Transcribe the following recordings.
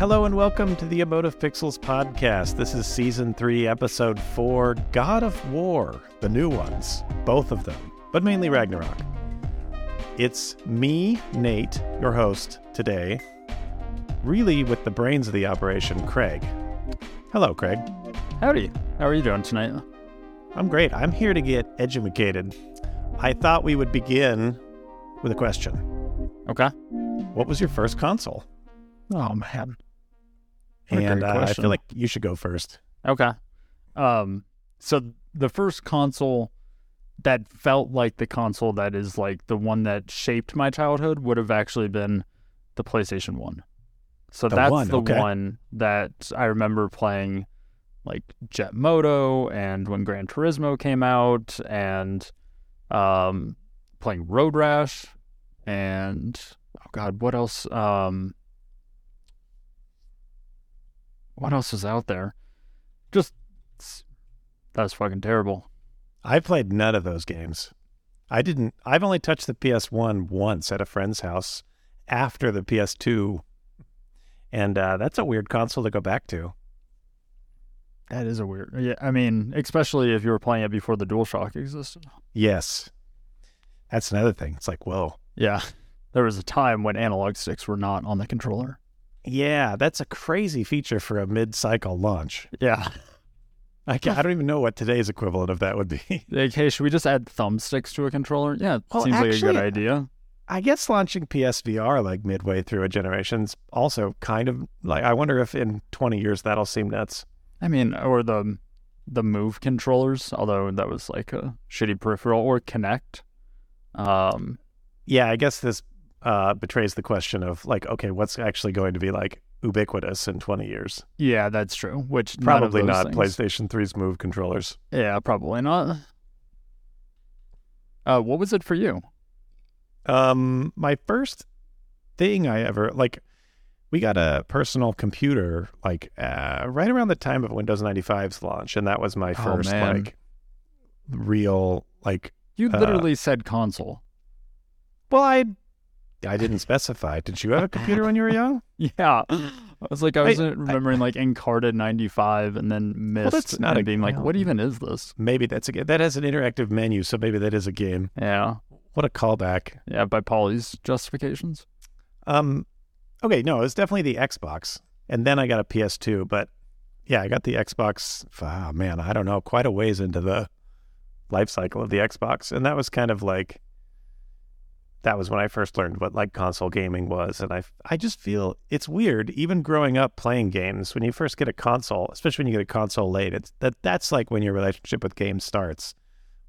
Hello and welcome to the Emotive Pixels podcast. This is season three, episode four God of War, the new ones, both of them, but mainly Ragnarok. It's me, Nate, your host today, really with the brains of the operation, Craig. Hello, Craig. Howdy. How are you doing tonight? I'm great. I'm here to get educated. I thought we would begin with a question. Okay. What was your first console? Oh man. And uh, I feel like you should go first. Okay. Um so the first console that felt like the console that is like the one that shaped my childhood would have actually been the PlayStation 1. So The that's one, the okay. one that I remember playing like Jet Moto and when Gran Turismo came out and um playing Road Rash and oh god, what else um what else is out there? Just that was fucking terrible. I played none of those games. I didn't. I've only touched the PS1 once at a friend's house after the PS2, and uh, that's a weird console to go back to. That is a weird. Yeah, I mean, especially if you were playing it before the DualShock existed. Yes, that's another thing. It's like, whoa, Yeah, there was a time when analog sticks were not on the controller. Yeah, that's a crazy feature for a mid-cycle launch. Yeah. I, I don't even know what today's equivalent of that would be. Like, hey, should we just add thumbsticks to a controller? Yeah, Well, seems like a good idea. I guess launching PSVR like midway through a generation's also kind of like. I wonder if in 20 years that'll seem nuts. I mean, or the the Move controllers, although that was like a shitty peripheral, or Kinect. Um, yeah, I guess this uh, betrays the question of like, okay, what's actually going to be like ubiquitous in 20 years? yeah, that's true. Which Probably not things- PlayStation 3's Move controllers. Yeah, probably not. Uh, what was it for you? Um, my first thing I ever like, we got a personal computer like uh, right around the time of Windows 95's launch, and that was my Oh, first man. like real like. You Uh, literally said console. Well, I I didn't specify. Did you have a computer when you were young? Yeah. I was like, I I- was remembering like Encarta 95 and then missed that's not and a- being like, well- what even is this? Maybe that's a that has an interactive menu, so maybe that is a game. Yeah. What a callback. Yeah, by Polly's justifications. Um, okay, no, it was definitely the Xbox, and then I got a PS2. But yeah, I got the Xbox. Ah, man, I don't know, quite a ways into the life cycle of the Xbox, and that was kind of like that was when I first learned what like console gaming was, and I I just feel it's weird, even growing up playing games. When you first get a console, especially when you get a console late, it's that that's like when your relationship with games starts,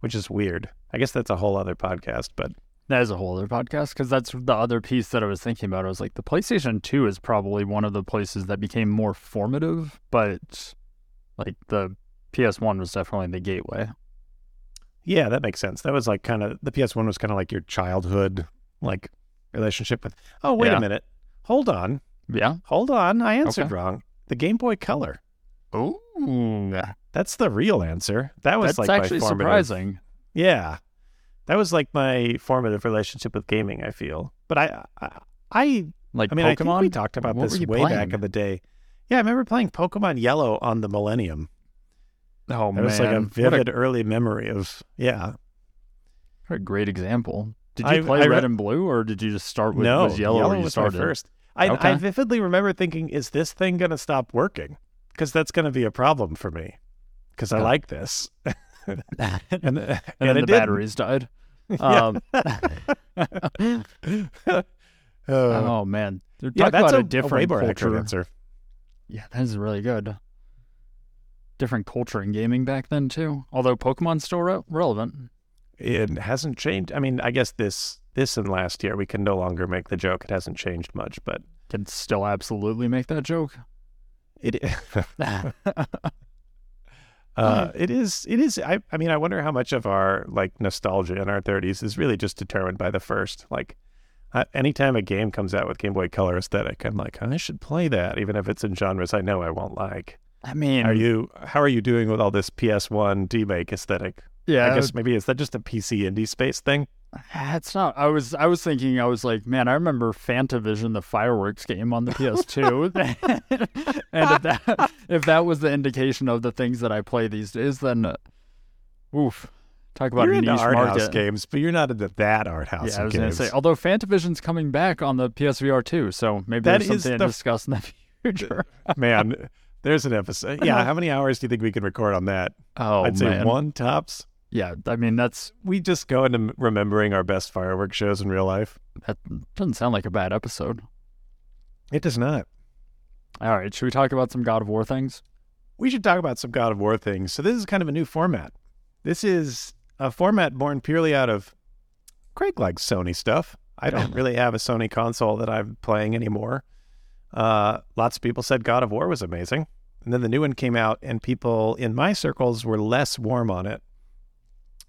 which is weird. I guess that's a whole other podcast, but That is a whole other podcast because that's the other piece that I was thinking about. I was like, the PlayStation 2 is probably one of the places that became more formative, but like the PS1 was definitely the gateway. Yeah, that makes sense. That was like kind of the PS1 was kind of like your childhood like relationship with. Oh, wait Yeah. a minute. Hold on. Yeah. Hold on. I answered Okay. wrong. The Game Boy Color. Ooh. That's the real answer. That was That's like actually my formative. surprising. Yeah. That was like my formative relationship with gaming, I feel. But I I I, Like I mean, Pokemon. I think we talked about What this way back playing? in the day. Yeah, I remember playing Pokemon Yellow on the Millennium. Oh That man, was like a What vivid early memory of yeah. What a great example. Did you I- play I red re- and blue, or did you just start with no, was yellow, where you was started? first. I, Okay. I vividly remember thinking, "Is this thing going to stop working? Because that's going to be a problem for me. Because I Yeah. like this." and, and and, then it the didn't. batteries died. Um, Uh, oh man, they're yeah, talking that's about a, a, different a way more accurate culture. answer. Yeah, that is really good. Different culture in gaming back then too. Although Pokemon's still re- relevant. It hasn't changed. I mean, I guess this this and last year we can no longer make the joke. It hasn't changed much, but Can still absolutely make that joke. it. Uh, it is. It is. I. I mean, I wonder how much of our like nostalgia in our 30s is really just determined by the first. Like, uh, anytime a game comes out with Game Boy Color aesthetic, I'm like, I should play that, even if it's in genres I know I won't like. I mean, Are you? How are you doing with all this PS1 demake aesthetic? Yeah, I guess maybe is that just a PC indie space thing? It's not. I was I was thinking. I was like, man, I remember Fantavision, the fireworks game on the PS2, and if that if that was the indication of the things that I play these days, then uh, oof, talk about you're into art house games, but you're not into that art house Yeah, I was gonna say. Although Fantavision's coming back on the PSVR too, so maybe That there's is something the- to discuss in the future. Man, there's an episode. Uh, yeah, uh-huh. how many hours do you think we can record on that? Oh I'd say man, one tops. yeah. I mean, that's We just go into remembering our best fireworks shows in real life. that doesn't sound like a bad episode. It does not. All right, should we talk about some God of War things? We should talk about some God of War things. So this is kind of a new format. This is a format born purely out of Craig likes Sony stuff. I don't really have a Sony console that I'm playing anymore. Uh, lots of people said God of War was amazing. And then the new one came out, and people in my circles were less warm on it.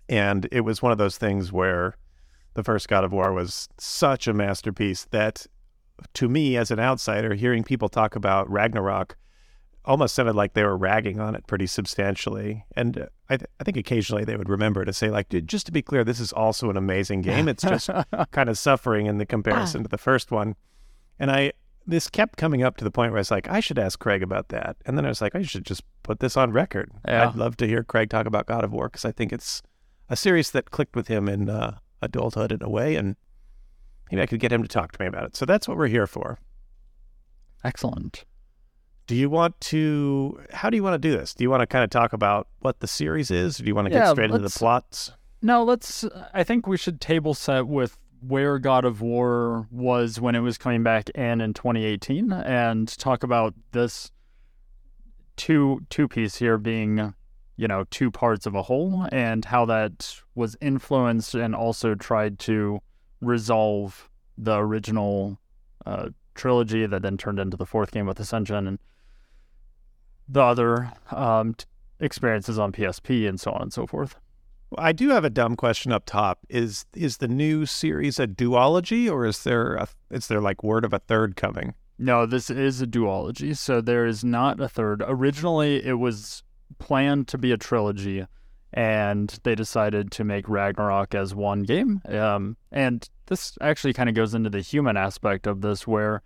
And it was one of those things where the first God of War was such a masterpiece that, to me, as an outsider, hearing people talk about Ragnarok almost sounded like they were ragging on it pretty substantially. And I, th- I think occasionally they would remember to say, like, "Dude, just to be clear, this is also an amazing game. It's just kind of suffering in the comparison to the first one. And I, this kept coming up to the point where I was like, I should ask Craig about that. And then I was like, I should just put this on record. Yeah. I'd love to hear Craig talk about God of War because I think it's a series that clicked with him in uh, adulthood in a way. And maybe I could get him to talk to me about it. So that's what we're here for. Excellent. Do you want to? How do you want to do this? Do you want to kind of talk about what the series is? Or do you want to get straight into the plots? No, let's. I think we should table set with where God of War was when it was coming back in in 2018, and talk about this two two piece here being, you know, two parts of a whole, and how that was influenced and also tried to resolve the original uh, trilogy that then turned into the fourth game with Ascension and the other um, experiences on PSP and so on and so forth. I do have a dumb question up top. Is is the new series a duology, or is there a, is there like word of a third coming? No, this is a duology, so there is not a third. Originally, it was planned to be a trilogy, and they decided to make Ragnarok as one game. Um, and this actually kind of goes into the human aspect of this, where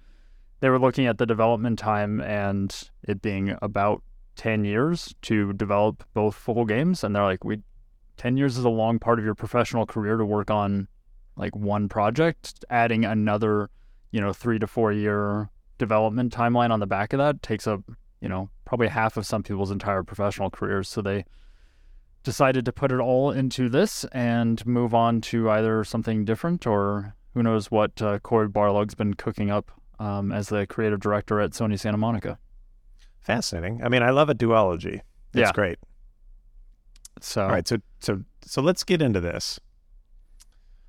they were looking at the development time and it being about 10 years to develop both full games. And they're like, we 10 years is a long part of your professional career to work on like one project. Adding another, you know, three to four year development timeline on the back of that takes up, you know, probably half of some people's entire professional careers. So they decided to put it all into this and move on to either something different or who knows what uh, Cory Barlog's been cooking up um, as the creative director at Sony Santa Monica. Fascinating. I mean, I love a duology. It's Yeah. great. So All right, so so so let's get into this.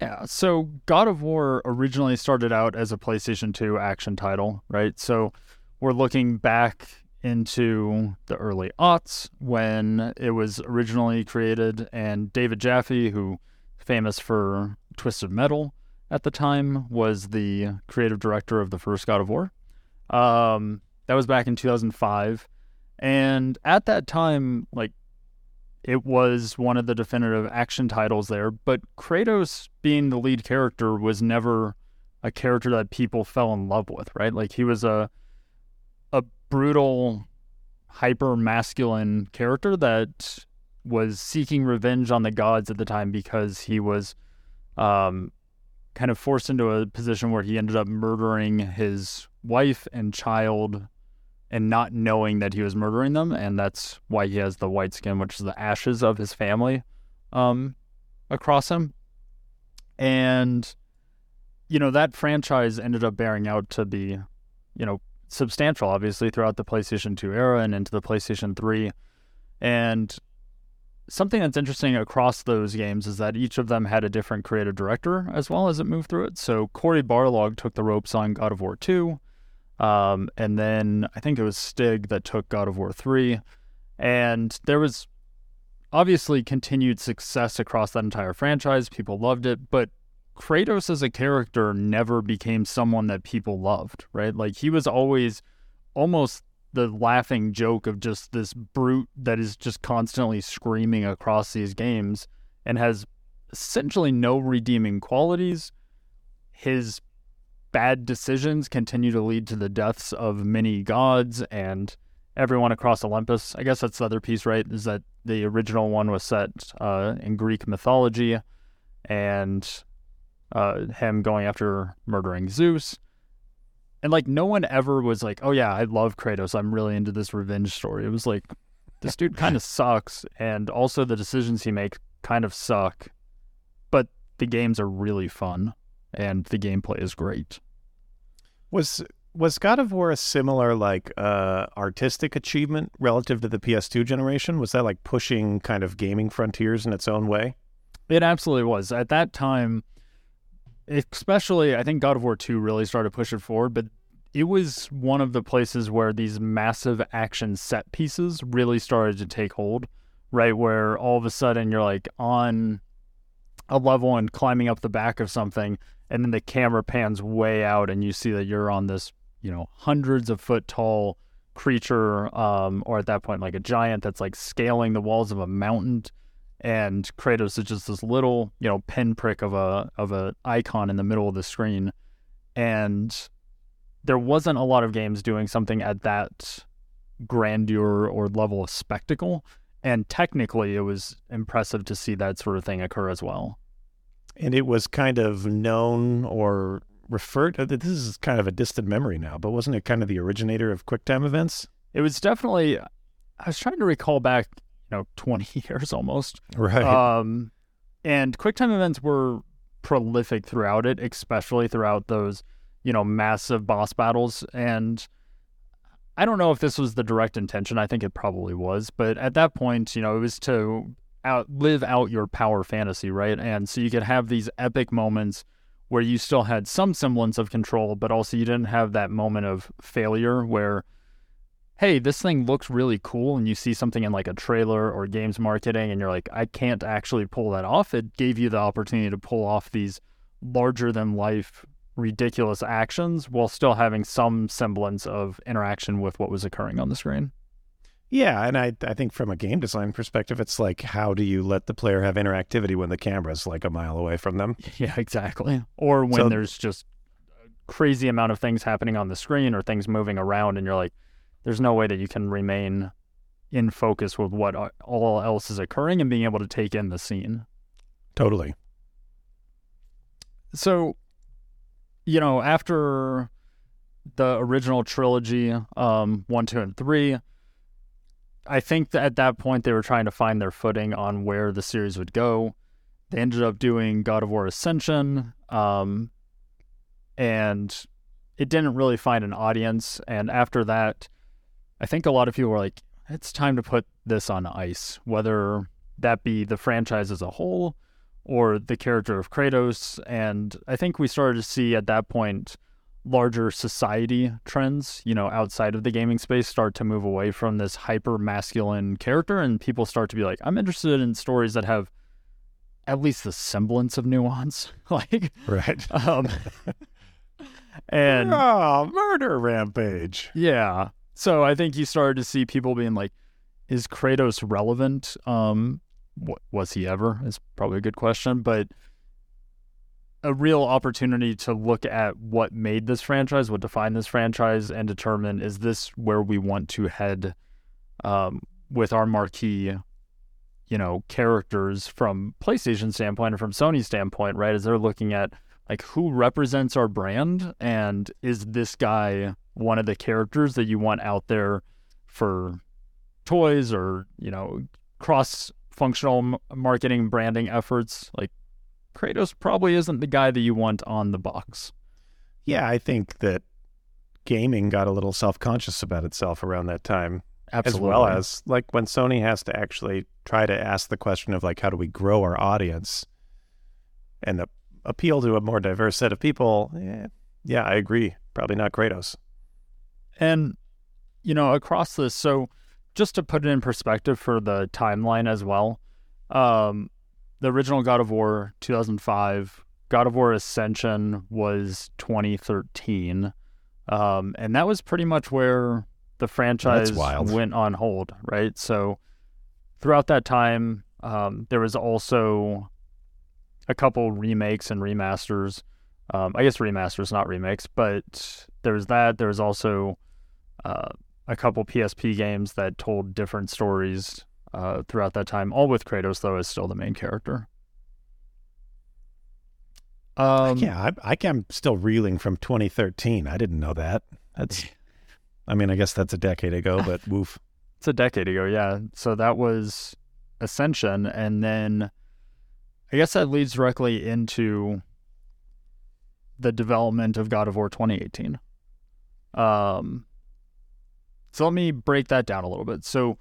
Yeah, so God of War originally started out as a PlayStation 2 action title, right? So we're looking back into the early aughts when it was originally created, and David Jaffe, who famous for Twisted Metal at the time, was the creative director of the first God of War. Um, that was back in 2005, and at that time, like it was one of the definitive action titles there, but Kratos being the lead character was never a character that people fell in love with, right? Like he was a a brutal hyper masculine character that was seeking revenge on the gods at the time because he was um kind of forced into a position where he ended up murdering his wife and child and not knowing that he was murdering them, and that's why he has the white skin, which is the ashes of his family, um, across him. And you know that franchise ended up bearing out to be, you know, substantial, obviously throughout the PlayStation 2 era and into the PlayStation 3. And something that's interesting across those games is that each of them had a different creative director as well as it moved through it. So Cory Barlog took the ropes on God of War 2. Um, and then I think it was Stig that took God of War 3. And there was obviously continued success across that entire franchise. People loved it, but Kratos as a character never became someone that people loved, right? Like he was always almost the laughing joke of just this brute that is just constantly screaming across these games and has essentially no redeeming qualities. His bad decisions continue to lead to the deaths of many gods and everyone across Olympus. I guess that's the other piece, right? Is that the original one was set uh, in Greek mythology and uh, him going after murdering Zeus. And like, no one ever was like, oh, yeah, I love Kratos. I'm really into this revenge story. It was like, this dude kind of sucks. And also, the decisions he makes kind of suck. But the games are really fun and the gameplay is great. Was was God of War a similar like uh, artistic achievement relative to the PS2 generation? Was that like pushing kind of gaming frontiers in its own way? It absolutely was. At that time, especially I think God of War 2 really started pushing forward, but it was one of the places where these massive action set pieces really started to take hold, right? Where all of a sudden you're like on a level and climbing up the back of something, and then the camera pans way out, and you see that you're on this, you know, hundreds of foot tall creature, um, or at that point, like a giant that's like scaling the walls of a mountain. And Kratos is just this little, you know, pinprick of a of a icon in the middle of the screen, and there wasn't a lot of games doing something at that grandeur or level of spectacle, and technically it was impressive to see that sort of thing occur as well. And it was kind of known or referred. To, this is kind of a distant memory now, but wasn't it kind of the originator of QuickTime events? It was definitely. I was trying to recall back you know 20 years almost right um and quicktime events were prolific throughout it especially throughout those you know massive boss battles and i don't know if this was the direct intention i think it probably was but at that point you know it was to out live out your power fantasy right and so you could have these epic moments where you still had some semblance of control but also you didn't have that moment of failure where hey, this thing looks really cool, and you see something in like a trailer or games marketing, and you're like, I can't actually pull that off. It gave you the opportunity to pull off these larger than life, ridiculous actions while still having some semblance of interaction with what was occurring on the screen. Yeah, and I I think from a game design perspective, it's like how do you let the player have interactivity when the camera's like a mile away from them? Yeah, exactly. Or when so, there's just a crazy amount of things happening on the screen or things moving around, and you're like, there's no way that you can remain in focus with what all else is occurring and being able to take in the scene. Totally. So, you know, after the original trilogy, um, one, two, and three, I think that at that point they were trying to find their footing on where the series would go. They ended up doing God of War Ascension, um, and it didn't really find an audience. And after that, I think a lot of people were like, it's time to put this on ice, whether that be the franchise as a whole or the character of Kratos. And I think we started to see at that point larger society trends, you know, outside of the gaming space start to move away from this hyper masculine character. And people start to be like, I'm interested in stories that have at least the semblance of nuance. like, right. Um, and oh, murder rampage. Yeah. So I think you started to see people being like, is Kratos relevant? Um, what, was he ever? Is probably a good question, but a real opportunity to look at what made this franchise, what defined this franchise, and determine is this where we want to head um, with our marquee, you know, characters from PlayStation standpoint and from Sony standpoint, right? As they're looking at like who represents our brand and is this guy one of the characters that you want out there for toys or you know cross functional marketing branding efforts like kratos probably isn't the guy that you want on the box. Yeah i think that gaming got a little self-conscious about itself around that time Absolutely. as well as like when sony has to actually try to ask the question of like how do we grow our audience and the appeal to a more diverse set of people yeah, yeah i agree. Probably not kratos. And, you know, across this, so just to put it in perspective for the timeline as well, um, the original God of War 2005, God of War Ascension was 2013. Um, and that was pretty much where the franchise went on hold, right? So throughout that time, um, there was also a couple remakes and remasters. Um, I guess remasters, not remakes, but there was that. There was also uh, a couple PSP games that told different stories uh, throughout that time, all with Kratos, though, is still the main character. Um, yeah, I, I, I'm still reeling from 2013. I didn't know that. That's, I mean, I guess that's a decade ago, but woof. It's a decade ago, yeah. So that was Ascension, and then I guess that leads directly into the development of God of War 2018. Um, so let me break that down a little bit. So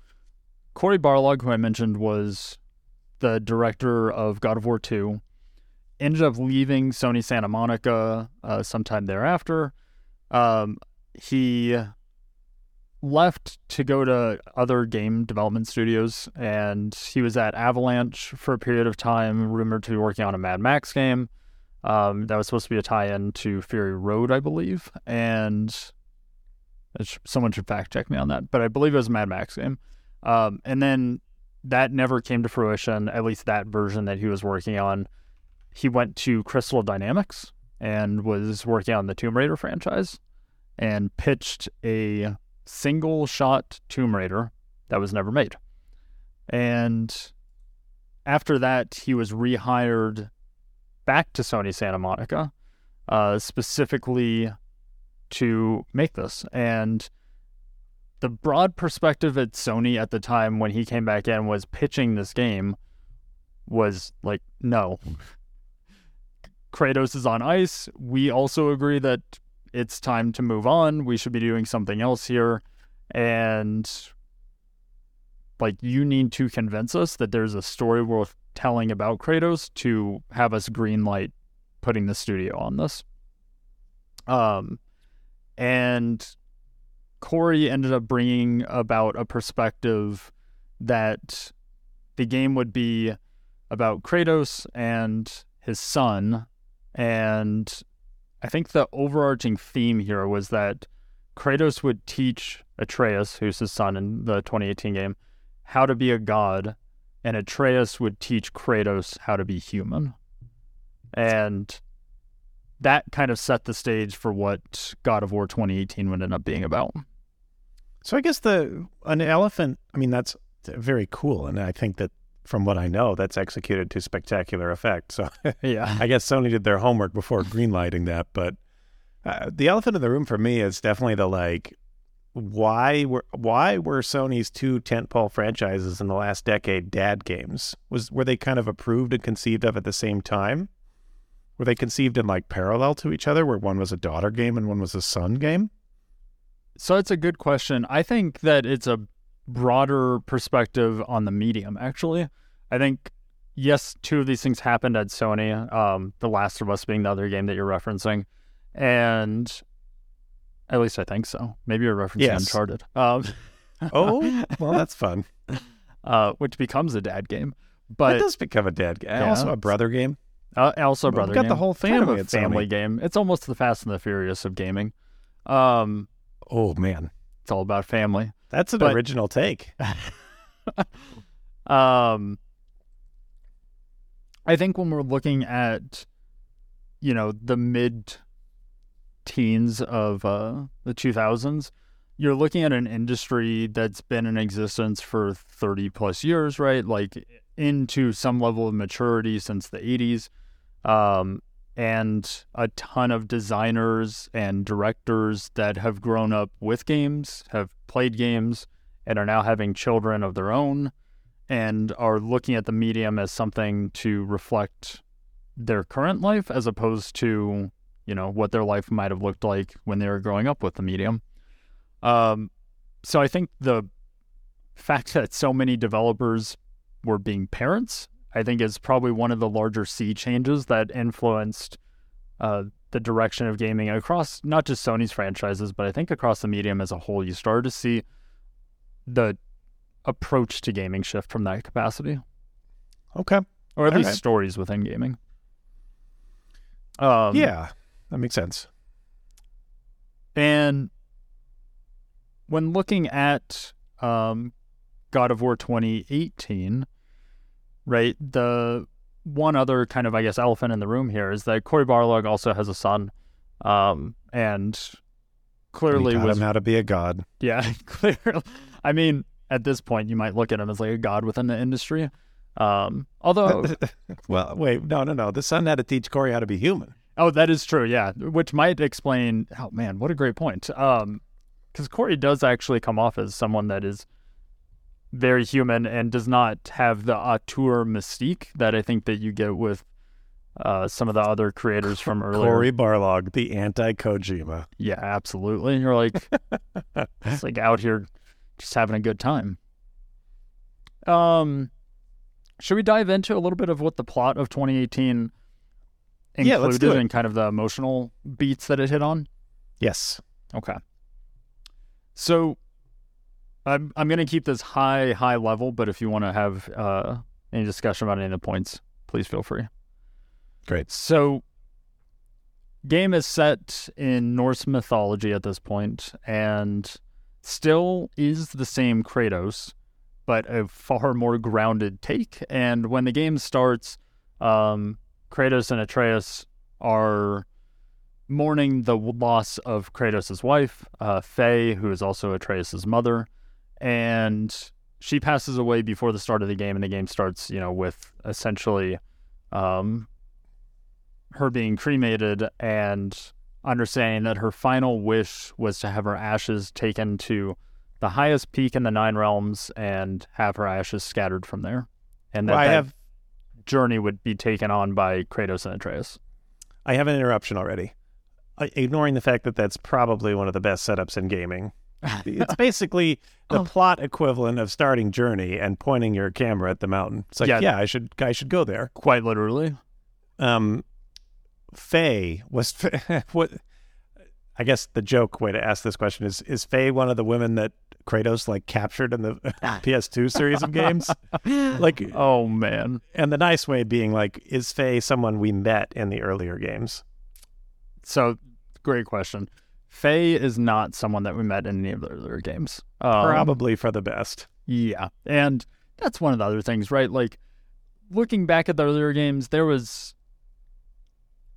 Cory Barlog, who I mentioned, was the director of God of War 2, ended up leaving Sony Santa Monica uh, sometime thereafter. Um, he left to go to other game development studios, and he was at Avalanche for a period of time, rumored to be working on a Mad Max game. Um, that was supposed to be a tie-in to Fury Road, I believe, and someone should fact check me on that, but I believe it was a Mad Max game. Um, and then that never came to fruition, at least that version that he was working on. He went to Crystal Dynamics and was working on the Tomb Raider franchise and pitched a single shot Tomb Raider that was never made. And after that, he was rehired back to Sony Santa Monica, uh, specifically to make this. And the broad perspective at Sony at the time when he came back in was pitching this game was like, no. Kratos is on ice. We also agree that it's time to move on. We should be doing something else here. And like, you need to convince us that there's a story worth telling about Kratos to have us greenlight putting the studio on this. Um, and Cory ended up bringing about a perspective that the game would be about Kratos and his son. And I think the overarching theme here was that Kratos would teach Atreus, who's his son in the 2018 game, how to be a god, and Atreus would teach Kratos how to be human. And that kind of set the stage for what God of War 2018 would end up being about. So I guess the an elephant. I mean, that's very cool, and I think that from what I know, that's executed to spectacular effect. So yeah, I guess Sony did their homework before greenlighting that. But uh, the elephant in the room for me is definitely the like. Why were why were Sony's two tentpole franchises in the last decade dad games? Was were they kind of approved and conceived of at the same time? Were they conceived in like parallel to each other, where one was a daughter game and one was a son game? So it's a good question. I think that it's a broader perspective on the medium, actually. I think, yes, two of these things happened at Sony, um, The Last of Us being the other game that you're referencing. And at least I think so. Maybe you're referencing yes. Uncharted. Um, oh, well, that's fun. Uh, which becomes a dad game. But it does become a dad game. Yeah, also a brother game. Uh, also, brother. We've got game. the whole family. Kind of family game. It's almost the Fast and the Furious of gaming. Um, oh man, it's all about family. That's an but, original take. um, I think when we're looking at, you know, the mid teens of uh, the 2000s, you're looking at an industry that's been in existence for 30 plus years, right? Like into some level of maturity since the 80s um, and a ton of designers and directors that have grown up with games, have played games, and are now having children of their own, and are looking at the medium as something to reflect their current life as opposed to you know what their life might have looked like when they were growing up with the medium. Um, so I think the fact that so many developers were being parents I think is probably one of the larger sea changes that influenced uh, the direction of gaming across not just Sony's franchises, but I think across the medium as a whole. You started to see the approach to gaming shift from that capacity. Okay. Or at All least right. stories within gaming. Um, yeah, that makes sense. And when looking at um, God of War 2018, right? The one other kind of, I guess, elephant in the room here is that Cory Barlog also has a son, um, and clearly taught was him how to be a god. yeah, clearly. I mean, at this point, you might look at him as like a god within the industry. Um, although, well, wait, no, no, no. The son had to teach Cory how to be human. oh, that is true, yeah, which might explain. Oh man, what a great point. Um, because Cory does actually come off as someone that is very human and does not have the auteur mystique that I think that you get with uh, some of the other creators from earlier. Cory Barlog, the anti-Kojima. Yeah, absolutely. You're like, it's like out here just having a good time. Um, should we dive into a little bit of what the plot of 2018 included Yeah, let's do it. and kind of the emotional beats that it hit on? Yes. Okay. So I'm I'm gonna keep this high high level, but if you want to have uh, any discussion about any of the points, please feel free. Great. So, game is set in Norse mythology at this point, and still is the same Kratos, but a far more grounded take. And when the game starts, um, Kratos and Atreus are mourning the loss of Kratos' wife, uh, Faye, who is also Atreus' mother, and she passes away before the start of the game, and the game starts, you know, with essentially um, her being cremated and understanding that her final wish was to have her ashes taken to the highest peak in the Nine Realms and have her ashes scattered from there, and that, Well, I that have journey would be taken on by Kratos and Atreus. I have an interruption already. I, ignoring the fact that that's probably one of the best setups in gaming. It's basically the Oh. plot equivalent of starting Journey and pointing your camera at the mountain. It's like, Yeah. yeah, I should I should go there. Quite literally. Um, Faye was what? I guess the joke way to ask this question is: Is Faye one of the women that Kratos like captured in the PS2 series of games? Like, Oh man. and the nice way being like, is Faye someone we met in the earlier games? So great question. Faye is not someone that we met in any of the earlier games. Um, Probably for the best. Yeah. And that's one of the other things, right? Like looking back at the earlier games, there was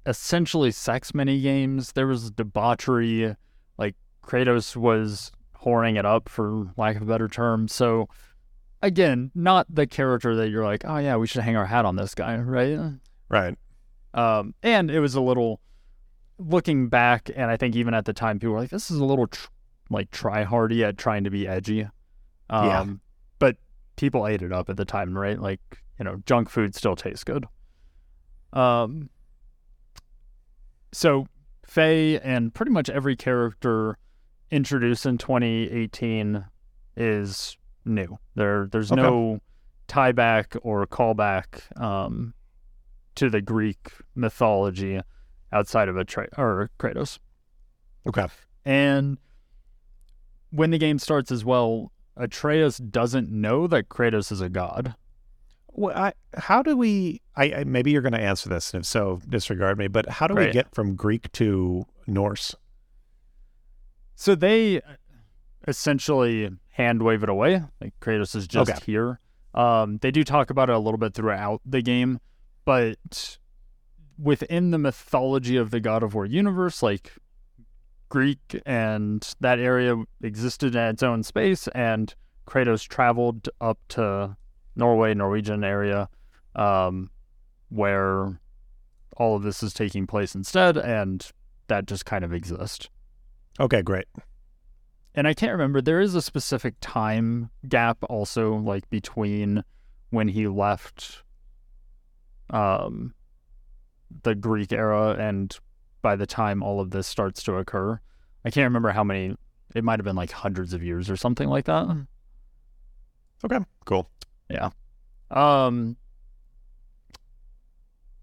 essentially sex mini games. There was debauchery. Like Kratos was whoring it up for lack of a better term. So again, not the character that you're like, oh yeah, we should hang our hat on this guy, right? Right. Um, and it was a little looking back, and I think even at the time, people were like, "This is a little tr- like try hardy at trying to be edgy." Um, Yeah. But people ate it up at the time, right? Like you know, junk food still tastes good. Um. So Faye and pretty much every character introduced in 2018 is new. There, there's Okay. no tie back or callback um, to the Greek mythology outside of Atre- or Kratos. Okay. And when the game starts as well, Atreus doesn't know that Kratos is a god. Well, I, how do we? I, I maybe you're going to answer this, and if so, disregard me. But how do we get from Greek to Norse? So they essentially hand wave it away. Like Kratos is just Okay. here. Um, they do talk about it a little bit throughout the game, but within the mythology of the God of War universe, like Greek and that area existed in its own space, and Kratos traveled up to Norway, Norwegian area, um, where all of this is taking place instead, and that just kind of exists Okay, great. and I can't remember. There is a specific time gap also, like between when he left um, the Greek era and by the time all of this starts to occur. I can't remember how many. It might have been like hundreds of years or something like that. Okay, cool. Yeah. Um,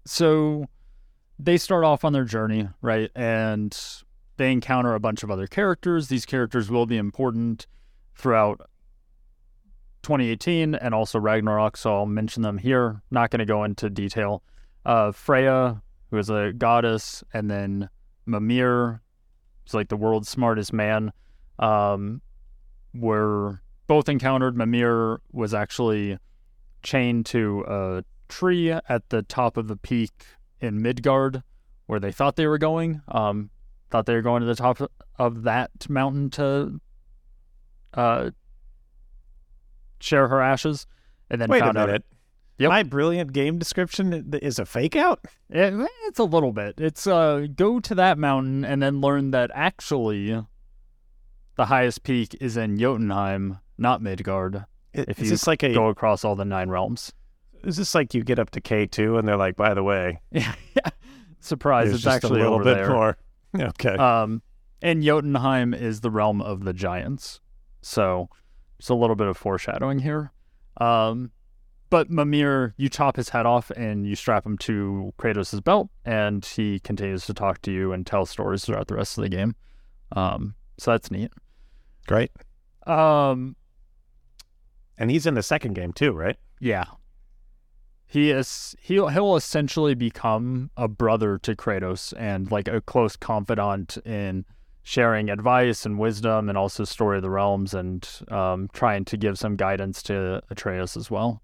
so they start off on their journey, right? And they encounter a bunch of other characters. These characters will be important throughout 2018 and also Ragnarok, so I'll mention them here. Not going to go into detail. Uh, Freya, who is a goddess, and then Mimir, who's like the world's smartest man, um, were both encountered. Mimir was actually chained to a tree at the top of the peak in Midgard, where they thought they were going. Um, thought they were going to the top of that mountain to uh, share her ashes, and then Wait a found out minute. Yep. My brilliant game description is a fake out? It, it's a little bit. It's uh, go to that mountain and then learn that actually the highest peak is in Jotunheim, not Midgard. I- If you this like a Go across all the nine realms. is this like you get up to K two and they're like, by the way, Yeah, surprise! It's actually a little bit there. more. Okay. Um, and Jotunheim is the realm of the giants. So it's a little bit of foreshadowing here. Um, but Mimir, you chop his head off and you strap him to Kratos' belt, and he continues to talk to you and tell stories throughout the rest of the game. Um, so that's neat. Great. Um, And he's in the second game too, right? yeah. He is he'll he'll essentially become a brother to Kratos and like a close confidant in sharing advice and wisdom and also story of the realms and um, trying to give some guidance to Atreus as well.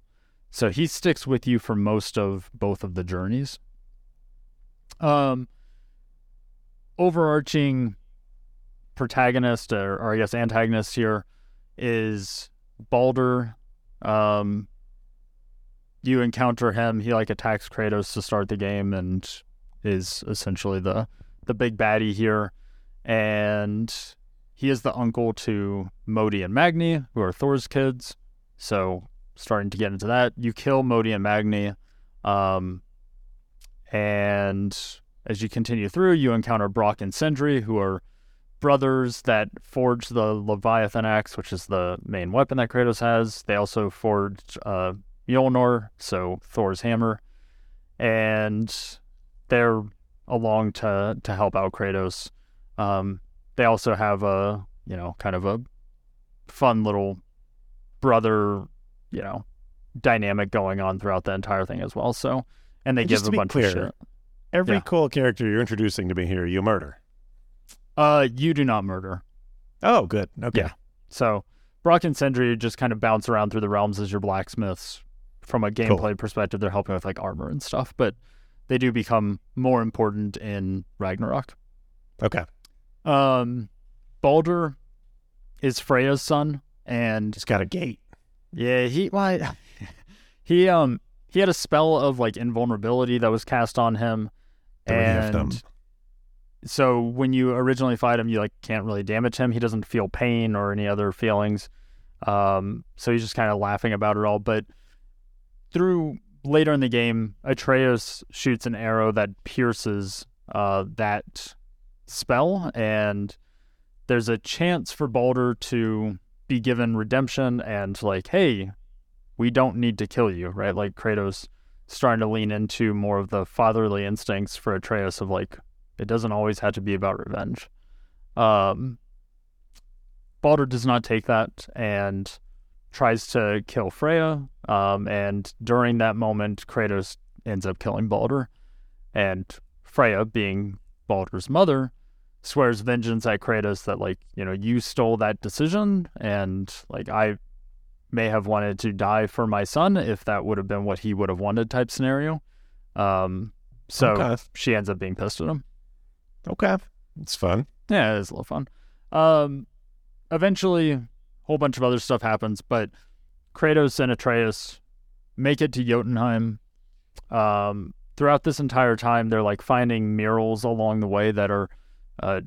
So he sticks with you for most of both of the journeys. Um overarching protagonist or, or I guess antagonist here is Baldur. Um you encounter him, he like attacks Kratos to start the game and is essentially the the big baddie here. And he is the uncle to Modi and Magni, who are Thor's kids. So starting to get into that. You kill Modi and Magni. Um and as you continue through, you encounter Brock and Sindri, who are brothers that forged the Leviathan axe, which is the main weapon that Kratos has. They also forged uh, Mjolnir, so Thor's hammer, and they're along to to help out Kratos. Um, they also have a you know kind of a fun little brother you know dynamic going on throughout the entire thing as well. So, and they And give a bunch clear, of shit. Every Yeah. cool character you're introducing to me here, you murder. Uh, you do not murder. Oh, good. Okay. Yeah. So Brock and Sindri just kind of bounce around through the realms as your blacksmiths. From a gameplay perspective, they're helping with like armor and stuff, but they do become more important in Ragnarok. Okay. Um, Baldur is Freya's son, and He's got a gate. Yeah, he well, he um he had a spell of like invulnerability that was cast on him, Three of them. and so when you originally fight him, you like can't really damage him. He doesn't feel pain or any other feelings. Um, so he's just kind of laughing about it all. But through later in the game, Atreus shoots an arrow that pierces uh, that spell, and there's a chance for Baldur to be given redemption and like, hey, we don't need to kill you, right? Like Kratos starting to lean into more of the fatherly instincts for Atreus of like, it doesn't always have to be about revenge. Um, Baldur does not take that and tries to kill Freya. Um, and during that moment, Kratos ends up killing Baldur. And Freya, being Baldur's mother, swears vengeance at Kratos that, like, you know, you stole that decision. And, like, I may have wanted to die for my son if that would have been what he would have wanted type scenario. Um, so Okay. she ends up being pissed at him. Okay. It's fun. Yeah, it is a little fun. Um, eventually, a whole bunch of other stuff happens, but Kratos and Atreus make it to Jotunheim. Um, throughout this entire time, they're like finding murals along the way that are uh,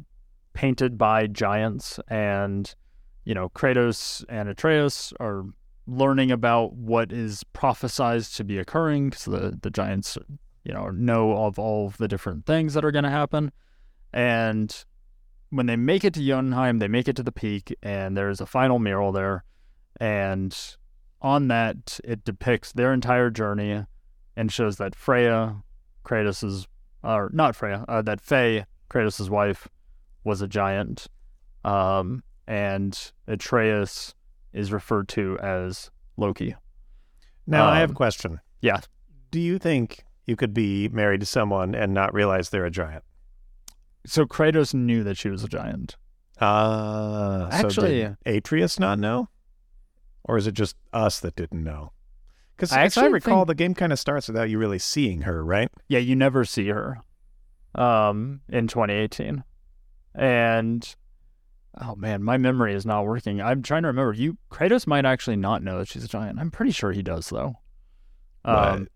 painted by giants, and you know, Kratos and Atreus are learning about what is prophesized to be occurring because the the giants, you know, know of all of the different things that are going to happen. And when they make it to Jotunheim, they make it to the peak, and there's a final mural there. And on that, it depicts their entire journey and shows that Freya, Kratos's, or not Freya, uh, that Faye, Kratos's wife, was a giant. Um, and Atreus is referred to as Loki. Now, I have a Um, question. yeah. Do you think you could be married to someone and not realize they're a giant? So Kratos knew that she was a giant. Uh, Actually- so did Atreus not know? Or is it just us that didn't know? Because I as I recall, think- the game kind of starts without you really seeing her, right? Yeah, you never see her um, in 2018. And oh man, my memory is not working. I'm trying to remember. You Kratos might actually not know that she's a giant. I'm pretty sure he does though. Um,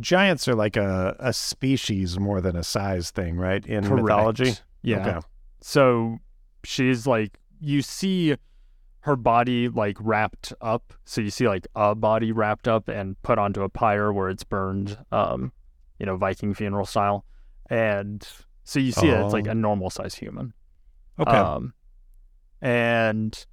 giants are like a, a species more than a size thing, right? In mythology. Yeah. Okay. So she's like you see her body like wrapped up. So you see like a body wrapped up and put onto a pyre where it's burned, um, you know, Viking funeral style. And so you see it, it's like Oh. a normal size human. Okay. Um, and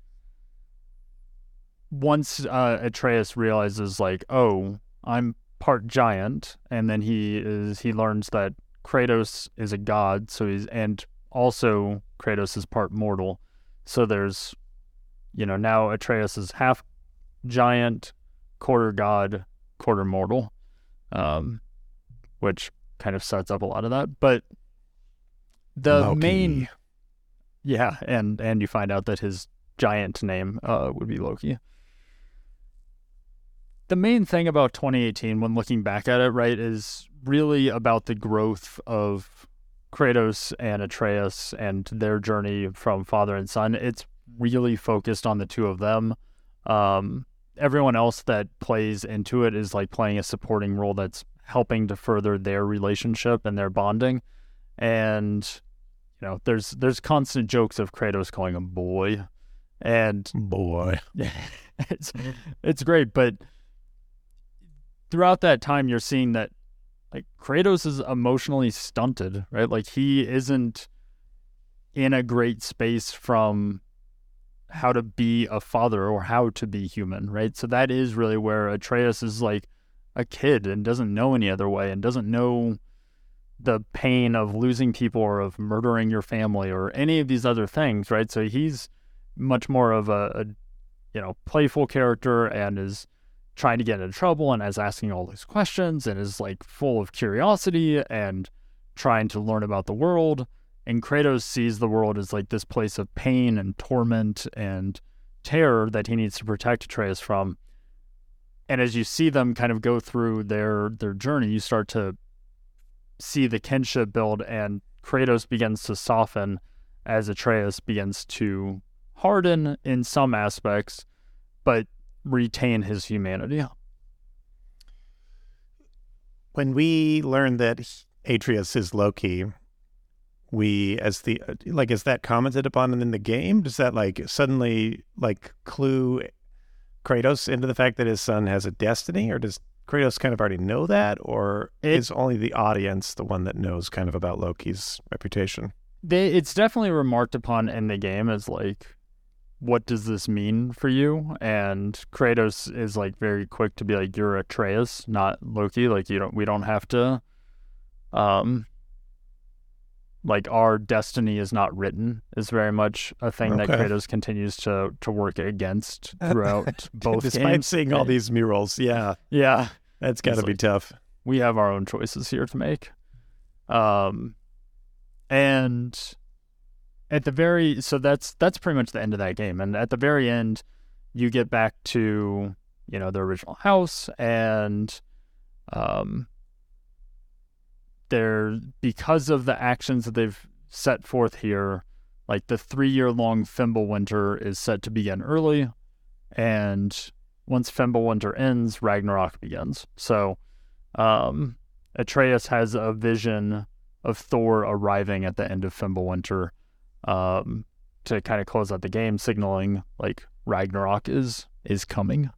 once uh, Atreus realizes, like, oh, I'm part giant, and then he is he learns that Kratos is a god, so he's and also Kratos is part mortal. So there's, you know, now Atreus is half giant, quarter god, quarter mortal, um, which kind of sets up a lot of that. But the Loki. main yeah, and and you find out that his giant name uh, would be Loki. The main thing about 2018, when looking back at it, right, is really about the growth of Kratos and Atreus and their journey from father and son. It's really focused on the two of them. Um, everyone else that plays into it is like playing a supporting role that's helping to further their relationship and their bonding. And you know, there's there's constant jokes of Kratos calling him boy, and Boy. it's it's great. But throughout that time, you're seeing that like Kratos is emotionally stunted, right? Like he isn't in a great space from how to be a father or how to be human, right? So that is really where Atreus is like a kid and doesn't know any other way and doesn't know the pain of losing people or of murdering your family or any of these other things, right? So he's much more of a, a you know, playful character and is trying to get into trouble and is asking all these questions and is like full of curiosity and trying to learn about the world. And Kratos sees the world as like this place of pain and torment and terror that he needs to protect Atreus from. And as you see them kind of go through their their journey, you start to see the kinship build and Kratos begins to soften as Atreus begins to harden in some aspects, but retain his humanity. When we learn that Atreus is Loki, we as the like is that commented upon in the game? Does that like suddenly like clue Kratos into the fact that his son has a destiny, or does Kratos kind of already know that, or It- is only the audience the one that knows kind of about Loki's reputation? They it's definitely remarked upon in the game as like what does this mean for you? And Kratos is like very quick to be like you're Atreus, not Loki. Like you don't we don't have to um like our destiny is not written is very much a thing that Okay. Kratos continues to to work against throughout both Despite games. seeing all these murals, yeah, Yeah. that's got to be like- tough. we have our own choices here to make. Um, and at the very so that's that's pretty much the end of that game. And at the very end, you get back to you know the original house, and um, there because of the actions that they've set forth here, like the three year long Fimbulwinter is set to begin early, and once Fimbulwinter ends, Ragnarok begins. So um, Atreus has a vision of Thor arriving at the end of Fimbulwinter um, to kind of close out the game, signaling like Ragnarok is is coming.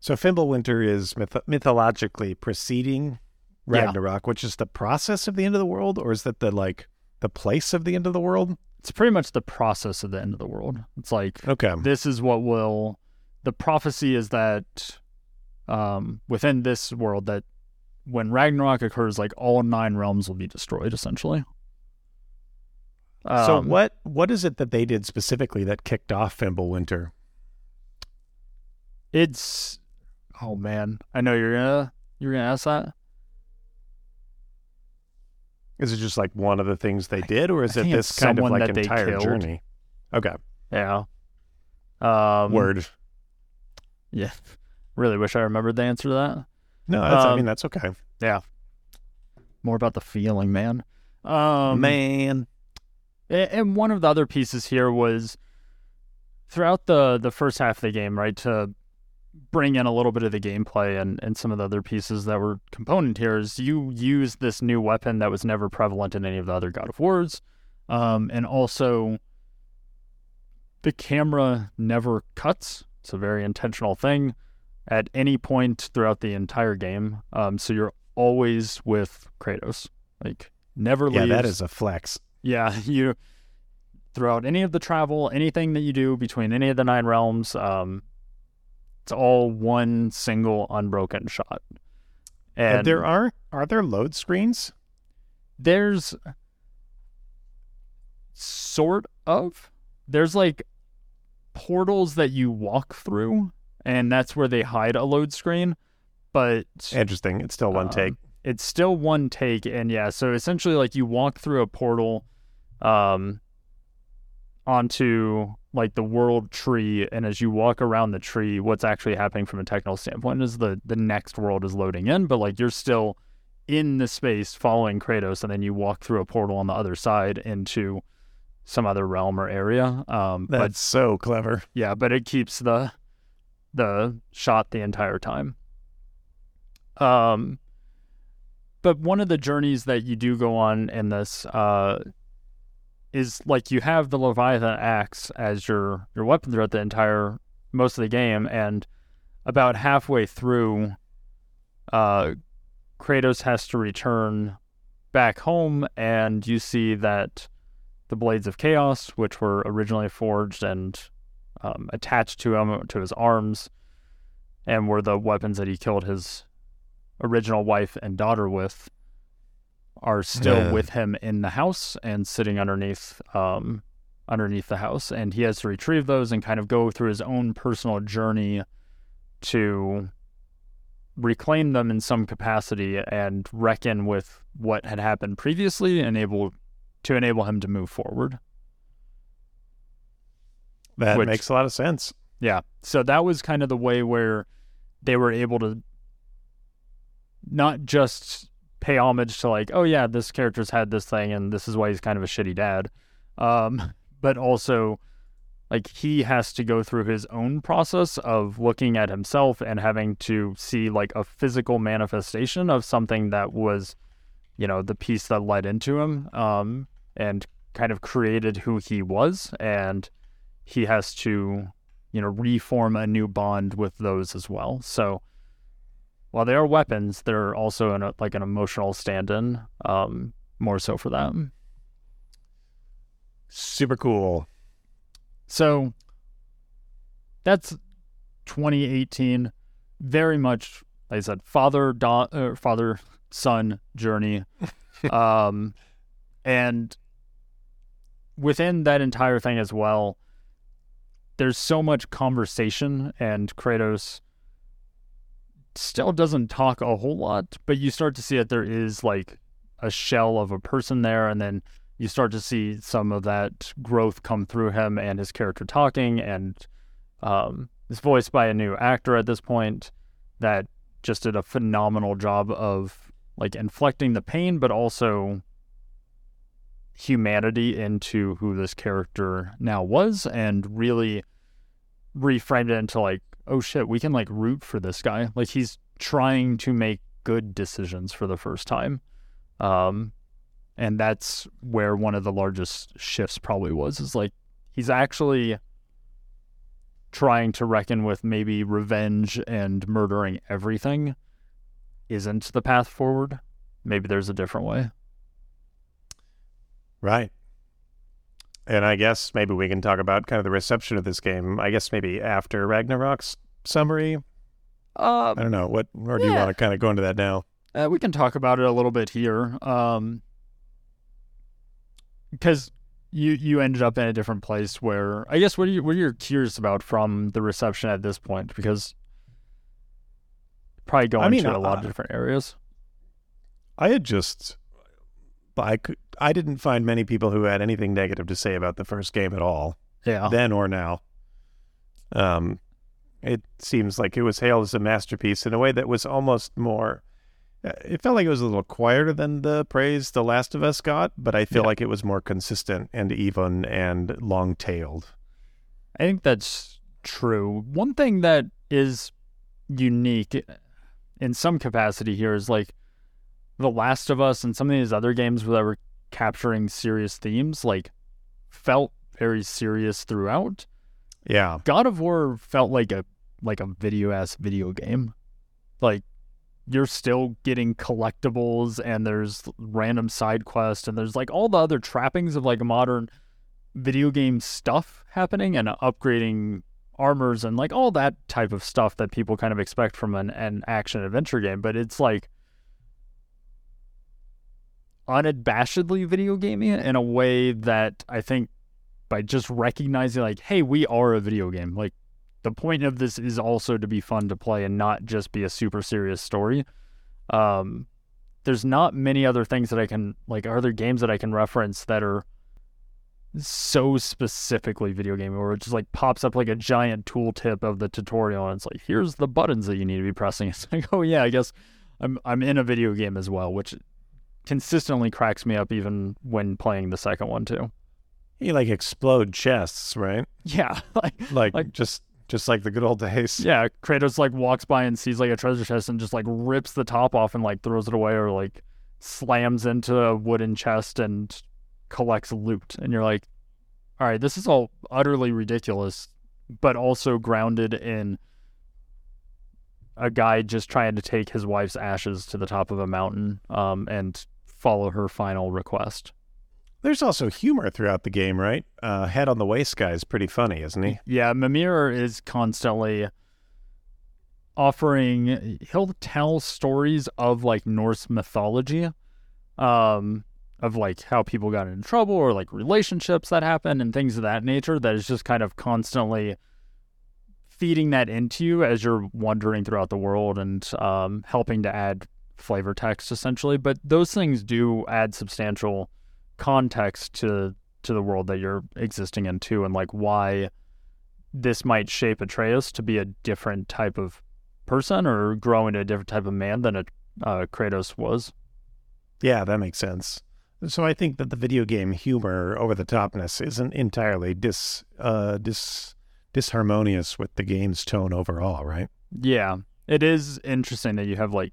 So Fimbulwinter is myth- mythologically preceding Yeah. Ragnarok, which is the process of the end of the world, or is that the like the place of the end of the world? It's pretty much the process of the end of the world. It's like Okay. this is what will. The prophecy is that um, within this world that when Ragnarok occurs, like all nine realms will be destroyed, essentially. so Um, what what is it that they did specifically that kicked off Fimbulwinter? It's oh man, I know you're gonna you're gonna ask that. Is it just like one of the things they did, or is I it this kind of like entire journey? Okay. Yeah. Um, Word. Yeah. Really wish I remembered the answer to that. No, that's, I Um, mean that's okay. Yeah. More about the feeling, man. Um, Man, And one of the other pieces here was throughout the the first half of the game, right, to bring in a little bit of the gameplay and, and some of the other pieces that were component here is you use this new weapon that was never prevalent in any of the other God of Wars. Um, and also the camera never cuts. It's a very intentional thing at any point throughout the entire game. Um, so you're always with Kratos. Like never yeah, leaves. that is a flex. Yeah, you throughout any of the travel, anything that you do between any of the nine realms, um, it's all one single unbroken shot. And And there are are there load screens? there's sort of there's like portals that you walk through, and that's where they hide a load screen. But Interesting. It's still one Um, take. it's still one take and yeah so essentially like you walk through a portal um onto like the world tree and as you walk around the tree what's actually happening from a technical standpoint is the the next world is loading in but like you're still in the space following Kratos and then you walk through a portal on the other side into some other realm or area um but That's so clever. yeah, but it keeps the the shot the entire time. Um but one of the journeys that you do go on in this uh is like you have the Leviathan axe as your your weapon throughout the entire most of the game and about halfway through uh Kratos has to return back home and you see that the blades of chaos which were originally forged and um, attached to him to his arms and were the weapons that he killed his original wife and daughter with are still Yeah. with him in the house and sitting underneath um, underneath the house and he has to retrieve those and kind of go through his own personal journey to reclaim them in some capacity and reckon with what had happened previously and able to enable him to move forward. That Which- makes a lot of sense. Yeah. So that was kind of the way where they were able to not just pay homage to like, oh yeah, this character's had this thing and this is why he's kind of a shitty dad. Um, but also like he has to go through his own process of looking at himself and having to see like a physical manifestation of something that was, you know, the piece that led into him, um, and kind of created who he was and he has to you know, reform a new bond with those as well. So while they are weapons, they're also in a, like an emotional stand-in, um, more so for them. Super cool. So that's 2018. Very much, like I said, father da- uh, father son journey, um, and within that entire thing as well, there's so much conversation, and Kratos still doesn't talk a whole lot, but you start to see that there is like a shell of a person there, and then you start to see some of that growth come through him and his character talking, and um, it's voiced by a new actor at this point that just did a phenomenal job of like inflecting the pain, but also humanity into who this character now was, and really reframed it into like, oh shit, we can like root for this guy. Like he's trying to make good decisions for the first time. Um, and that's where one of the largest shifts probably was is like he's actually trying to reckon with maybe revenge and murdering everything isn't the path forward. Maybe there's a different way. Right. And I guess maybe we can talk about kind of the reception of this game. I guess maybe after Ragnarok's summary. Uh, I don't know. What or do you want to kind of go into that now? Uh, we can talk about it a little bit here, um, because you you ended up in a different place where I guess what are you what are you curious about from the reception at this point? Because probably going I mean, to a lot of uh, different areas. I had just I could I didn't find many people who had anything negative to say about the first game at all, Yeah, then or now. Um It seems like it was hailed as a masterpiece in a way that was almost more. It felt like it was a little quieter than the praise The Last of Us got, but I feel Yeah. like it was more consistent and even and long tailed. I think that's true. One thing that is unique in some capacity here is like The Last of Us and some of these other games that were capturing serious themes, like felt very serious throughout. Yeah. God of War felt like a like a video ass video game. Like you're still getting collectibles and there's random side quests and there's like all the other trappings of like modern video game stuff happening and upgrading armors and like all that type of stuff that people kind of expect from an, an action adventure game. But it's like unabashedly video gaming in a way that I think by just recognizing like, hey, we are a video game. Like the point of this is also to be fun to play and not just be a super serious story. Um, there's not many other things that I can like Are there games that I can reference that are so specifically video game where it just like pops up like a giant tooltip of the tutorial and it's like here's the buttons that you need to be pressing. It's like, oh yeah, I guess I'm I'm in a video game as well, which consistently cracks me up even when playing the second one too. You like explode chests, right? Yeah, like Like, Like- just just like the good old days. yeah, Kratos like walks by and sees like a treasure chest and just like rips the top off and like throws it away or like slams into a wooden chest and collects loot and you're like all right, this is all utterly ridiculous but also grounded in a guy just trying to take his wife's ashes to the top of a mountain um and follow her final request. There's also humor throughout the game, right? Uh, Head on the Waist guy is pretty funny, isn't he? Yeah, Mimir is constantly offering he'll tell stories of like Norse mythology um of like how people got in trouble or like relationships that happen and things of that nature that is just kind of constantly feeding that into you as you're wandering throughout the world and um helping to add flavor text essentially but those things do add substantial context to to the world that you're existing in too and like why this might shape Atreus to be a different type of person or grow into a different type of man than a uh, Kratos was. Yeah, that makes sense. So I think that the video game humor over the topness isn't entirely dis uh dis disharmonious with the game's tone overall, right? Yeah, it is interesting that you have like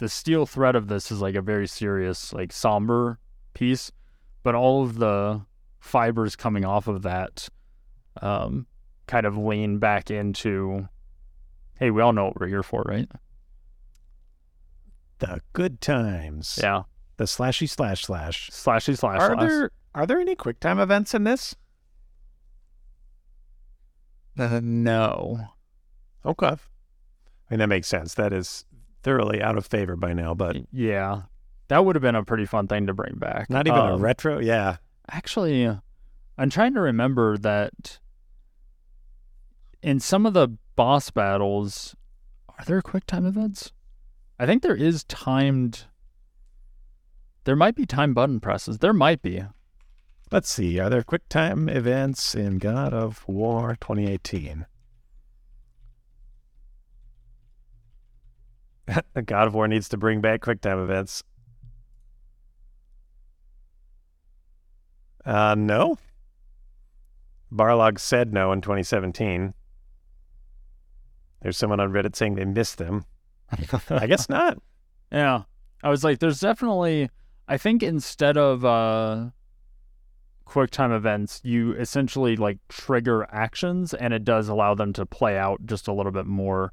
the steel thread of this is like a very serious, like somber piece, but all of the fibers coming off of that um, kind of lean back into, hey, we all know what we're here for, right? The good times. Yeah, The slashy slash slash. slashy slash Are slash. there are there any QuickTime events in this? Uh, no. Okay. I mean that makes sense. That is thoroughly out of favor by now, but Yeah, that would have been a pretty fun thing to bring back. not even a Um, retro. Yeah. Actually, I'm trying to remember that in some of the boss battles, are there quick time events? I think there is timed. There might be time button presses. There might be. Let's see. Are there quick time events in God of War 2018? God of War needs to bring back QuickTime events. Uh, no. Barlog said no in 2017. There's someone on Reddit saying they missed them. I guess not. Yeah. I was like, there's definitely, I think instead of uh, quick time events, you essentially like trigger actions and it does allow them to play out just a little bit more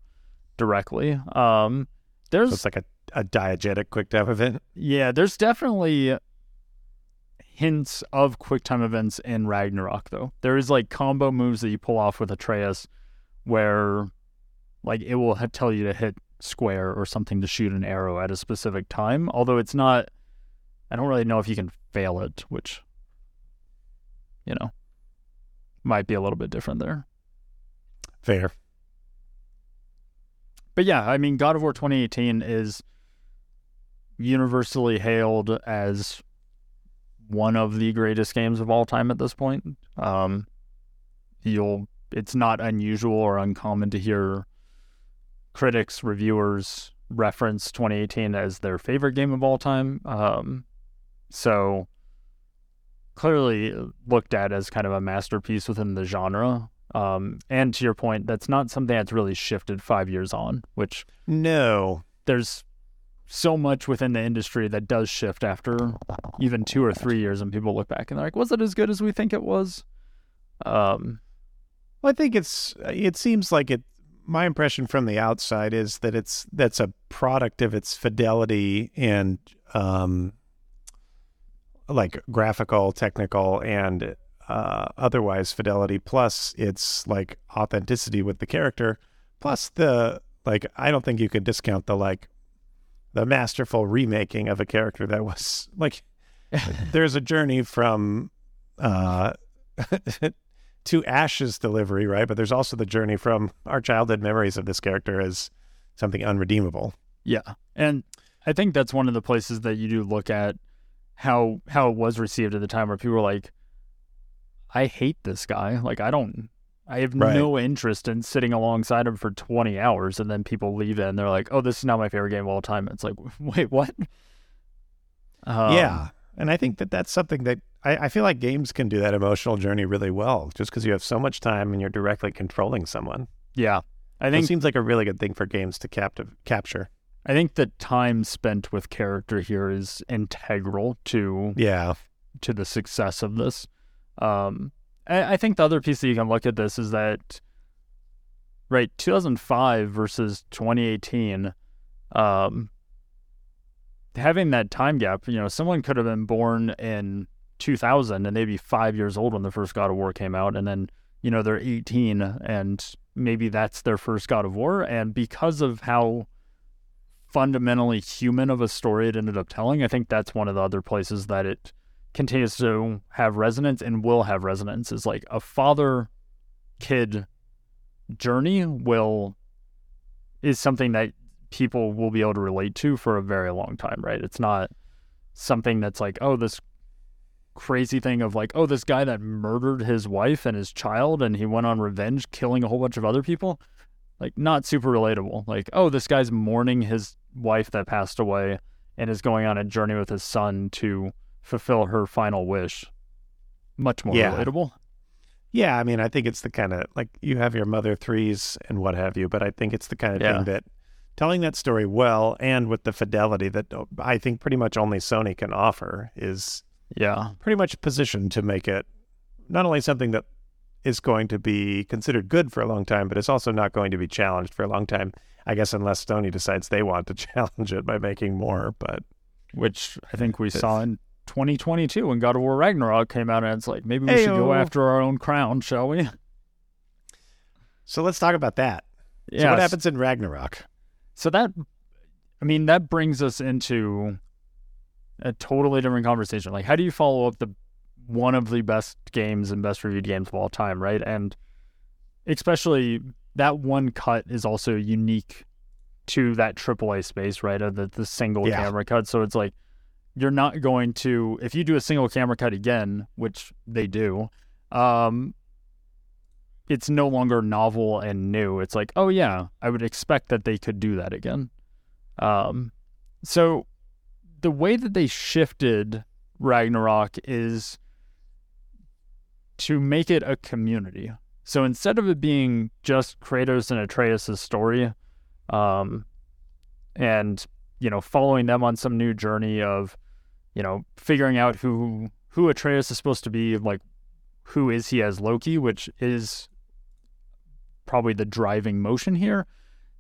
directly. Um, So there's, it's like a, a diegetic QuickTime event. yeah, there's definitely hints of quick time events in Ragnarok, though. There is like combo moves that you pull off with Atreus where like it will tell you to hit square or something to shoot an arrow at a specific time. Although it's not, I don't really know if you can fail it, which, you know, might be a little bit different there. Fair. But yeah, I mean, God of War 2018 is universally hailed as one of the greatest games of all time at this point. Um, you'll it's not unusual or uncommon to hear critics, reviewers reference 2018 as their favorite game of all time. Um, so clearly looked at as kind of a masterpiece within the genre. Um, and to your point, that's not something that's really shifted five years on, which no, there's so much within the industry that does shift after even two or three years, and people look back and they're like, "Was it as good as we think it was?" Um, well, I think it's. It seems like it. My impression from the outside is that it's that's a product of its fidelity and um, like graphical, technical, and uh, otherwise fidelity. Plus, it's like authenticity with the character. Plus the like. I don't think you could discount the like the masterful remaking of a character that was like. there's a journey from uh, to Ash's delivery, right? But there's also the journey from our childhood memories of this character as something unredeemable. Yeah, and I think that's one of the places that you do look at how how it was received at the time, where people were like, "I hate this guy. Like, I don't." I have right. no interest in sitting alongside him for 20 hours, and then people leave it and they're like, "Oh, this is not my favorite game of all time." It's like, wait, what? Um, yeah, and I think that that's something that I, I feel like games can do that emotional journey really well, just because you have so much time and you're directly controlling someone. Yeah, I think it seems like a really good thing for games to captive capture. I think the time spent with character here is integral to yeah to the success of this. Um, I, I think the other piece that you can look at this is that right 2005 versus 2018 um, having that time gap you know someone could have been born in 2000 and they'd be five years old when the first god of war came out and then you know they're 18 and maybe that's their first god of war and because of how fundamentally human of a story it ended up telling i think that's one of the other places that it continues to have resonance and will have resonance is like a father kid journey will is something that people will be able to relate to for a very long time, right? It's not something that's like, oh, this crazy thing of like, oh, this guy that murdered his wife and his child and he went on revenge killing a whole bunch of other people. Like, not super relatable. Like, oh, this guy's mourning his wife that passed away and is going on a journey with his son to fulfill her final wish. Much more yeah. relatable. Yeah, I mean, I think it's the kind of like you have your mother threes and what have you, but I think it's the kind of yeah. thing that telling that story well and with the fidelity that I think pretty much only Sony can offer is yeah pretty much positioned to make it not only something that is going to be considered good for a long time, but it's also not going to be challenged for a long time. I guess unless Sony decides they want to challenge it by making more, but which I think we saw in 2022 when God of War Ragnarok came out, and it's like maybe we should go after our own crown, shall we? So let's talk about that. Yeah. So what happens in Ragnarok? So that, I mean, that brings us into a totally different conversation. Like, how do you follow up the one of the best games and best reviewed games of all time, right? And especially that one cut is also unique to that AAA space, right? Of the, the single yeah. camera cut. So it's like you're not going to if you do a single camera cut again, which they do, um, it's no longer novel and new. It's like, oh yeah, I would expect that they could do that again. Um, so the way that they shifted Ragnarok is to make it a community. So instead of it being just Kratos and Atreus' story, um, and you know following them on some new journey of you know figuring out who who Atreus is supposed to be like who is he as Loki which is probably the driving motion here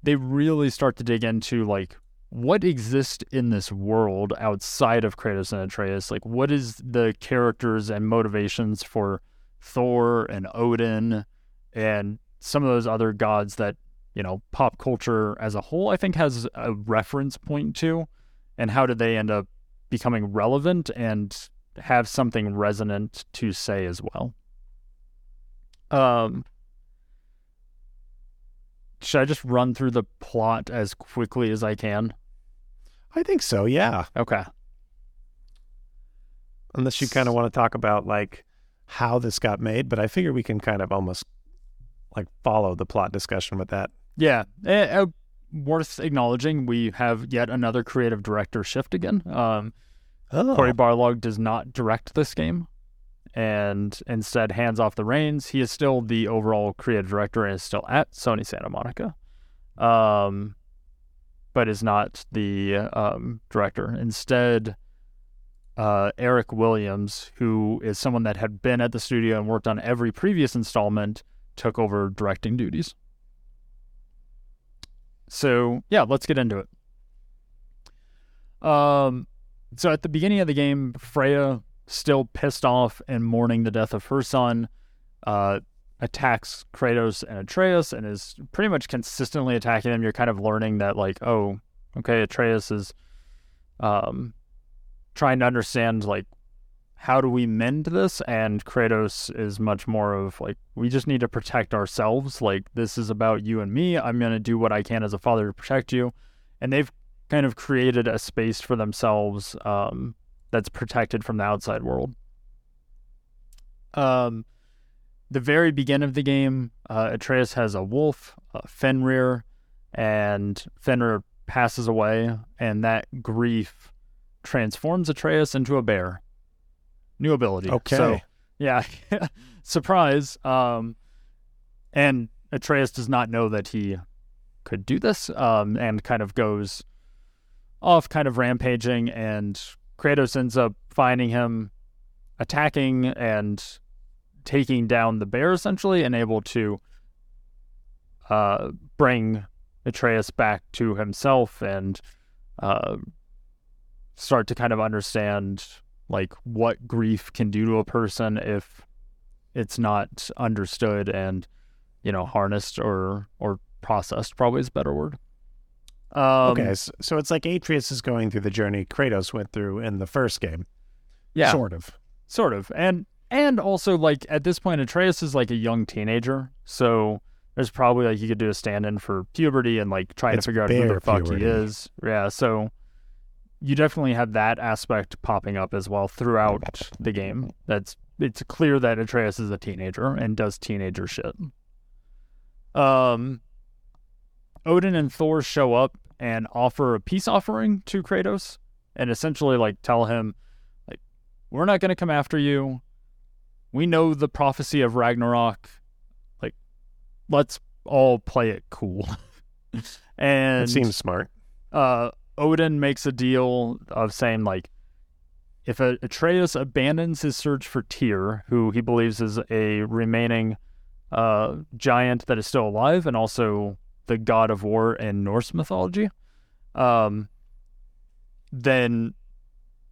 they really start to dig into like what exists in this world outside of Kratos and Atreus? Like what is the characters and motivations for Thor and Odin and some of those other gods that you know, pop culture as a whole, I think has a reference point to, and how did they end up becoming relevant and have something resonant to say as well. Um, should I just run through the plot as quickly as I can? I think so, yeah. Okay. Unless you kind of want to talk about like how this got made, but I figure we can kind of almost like follow the plot discussion with that. Yeah, eh, worth acknowledging. We have yet another creative director shift again. Um, Oh, Cory Barlog does not direct this game, and instead hands off the reins. He is still the overall creative director and is still at Sony Santa Monica, um, but is not the um, director. Instead, uh, Eric Williams, who is someone that had been at the studio and worked on every previous installment, took over directing duties. So yeah, let's get into it. Um, so at the beginning of the game, Freya, still pissed off and mourning the death of her son, uh, attacks Kratos and Atreus and is pretty much consistently attacking them. You're kind of learning that, like, oh, okay, Atreus is um, trying to understand, like, how do we mend this? And Kratos is much more of, like, we just need to protect ourselves. Like, this is about you and me. I'm going to do what I can as a father to protect you. And they've kind of created a space for themselves um, that's protected from the outside world. Um, the very beginning of the game, uh, Atreus has a wolf, Fenrir, and Fenrir passes away, and that grief transforms Atreus into a bear. New ability. Okay. So, yeah, surprise. Um, and Atreus does not know that he could do this, um, and kind of goes off, kind of rampaging, and Kratos ends up finding him, attacking and taking down the bear essentially, and able to uh, bring Atreus back to himself and uh, start to kind of understand like what grief can do to a person if it's not understood and you know harnessed or or processed probably is a better word um, okay, so, it's like Atreus is going through the journey Kratos went through in the first game. yeah Sort of. sort of and and also like at this point atreus is like a young teenager so there's probably like you could do a stand-in for puberty and like trying It's to figure out who the fuck puberty. he is yeah so you definitely have that aspect popping up as well throughout the game that's it's clear that atreus is a teenager and does teenager shit um odin and thor show up and offer a peace offering to kratos and essentially like tell him like we're not going to come after you. We know the prophecy of Ragnarok. Like, let's all play it cool. and It seems smart. uh, Odin makes a deal of saying, like, if Atreus abandons his search for Tyr, who he believes is a remaining uh, giant that is still alive and also the god of war in Norse mythology, um, then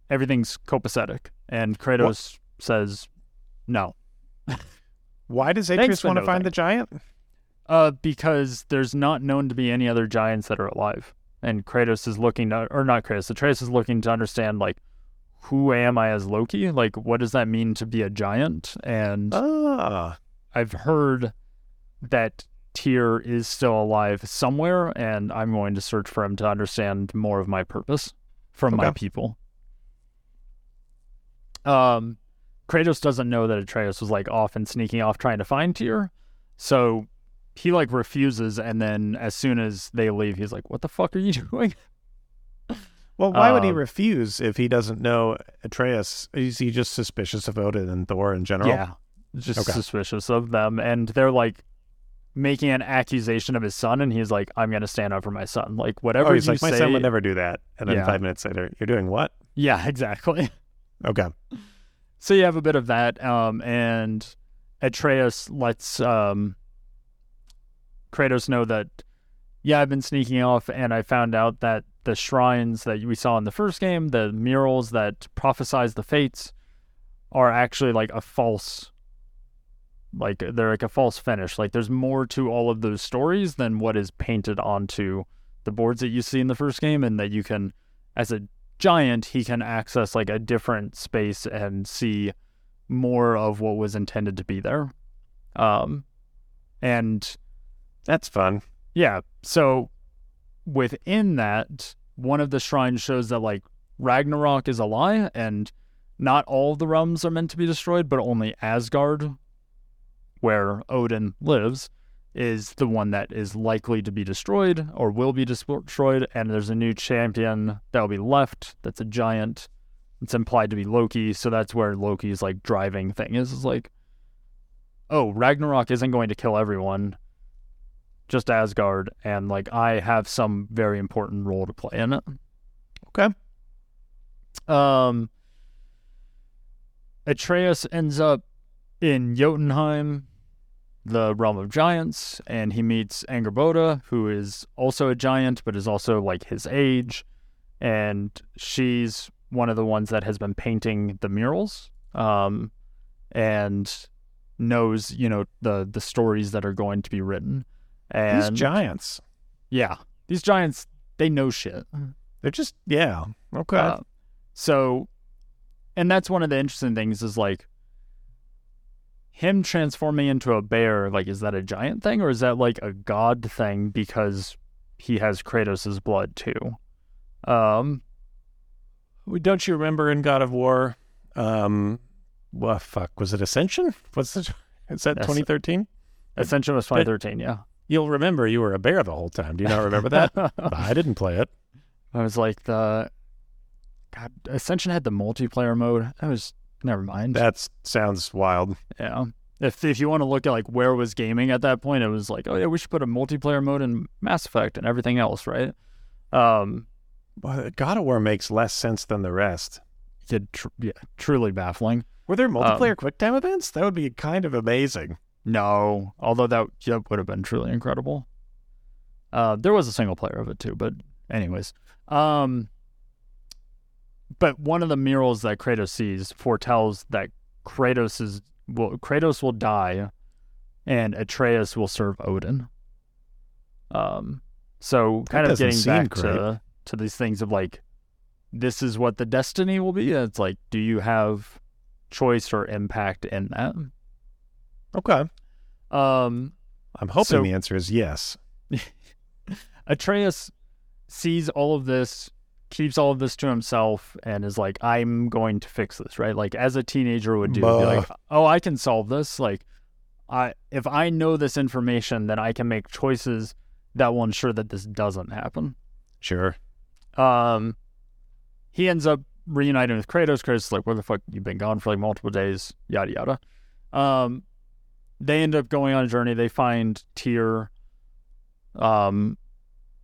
everything's copacetic. And Kratos says, no. Why does Atreus want to no find the giant? Uh, because there's not known to be any other giants that are alive, and Kratos is looking to, or not Kratos, Atreus is looking to understand like, who am I as Loki? Like, what does that mean to be a giant? And Ah, I've heard that Tyr is still alive somewhere, and I'm going to search for him to understand more of my purpose from my people. Um, Kratos doesn't know that Atreus was like off and sneaking off trying to find Tyr, so he like refuses, and then as soon as they leave, he's like, "What the fuck are you doing?" well, why would he Um, refuse if he doesn't know Atreus? Is he just suspicious of Odin and Thor in general? Yeah, just Okay. suspicious of them, and they're like making an accusation of his son, and he's like, "I'm gonna stand up for my son." Like whatever Oh, he's you like, my say, son would never do that. And then Yeah. five minutes later, you're doing what? Yeah, exactly. Okay. So you have a bit of that, um, and Atreus lets um, Kratos know that, yeah, I've been sneaking off, and I found out that the shrines that we saw in the first game, the murals that prophesize the fates, are actually like a false, like they're like a false finish. Like there's more to all of those stories than what is painted onto the boards that you see in the first game, and that you can, as a giant, he can access like a different space and see more of what was intended to be there. Um, and That's fun. yeah, so within that, one of the shrines shows that like Ragnarok is a lie and not all the realms are meant to be destroyed, but only Asgard, where Odin lives, is the one that is likely to be destroyed or will be destroyed, and there's a new champion that will be left that's a giant. It's implied to be Loki, so that's where Loki's like driving thing is. Is like, oh, Ragnarok isn't going to kill everyone, just Asgard, and like I have some very important role to play in it. Okay. Um, Atreus ends up in Jotunheim, the realm of giants, and he meets Angrboda, who is also a giant, but is also like his age. And she's one of the ones that has been painting the murals um, and knows, you know, the, the stories that are going to be written. And These giants. yeah, these giants, they know shit. They're just yeah. Okay. Uh, so, and that's one of the interesting things is like him transforming into a bear. Like, is that a giant thing or is that like a god thing because he has Kratos' blood too? Um, Don't you remember in God of War? Um, what fuck was it? Ascension? What's the? Is that 2013? Ascension was 2013. Yeah, You'll remember you were a bear the whole time. Do you not remember that? I didn't play it. I was like the God. Ascension had the multiplayer mode. I was never mind. That sounds wild. Yeah. If if you want to look at like where was gaming at that point, it was like, oh yeah, we should put a multiplayer mode in Mass Effect and everything else, right? Um, Well, God of War makes less sense than the rest. yeah, tr- yeah, truly baffling. Were there multiplayer quick time events? That would be kind of amazing. No, although that yeah, would have been truly incredible. Uh, there was a single player of it too, but anyways, um, but one of the murals that Kratos sees foretells that Kratos is will Kratos will die, and Atreus will serve Odin. Um, so kind of getting back great. to to these things of like, this is what the destiny will be. It's like, do you have choice or impact in that? Okay. Um, I'm hoping So- the answer is yes. Atreus sees all of this, keeps all of this to himself, and is like, I'm going to fix this, right? Like as a teenager would do, be like, oh, I can solve this. Like, I if I know this information, then I can make choices that will ensure that this doesn't happen. Sure. Um, he ends up reuniting with Kratos. Kratos is like, where the fuck you've been gone for like multiple days, yada yada. Um, they end up going on a journey. They find Tyr, um,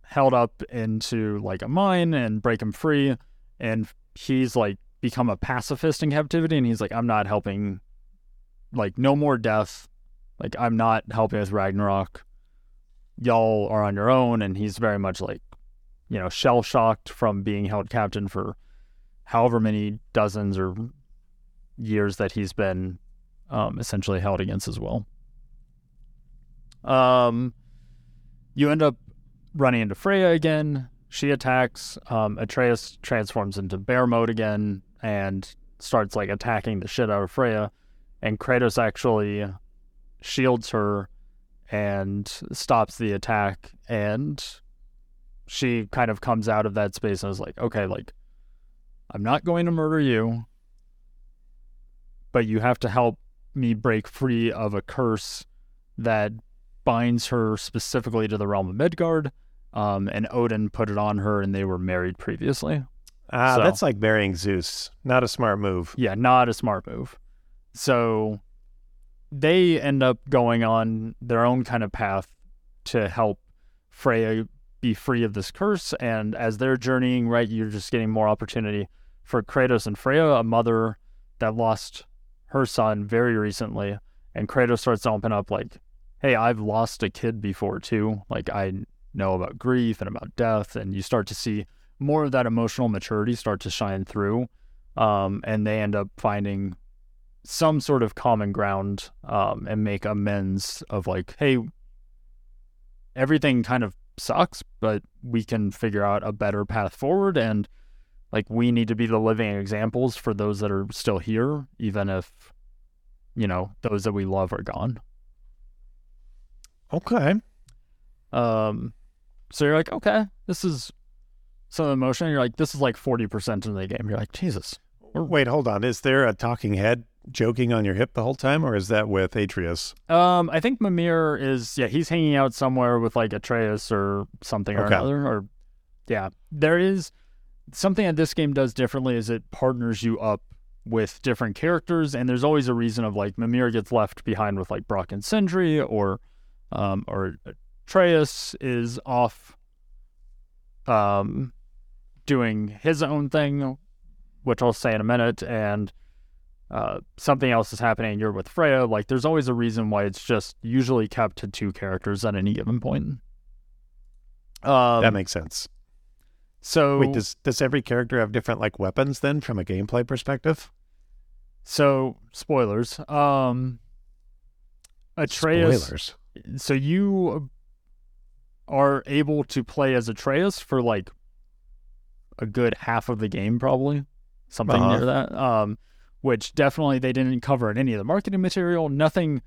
held up into like a mine and break him free, and he's like become a pacifist in captivity, and he's like, I'm not helping. Like, no more death. Like, I'm not helping with Ragnarok. Y'all are on your own, and he's very much like you know, shell shocked from being held captain for however many dozens or years that he's been um, essentially held against as well. Um, you end up running into Freya again. She attacks. Um, Atreus transforms into bear mode again and starts like attacking the shit out of Freya. And Kratos actually shields her and stops the attack and she kind of comes out of that space and is like, okay, like, I'm not going to murder you, but you have to help me break free of a curse that binds her specifically to the realm of Midgard. Um, and Odin put it on her, and they were married previously. Ah, So- that's like marrying Zeus. Not a smart move. Yeah, not a smart move. So they end up going on their own kind of path to help Freya be free of this curse. And as they're journeying, right, you're just getting more opportunity for Kratos and Freya, a mother that lost her son very recently. And Kratos starts to open up like, hey, I've lost a kid before too. Like, I know about grief and about death. And you start to see more of that emotional maturity start to shine through. Um, and they end up finding some sort of common ground um, and make amends of like, hey, everything kind of sucks, but we can figure out a better path forward. And like, we need to be the living examples for those that are still here, even if, you know, those that we love are gone. Okay. Um, so you're like, okay, this is some emotion. You're like, this is like 40% of the game. You're like, Jesus. Wait, hold on. Is there a talking head joking on your hip the whole time, or is that with Atreus? Um, I think Mimir is yeah, he's hanging out somewhere with like Atreus or something or Okay. another. Or yeah, there is something that this game does differently is it partners you up with different characters, and there's always a reason of like Mimir gets left behind with like Brock and Sindri, or um, or Atreus is off, um, doing his own thing, which I'll say in a minute, and uh, something else is happening, you're with Freya, like there's always a reason why it's just usually kept to two characters at any given point. Um, that makes sense. So Wait, does does every character have different like weapons then, from a gameplay perspective? so spoilers. Um, Atreus. Spoilers. So you are able to play as Atreus for like a good half of the game, probably something Uh-huh. near that. Um, which definitely they didn't cover in any of the marketing material. Nothing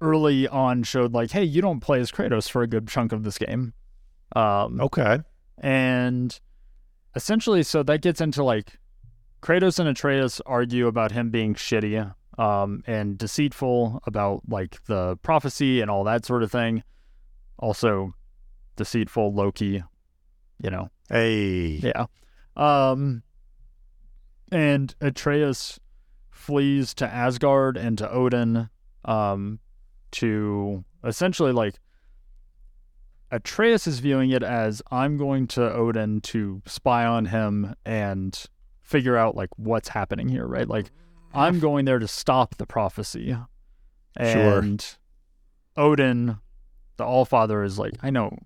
early on showed like, hey, you don't play as Kratos for a good chunk of this game. Um, Okay. And essentially, so that gets into like Kratos and Atreus argue about him being shitty um, and deceitful about like the prophecy and all that sort of thing. Also, deceitful Loki, you know, Hey. yeah. Um, and Atreus flees to Asgard and to Odin um, to essentially like Atreus is viewing it as I'm going to Odin to spy on him and figure out like what's happening here, right? Like I'm going there to stop the prophecy. Sure. And Odin, the All Father, is like, I know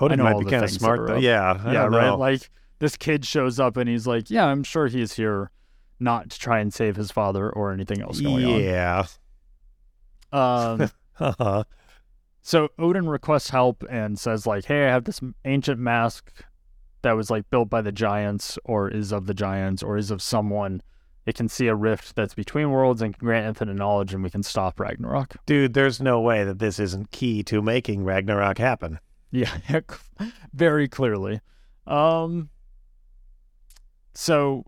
Odin I know might be kind of smart though. Yeah. I yeah, right. Like this kid shows up and he's like, "Yeah, I'm sure he's here, not to try and save his father or anything else going yeah. on." Um, Uh-huh. So Odin requests help and says, "Like, hey, I have this ancient mask that was like built by the giants, or is of the giants, or is of someone." It can see a rift that's between worlds and can grant infinite knowledge, and we can stop Ragnarok. Dude, there's no way that this isn't key to making Ragnarok happen. Yeah, very clearly. Um, so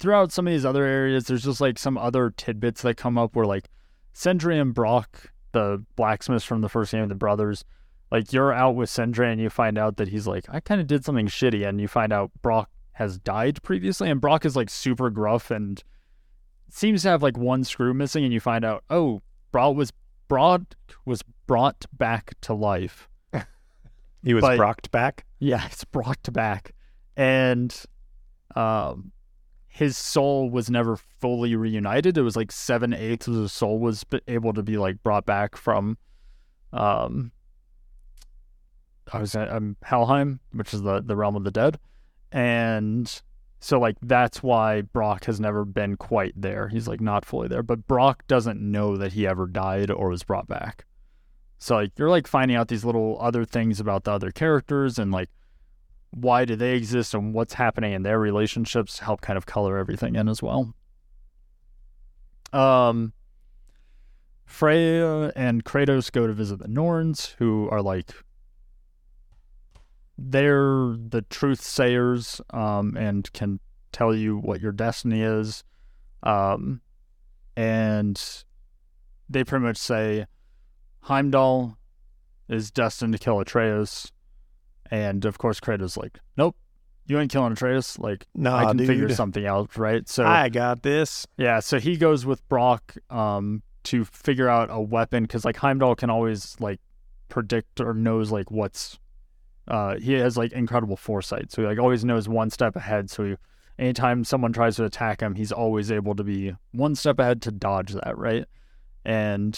throughout some of these other areas, there's just like some other tidbits that come up where like Sindri and Brock, the blacksmiths from the first game of the brothers, like you're out with Sindri and you find out that he's like, I kind of did something shitty, and you find out Brock has died previously, and Brock is like super gruff and seems to have like one screw missing, and you find out, oh, Brock was Brock was brought back to life. He was But- brocked back. Yeah, it's brought back, and um, his soul was never fully reunited. It was like seven eighths of his soul was able to be like brought back from, um, I was at um, Helheim, which is the the realm of the dead, and so like that's why Brock has never been quite there. He's like not fully there, but Brock doesn't know that he ever died or was brought back. So like you're like finding out these little other things about the other characters and like why do they exist and what's happening in their relationships help kind of color everything in as well. Um Freya and Kratos go to visit the Norns, who are like they're the truth sayers um, and can tell you what your destiny is. Um, and they pretty much say Heimdall is destined to kill Atreus. And of course, Kratos like, nope, you ain't killing Atreus. Like, Nah, I can dude. figure something out, right? So I got this. yeah, so he goes with Brock um, to figure out a weapon because like Heimdall can always like predict or knows like what's. Uh, he has like incredible foresight, so he like always knows one step ahead. So he, anytime someone tries to attack him, he's always able to be one step ahead to dodge that, right? And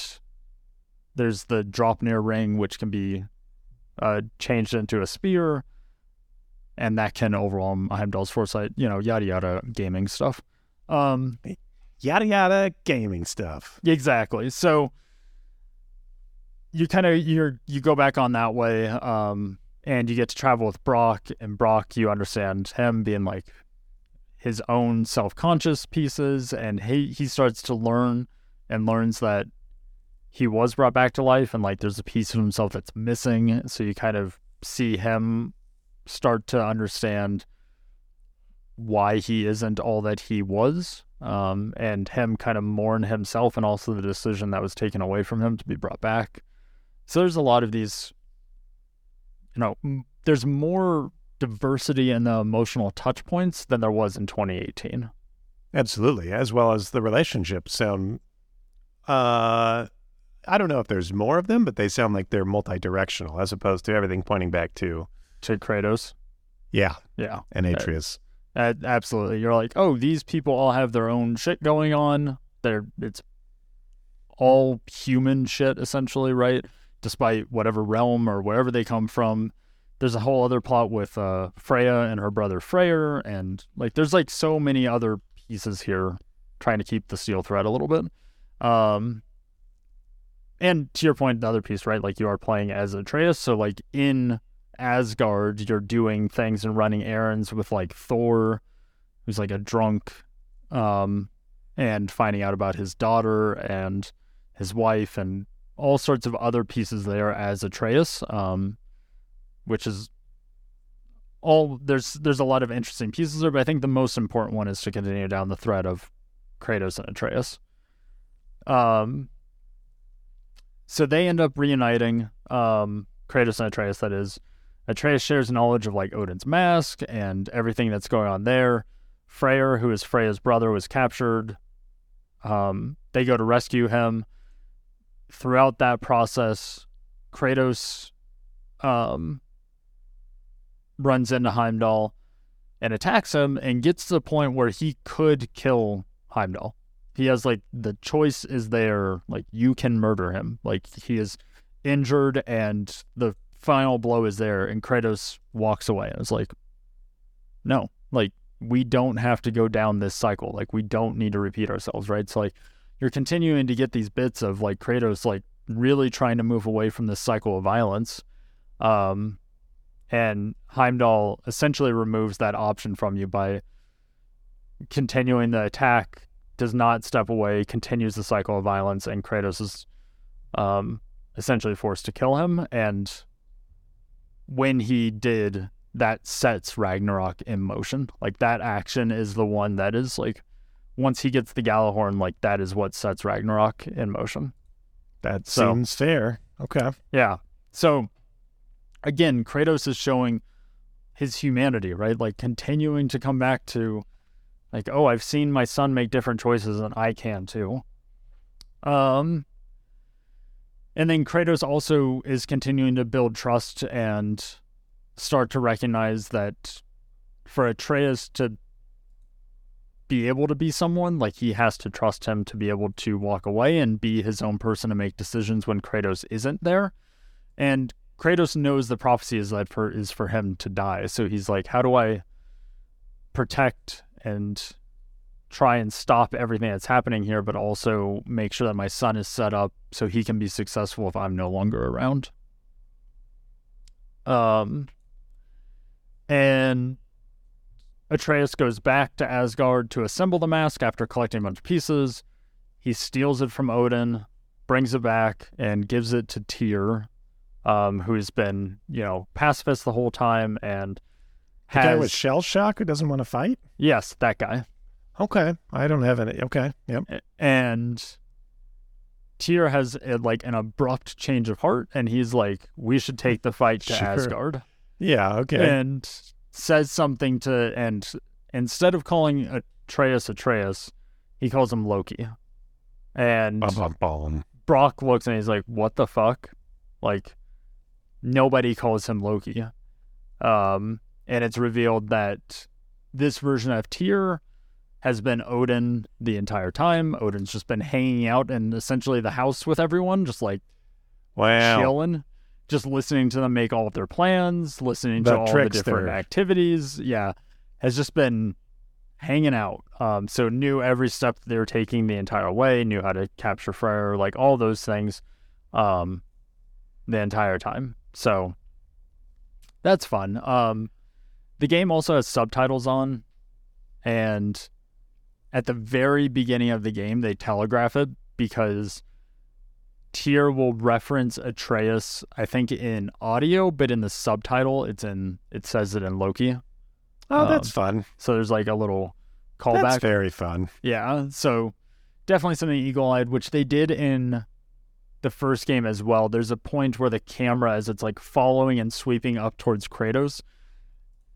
there's the Draupnir ring, which can be uh, changed into a spear, and that can overwhelm Heimdall's foresight. You know, yada yada, gaming stuff. Um, Yada yada gaming stuff. Exactly. So you kind of you're you go back on that way, um, and you get to travel with Brock, and Brock, you understand him being like his own self-conscious pieces, and he he starts to learn and learns that he was brought back to life, and like there's a piece of himself that's missing. So you kind of see him start to understand why he isn't all that he was um, and him kind of mourn himself and also the decision that was taken away from him to be brought back. So there's a lot of these, you know, m- there's more diversity in the emotional touch points than there was in 2018. Absolutely, as well as the relationships sound. Uh, I don't know if there's more of them, but they sound like they're multi-directional as opposed to everything pointing back to To Kratos, yeah, yeah, and Atreus. Uh, absolutely. You're like, oh, these people all have their own shit going on. They're it's all human shit essentially, right? Despite whatever realm or wherever they come from. There's a whole other plot with uh, Freya and her brother Freyr, and like there's like so many other pieces here trying to keep the steel thread a little bit. Um, and to your point, the other piece, right? Like you are playing as Atreus, so like in Asgard, you're doing things and running errands with like Thor, who's like a drunk, um, and finding out about his daughter and his wife and all sorts of other pieces there as Atreus, um, which is all there's there's a lot of interesting pieces there, but I think the most important one is to continue down the thread of Kratos and Atreus. Um, so they end up reuniting, um, Kratos and Atreus, that is. Atreus shares knowledge of like Odin's mask and everything that's going on there. Freyr, who is Freya's brother, was captured. Um, they go to rescue him. Throughout that process, Kratos um, runs into Heimdall and attacks him and gets to the point where he could kill Heimdall. He has like the choice is there, like you can murder him. Like he is injured and the final blow is there and Kratos walks away. And it's like, no, like we don't have to go down this cycle. Like we don't need to repeat ourselves, right? So like you're continuing to get these bits of like Kratos like really trying to move away from this cycle of violence. Um and Heimdall essentially removes that option from you by continuing the attack, does not step away, continues the cycle of violence, and Kratos is um, essentially forced to kill him. And when he did, that sets Ragnarok in motion. Like that action is the one that is like, once he gets the Gjallarhorn, like that is what sets Ragnarok in motion. That So- seems fair. Okay. Yeah. So again, Kratos is showing his humanity, right? Like continuing to come back to like, oh, I've seen my son make different choices and I can too. Um and then Kratos also is continuing to build trust and start to recognize that for Atreus to be able to be someone, like he has to trust him to be able to walk away and be his own person to make decisions when Kratos isn't there. And Kratos knows the prophecy is that for is for him to die. So he's like, how do I protect and try and stop everything that's happening here, but also make sure that my son is set up so he can be successful if I'm no longer around. Um and Atreus goes back to Asgard to assemble the mask after collecting a bunch of pieces. He steals it from Odin, brings it back, and gives it to Tyr, um, who's been, you know, pacifist the whole time and The has guy with shell shock who doesn't want to fight? yes, that guy. Okay. I don't have any. Okay. Yep. And Tyr has a, like an abrupt change of heart, and he's like, "We should take the fight to Sure. Asgard." Yeah. Okay. and says something to and instead of calling Atreus Atreus, he calls him Loki. And Bum, bum, bum. Brock looks and he's like, "What the fuck?" Like nobody calls him Loki. Um, and it's revealed that this version of Tyr has been Odin the entire time. Odin's just been hanging out in essentially the house with everyone, just like Wow. chilling, just listening to them make all of their plans, listening to all the different activities. Yeah, has just been hanging out. Um, so knew every step they were taking the entire way, knew how to capture Freyr, like all those things, um, the entire time. So that's fun. Um, the game also has subtitles on, and at the very beginning of the game, they telegraph it because Tyr will reference Atreus, I think in audio, but in the subtitle, it's in it says it in Loki. Oh, that's um, fun. So there's like a little callback. That's very fun. Yeah, so definitely something eagle-eyed, which they did in the first game as well. There's a point where the camera, as it's like following and sweeping up towards Kratos,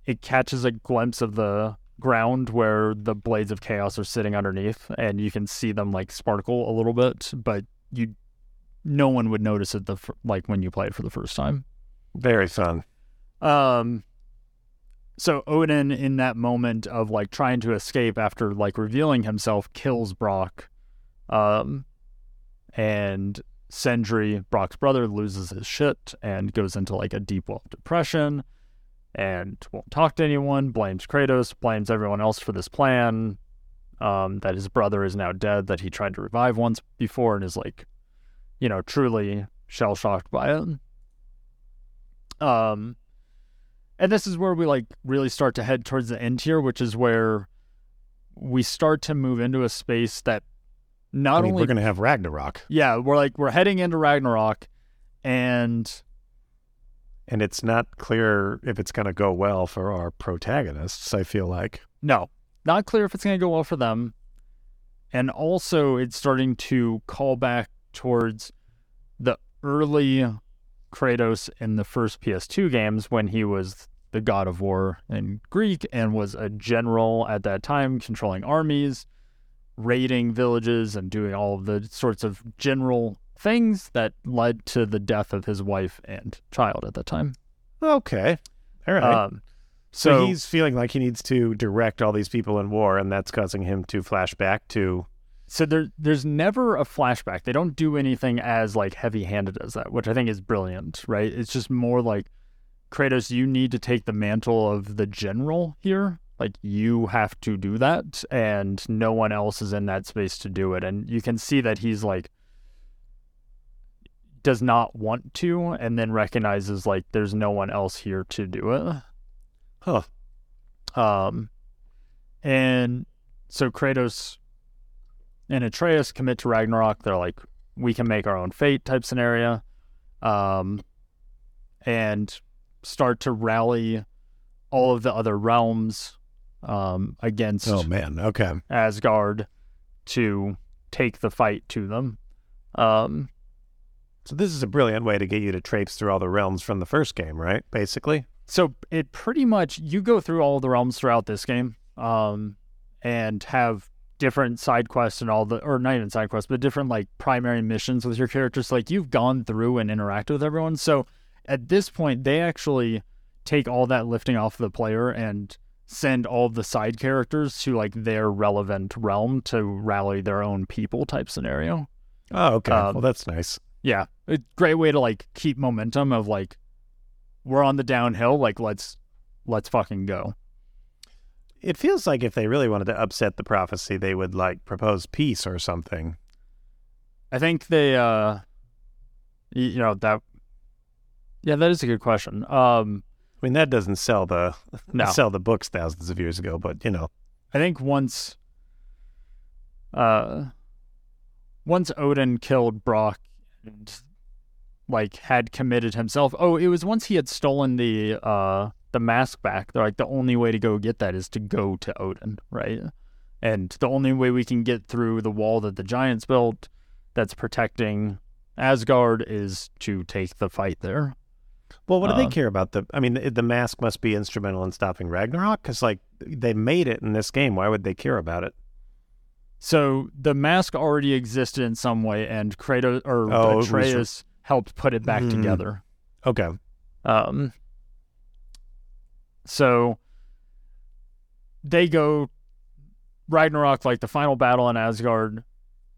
it catches a glimpse of the ground where the blades of chaos are sitting underneath, and you can see them like sparkle a little bit, but you, no one would notice it the like when you play it for the first time. Very fun. Um, so Odin, in that moment of like trying to escape after like revealing himself, kills Brock. Um, and Sindri, Brock's brother, loses his shit and goes into like a deep well of depression and won't talk to anyone, blames Kratos, blames everyone else for this plan. Um, that his brother is now dead, that he tried to revive once before and is like, you know, truly shell shocked by it. Um, and this is where we like really start to head towards the end here, which is where we start to move into a space that not I mean, only we're going to have Ragnarok, yeah, we're like we're heading into Ragnarok, and and it's not clear if it's going to go well for our protagonists. I feel like. no, not clear if it's going to go well for them, and also it's starting to call back towards the early Kratos in the first PS2 games when he was the god of war in Greek and was a general at that time, controlling armies, raiding villages, and doing all the sorts of general things that led to the death of his wife and child at that time. Okay. All right. Um, so, so, he's feeling like he needs to direct all these people in war, and that's causing him to flash back to. so there, there's never a flashback. They don't do anything as like heavy-handed as that, which I think is brilliant. Right? It's just more like Kratos, you need to take the mantle of the general here. Like you have to do that, and no one else is in that space to do it. And you can see that he's like does not want to, and then recognizes like there's no one else here to do it. Huh. Um, and so Kratos and Atreus commit to Ragnarok. They're like, we can make our own fate type scenario. Um, and start to rally all of the other realms um, against Oh man. Okay. Asgard to take the fight to them. Um, So this is a brilliant way to get you to traipse through all the realms from the first game, right? Basically. so it pretty much you go through all the realms throughout this game, um, and have different side quests and all the or not even side quests, but different like primary missions with your characters. Like you've gone through and interacted with everyone. So at this point, they actually take all that lifting off the player and send all the side characters to like their relevant realm to rally their own people type scenario. Oh, okay. Um, well, that's nice. Yeah, a great way to like keep momentum of like we're on the downhill. Like let's let's fucking go. It feels like if they really wanted to upset the prophecy, they would like propose peace or something. I think they, uh, you know that. Yeah, that is a good question. Um, I mean, that doesn't sell the no, sell the books thousands of years ago, but you know, I think once, uh, once Odin killed Brock and like had committed himself. Oh, it was once he had stolen the uh the mask back. They're like the only way to go get that is to go to Odin, right? And the only way we can get through the wall that the giants built that's protecting Asgard is to take the fight there. well, what do they Um, care about the? I mean, the, the mask must be instrumental in stopping Ragnarok because like they made it in this game. Why would they care about it? So the mask already existed in some way, and Kratos or Oh, it was- Atreus helped put it back Mhm. together. Okay, Um, so they go Ragnarok, like the final battle in Asgard.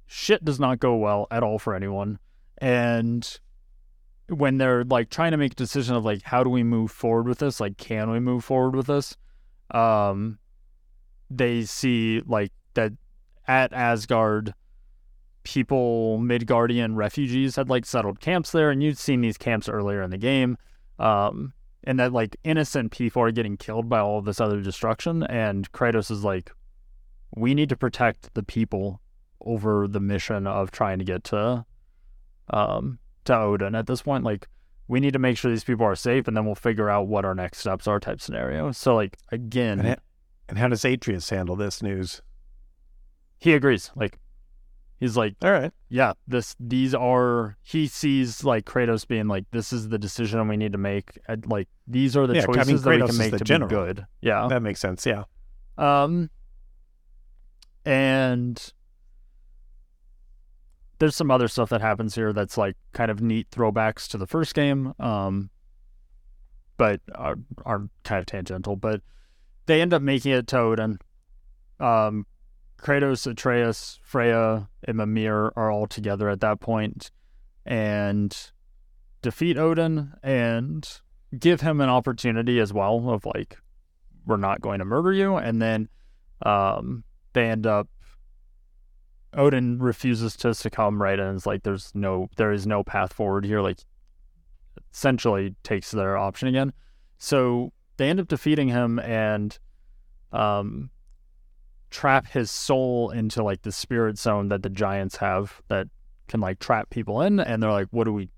Shit does not go well at all for anyone, and when they're like trying to make a decision of like how do we move forward with this, like can we move forward with this, um, they see like at Asgard, people Midgardian refugees had like settled camps there, and you'd seen these camps earlier in the game. Um, and that like innocent people are getting killed by all this other destruction, and Kratos is like, we need to protect the people over the mission of trying to get to, um, to Odin. At this point, like we need to make sure these people are safe, and then we'll figure out what our next steps are, type scenario. So like again, And how does Atreus handle this news? He agrees. Like he's like, All right. yeah, this these are he sees like Kratos being like, this is the decision we need to make. And, Like these are the Yeah, I mean, choices that we can make to general. be good. Yeah. That makes sense. Yeah. Um, and there's some other stuff that happens here that's like kind of neat throwbacks to the first game. Um, but are are kind of tangential. But they end up making it to Odin. Um, Kratos, Atreus, Freya, and Mimir are all together at that point, and defeat Odin and give him an opportunity as well of like we're not going to murder you. And then um they end up Odin refuses to succumb right and it's like there's no there is no path forward here like essentially takes their option again. So they end up defeating him and um trap his soul into like the spirit zone that the giants have that can like trap people in and they're like what do we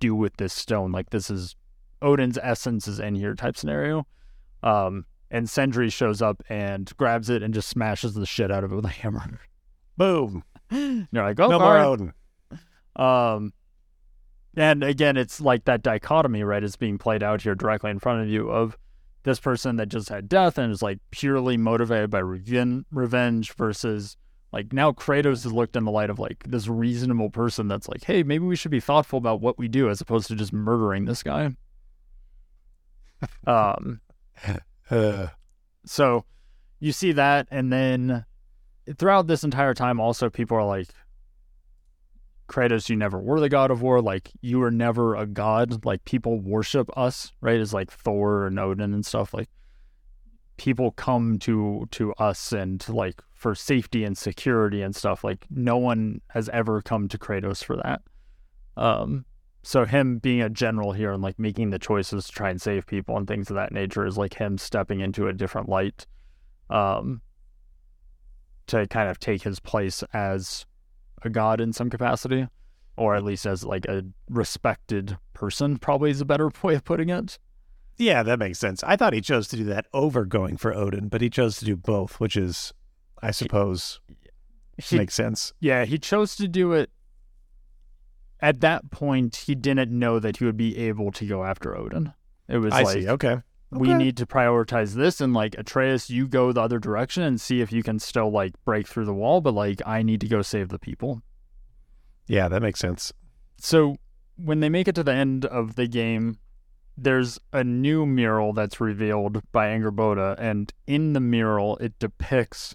do with this stone like this is Odin's essence is in here type scenario um and Sindri shows up and grabs it and just smashes the shit out of it with a hammer. Boom. You're like, oh, no more right. Odin. Um, and again, it's like that dichotomy, right? Is being played out here directly in front of you of this person that just had death and is like purely motivated by reven- revenge versus like now Kratos is looked in the light of like this reasonable person that's like, hey, maybe we should be thoughtful about what we do as opposed to just murdering this guy. um, Uh, so you see that, and then throughout this entire time, also people are like, Kratos, you never were the god of war. Like you were never a god. Like people worship us, right? As like Thor and Odin and stuff. Like people come to to us and like for safety and security and stuff. Like no one has ever come to Kratos for that. Um, so him being a general here and like making the choices to try and save people and things of that nature is like him stepping into a different light, um, to kind of take his place as a god in some capacity, or at least as like a respected person. Probably is a better way of putting it. yeah, that makes sense. I thought he chose to do that over going for Odin, but he chose to do both, which is, I suppose, He, makes sense. yeah, he chose to do it. At that point, he didn't know that he would be able to go after Odin. It was I like see. Okay. We need to prioritize this and like Atreus, you go the other direction and see if you can still like break through the wall, but like I need to go save the people. Yeah, that makes sense. So when they make it to the end of the game, there's a new mural that's revealed by Angrboda, and in the mural it depicts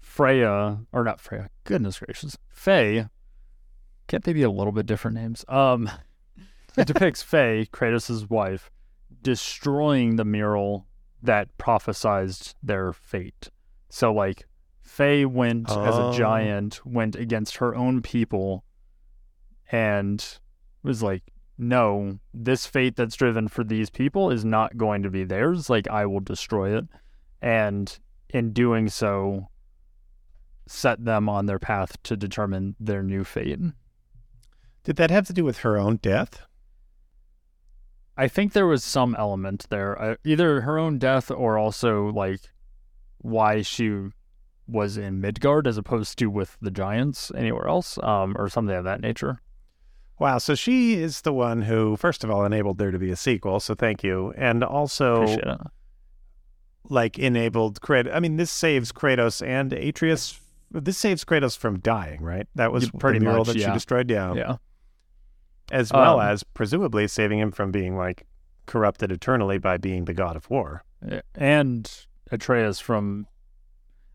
Freya or not Freya, goodness gracious. Faye. Can't they be a little bit different names? Um it depicts Faye, Kratos' wife, destroying the mural that prophesized their fate. So like Faye went as Oh. a giant, went against her own people and was like, No, this fate that's driven for these people is not going to be theirs. Like I will destroy it. And in doing so, set them on their path to determine their new fate. Did that have to do with her own death? I think there was some element there, uh, either her own death or also like why she was in Midgard as opposed to with the giants anywhere else, um, or something of that nature. Wow. So she is the one who, first of all, enabled there to be a sequel. So thank you. And also, like, enabled Kratos. I mean, this saves Kratos and Atreus. This saves Kratos from dying, right? That was Yeah, pretty the mural much, that she destroyed. Yeah. Yeah, As well Um, as presumably saving him from being, like, corrupted eternally by being the god of war. and Atreus from.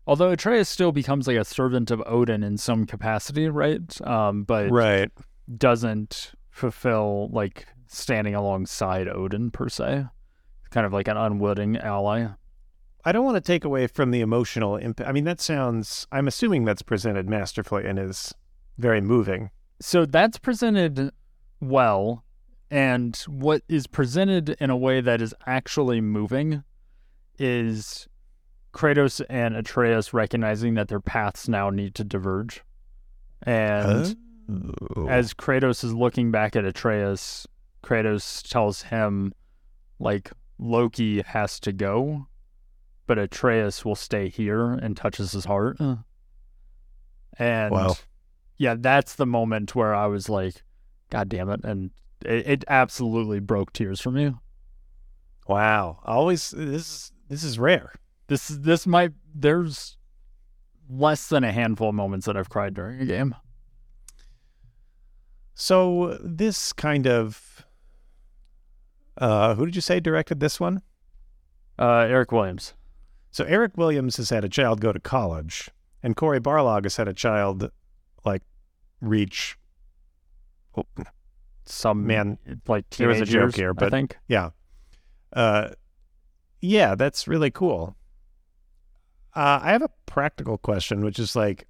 Although Atreus still becomes like a servant of Odin in some capacity, right? Um, but Right. doesn't fulfill like standing alongside Odin per se. Kind of like an unwitting ally. I don't want to take away from the emotional impact. I mean, that sounds, I'm assuming that's presented masterfully and is very moving. So that's presented well, and what is presented in a way that is actually moving is Kratos and Atreus recognizing that their paths now need to diverge. And Oh. as Kratos is looking back at Atreus, Kratos tells him, like, Loki has to go but Atreus will stay here and touches his heart. And Wow. yeah, that's the moment where I was like, God damn it. And it, it absolutely broke tears for me. Wow. Always this is this is rare. This is this might there's less than a handful of moments that I've cried during a game. So this kind of uh who did you say directed this one? Uh, Eric Williams. So Eric Williams has had a child go to college, and Cory Barlog has had a child like reach. Some Man, like there was a joke here, I but- think. yeah, uh, yeah, that's really cool. Uh, I have a practical question, which is like,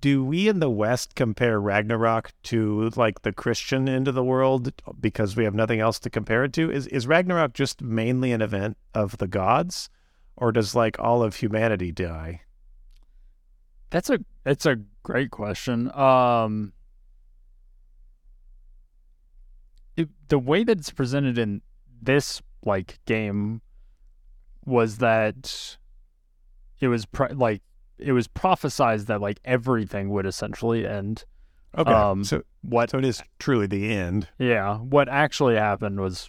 do we in the West compare Ragnarok to like the Christian end of the world because we have nothing else to compare it to? Is is Ragnarok just mainly an event of the gods, or does like all of humanity die? That's a it's a great question. Um, it, the way that it's presented in this like game was that it was pro- like it was prophesized that like everything would essentially end. Okay, Um, so What so it is truly the end. yeah, what actually happened was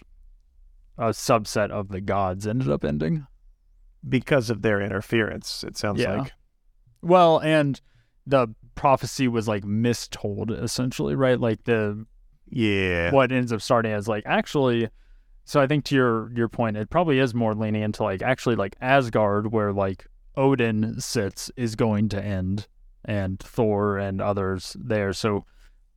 a subset of the gods ended up ending. because of their interference. It sounds Yeah. like. Well, and the prophecy was like mistold essentially, right? Like the Yeah. what ends up starting as like actually so I think to your your point, it probably is more leaning into like actually like Asgard where like Odin sits is going to end and Thor and others there. So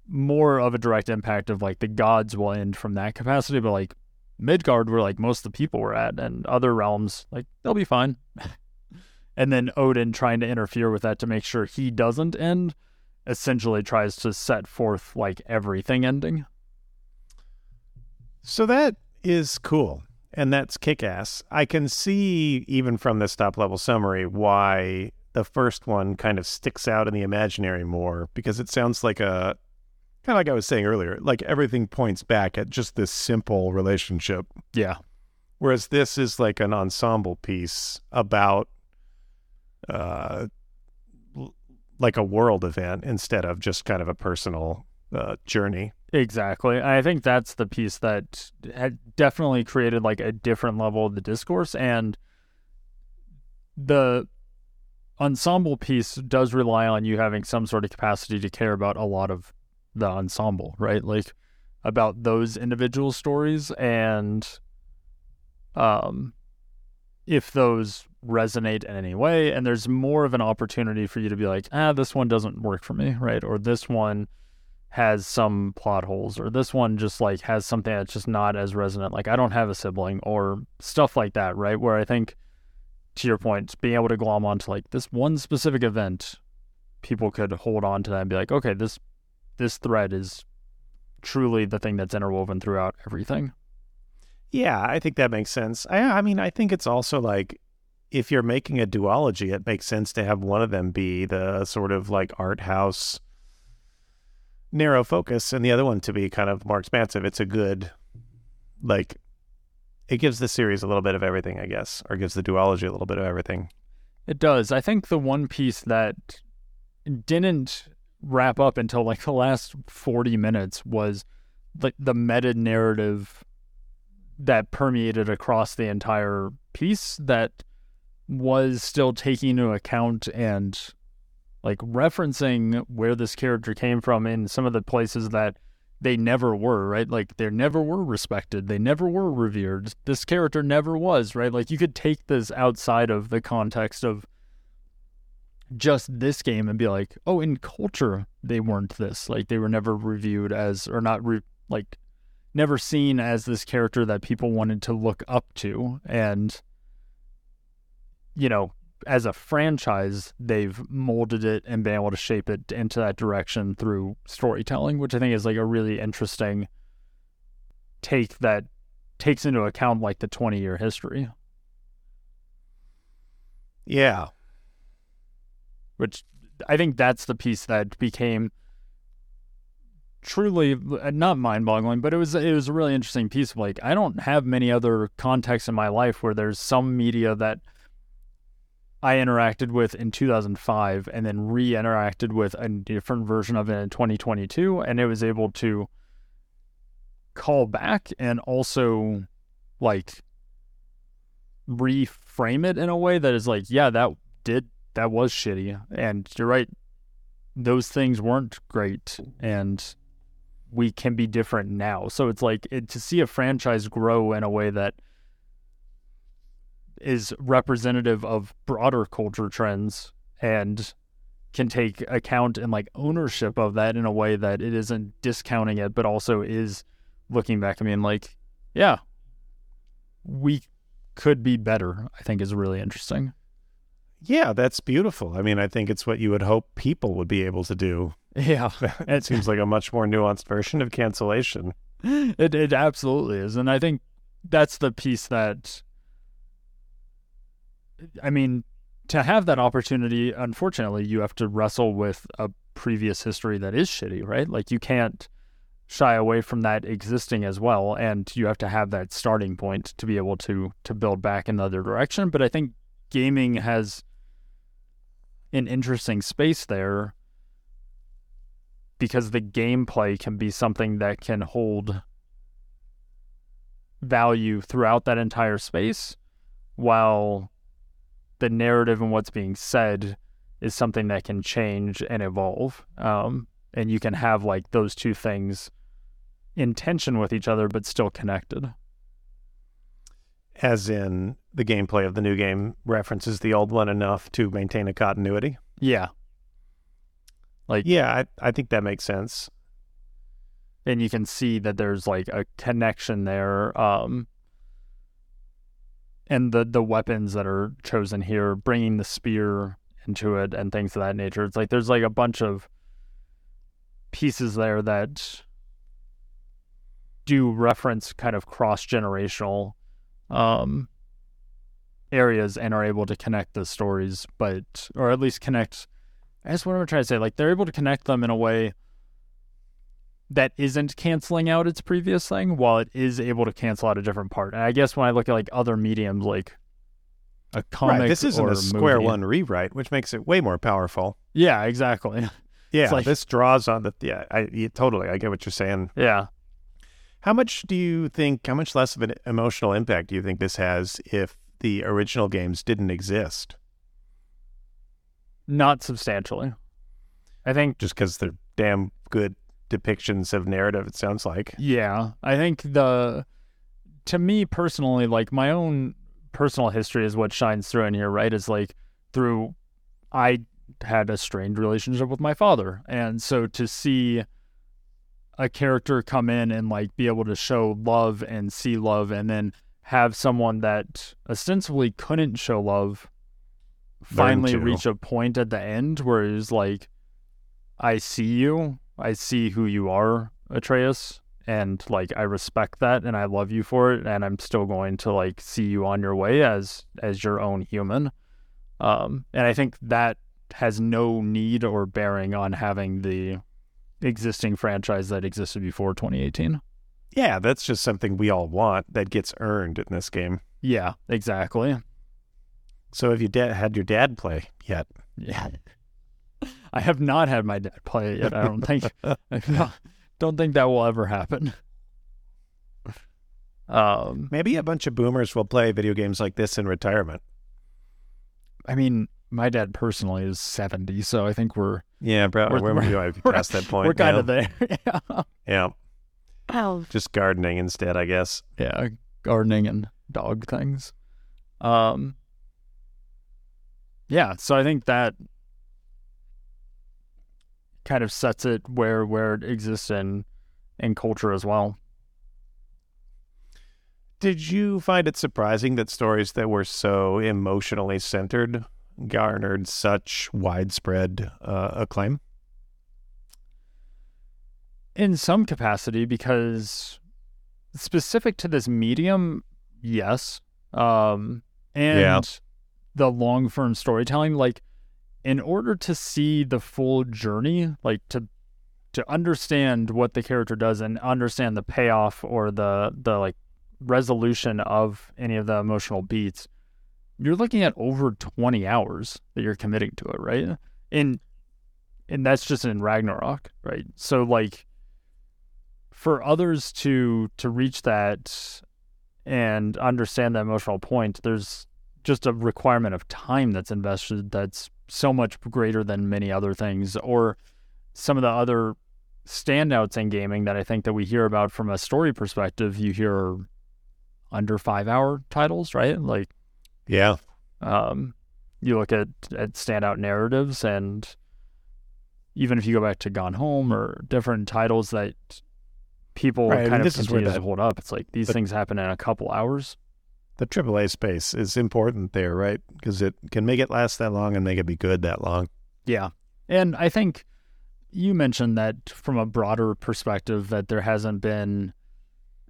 more of a direct impact of like the gods will end from that capacity, but like Midgard where like most of the people were at and other realms, like they'll be fine. and then Odin trying to interfere with that to make sure he doesn't end essentially tries to set forth like everything ending. So that is cool. And that's kick ass. I can see, even from this top level summary, why the first one kind of sticks out in the imaginary more because it sounds like a kind of like I was saying earlier, like everything points back at just this simple relationship. Yeah. Whereas this is like an ensemble piece about uh like a world event instead of just kind of a personal uh, journey. Exactly. I think that's the piece that had definitely created like a different level of the discourse and the ensemble piece does rely on you having some sort of capacity to care about a lot of the ensemble, right? Like about those individual stories and um if those resonate in any way and there's more of an opportunity for you to be like, "Ah, this one doesn't work for me," right? Or this one has some plot holes or this one just like has something that's just not as resonant like i don't have a sibling or stuff like that right where i think to your point being able to glom onto like this one specific event people could hold on to that and be like okay this this thread is truly the thing that's interwoven throughout everything Yeah, I think that makes sense. I I mean, I think it's also like if you're making a duology, it makes sense to have one of them be the sort of like art house narrow focus and the other one to be kind of more expansive. It's a good like it gives the series a little bit of everything, I guess, or gives the duology a little bit of everything. It does. I think the one piece that didn't wrap up until like the last 40 minutes was like the meta narrative that permeated across the entire piece that was still taking into account and like referencing where this character came from in some of the places that they never were, right? Like they never were respected. They never were revered. This character never was, right? Like you could take this outside of the context of just this game and be like, oh, in culture, they weren't this. Like they were never reviewed as, or not, re- like, never seen as this character that people wanted to look up to. And, you know, as a franchise, they've molded it and been able to shape it into that direction through storytelling, which I think is like a really interesting take that takes into account like the 20 year history, Yeah. which I think that's the piece that became truly uh, not mind-boggling, but it was it was a really interesting piece like I don't have many other contexts in my life where there's some media that I interacted with in 2005 and then re-interacted with a different version of it in 2022 and it was able to call back and also like reframe it in a way that is like yeah that did that was shitty and you're right those things weren't great and we can be different now. So it's like it, to see a franchise grow in a way that is representative of broader culture trends and can take account and like ownership of that in a way that it isn't discounting it, but also is looking back. I mean, like, yeah, we could be better, I think is really interesting. Yeah, that's beautiful. I mean, I think it's what you would hope people would be able to do. Yeah. it seems like a much more nuanced version of cancellation. It it absolutely is. And I think that's the piece that I mean, to have that opportunity, unfortunately, you have to wrestle with a previous history that is shitty, right? Like you can't shy away from that existing as well and you have to have that starting point to be able to to build back in the other direction but i think gaming has an interesting space there because the gameplay can be something that can hold value throughout that entire space while the narrative and what's being said is something that can change and evolve um, and you can have like those two things in tension with each other but still connected as in the gameplay of the new game references the old one enough to maintain a continuity. Yeah. Like Yeah, I, I think that makes sense. And you can see that there's like a connection there. Um and the the weapons that are chosen here, bringing the spear into it and things of that nature. It's like there's like a bunch of pieces there that do reference kind of cross generational um, areas and are able to connect the stories, but or at least connect. That's what I'm trying to say. Like they're able to connect them in a way that isn't canceling out its previous thing, while it is able to cancel out a different part. And I guess when I look at like other mediums, like a comic, right, this isn't a, Square One rewrite, which makes it way more powerful. Yeah, exactly. Yeah, like, this draws on the. Yeah, I yeah, totally. I get what you're saying. Yeah, how much do you think, how much less of an emotional impact do you think this has if the original games didn't exist? Not substantially. I think. Just because they're damn good depictions of narrative, it sounds like. Yeah. I think the, to me personally, like my own personal history is what shines through in here, right? Is like through, I had a strained relationship with my father. And so to see, a character come in and like be able to show love and see love and then have someone that ostensibly couldn't show love finally reach a point at the end where it's like I see you, I see who you are, Atreus, and like I respect that and I love you for it and I'm still going to like see you on your way as as your own human. Um and I think that has no need or bearing on having the existing franchise that existed before 2018. Yeah, that's just something we all want that gets earned in this game. Yeah, exactly. So have you da- had your dad play yet? Yeah. I have not had my dad play it yet. I don't think I don't think that will ever happen. Um, maybe a bunch of boomers will play video games like this in retirement. I mean, my dad personally is 70, so I think we're yeah, bro. We're, we're, we're, we're past that point. We're kind of there. yeah. Yeah. Oh. Just gardening instead, I guess. Yeah, gardening and dog things. Um. Yeah, so I think that kind of sets it where where it exists in in culture as well. Did you find it surprising that stories that were so emotionally centered garnered such widespread uh, acclaim? In some capacity, because specific to this medium, yes. Um, and yeah. the long form storytelling, like, in order to see the full journey, like to to understand what the character does and understand the payoff or the the like resolution of any of the emotional beats, you're looking at over 20 hours that you're committing to it, right? And and that's just in Ragnarok, right? So like for others to to reach that and understand the emotional point, there's just a requirement of time that's invested that's so much greater than many other things or some of the other standouts in gaming that I think that we hear about from a story perspective, you hear under five hour titles, right? Like, yeah. Um, you look at, at standout narratives, and even if you go back to Gone Home or different titles that people right, kind I mean, of continue to hold up, it's like these the, things happen in a couple hours. The AAA space is important there, right? Because it can make it last that long and make it be good that long. Yeah. And I think you mentioned that from a broader perspective that there hasn't been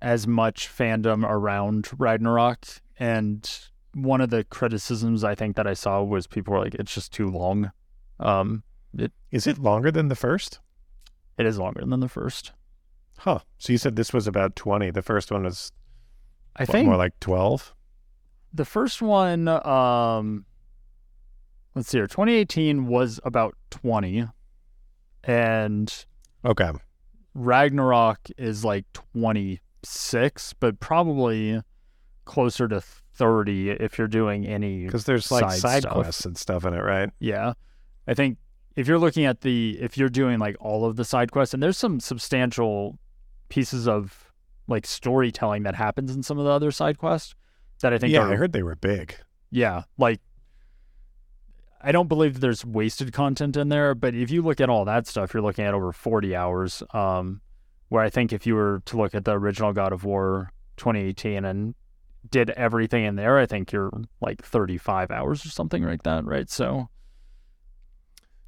as much fandom around Ragnarok and one of the criticisms I think that I saw was people were like it's just too long. Um it, is it longer than the first? It is longer than the first. Huh. So you said this was about 20. The first one was I what, think more like 12. The first one um let's see here. 2018 was about 20 and okay, Ragnarok is like 26, but probably closer to 30 if you're doing any because there's like side, side quests and stuff in it, right? Yeah, I think if you're looking at the if you're doing like all of the side quests, and there's some substantial pieces of like storytelling that happens in some of the other side quests that I think. Yeah, are, I heard they were big. Yeah, like I don't believe there's wasted content in there, but if you look at all that stuff, you're looking at over 40 hours. Um, where I think if you were to look at the original God of War 2018 and did everything in there, I think you're like 35 hours or something like that, right? So,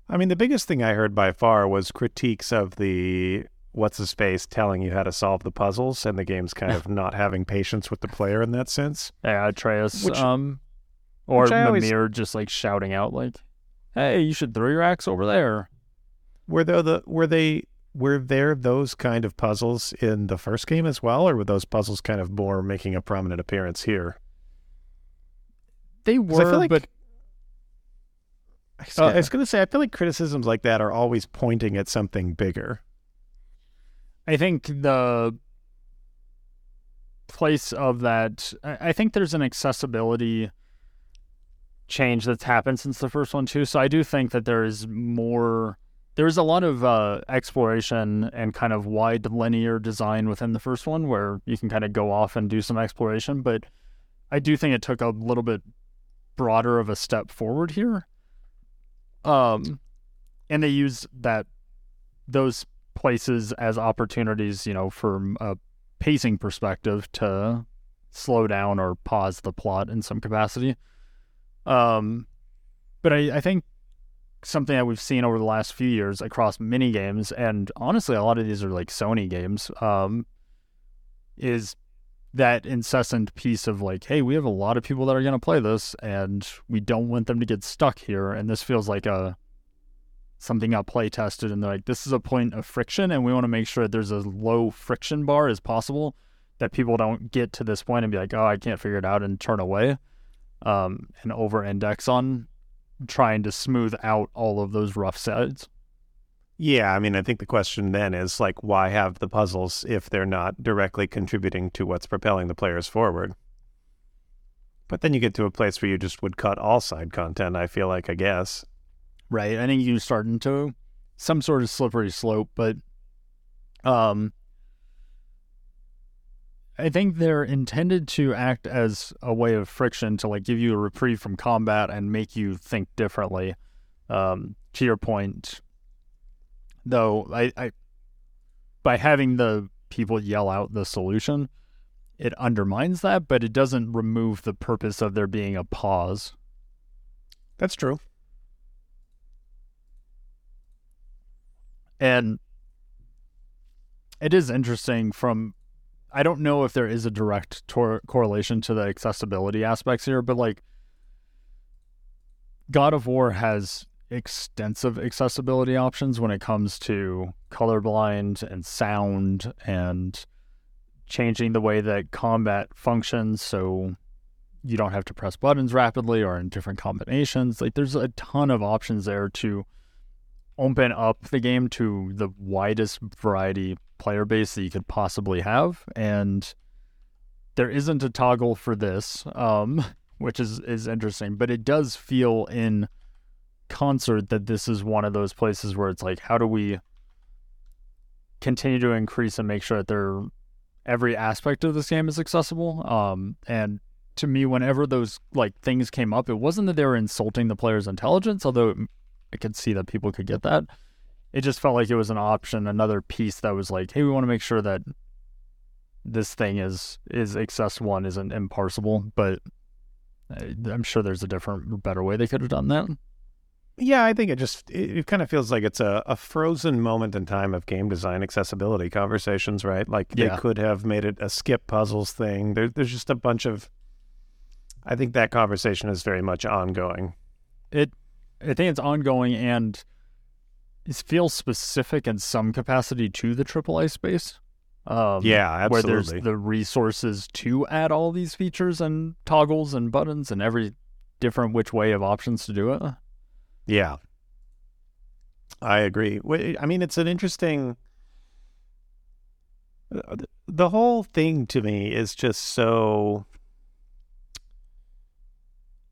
I mean, the biggest thing I heard by far was critiques of the what's the space telling you how to solve the puzzles, and the game's kind of not having patience with the player in that sense. Yeah, Atreus. Which, um, or Mimir always... just like shouting out like, "Hey, you should throw your axe over there." Were there the were they were there those kind of puzzles in the first game as well, or were those puzzles kind of more making a prominent appearance here? They were, like, but uh, I was going to say I feel like criticisms like that are always pointing at something bigger. I think the place of that, I think there's an accessibility change that's happened since the first one too. So I do think that there is more. There is a lot of uh, exploration and kind of wide linear design within the first one, where you can kind of go off and do some exploration. But I do think it took a little bit broader of a step forward here. Um, and they use that those places as opportunities, you know, from a pacing perspective to slow down or pause the plot in some capacity. Um, but I, I think something that we've seen over the last few years across many games, and honestly, a lot of these are like Sony games, um, is that incessant piece of like, hey, we have a lot of people that are going to play this, and we don't want them to get stuck here. And this feels like a something got play tested, and they're like, this is a point of friction, and we want to make sure there's a low friction bar as possible that people don't get to this point and be like, oh, I can't figure it out and turn away um, and over index on trying to smooth out all of those rough sides. Yeah, I mean, I think the question then is like, why have the puzzles if they're not directly contributing to what's propelling the players forward? But then you get to a place where you just would cut all side content, I feel like, I guess. Right. I think you start into some sort of slippery slope, but um, I think they're intended to act as a way of friction to like give you a reprieve from combat and make you think differently. Um, to your point, though, I, I by having the people yell out the solution, it undermines that, but it doesn't remove the purpose of there being a pause. That's true. And it is interesting from I don't know if there is a direct tor- correlation to the accessibility aspects here, but like God of War has extensive accessibility options when it comes to colorblind and sound and changing the way that combat functions so you don't have to press buttons rapidly or in different combinations. Like there's a ton of options there to open up the game to the widest variety player base that you could possibly have. And there isn't a toggle for this, um, which is, is interesting, but it does feel in concert that this is one of those places where it's like, how do we continue to increase and make sure that they're every aspect of this game is accessible? Um, and to me, whenever those like things came up, it wasn't that they were insulting the player's intelligence, although I could see that people could get that. It just felt like it was an option, another piece that was like, hey, we want to make sure that this thing is is accessible and isn't imparseable. But uh, I'm sure there's a different, better way they could have done that. Yeah, I think it just it, it kind of feels like it's a, a frozen moment in time of game design accessibility conversations, right? Like they Yeah. could have made it a skip puzzles thing. There, there's just a bunch of. I think that conversation is very much ongoing. It, I think it's ongoing and it feels specific in some capacity to the AAA space. Um, yeah, where there's the resources to add all these features and toggles and buttons and every different which way of options to do it. Yeah. I agree. I mean, it's an interesting. uh, The whole thing to me is just so.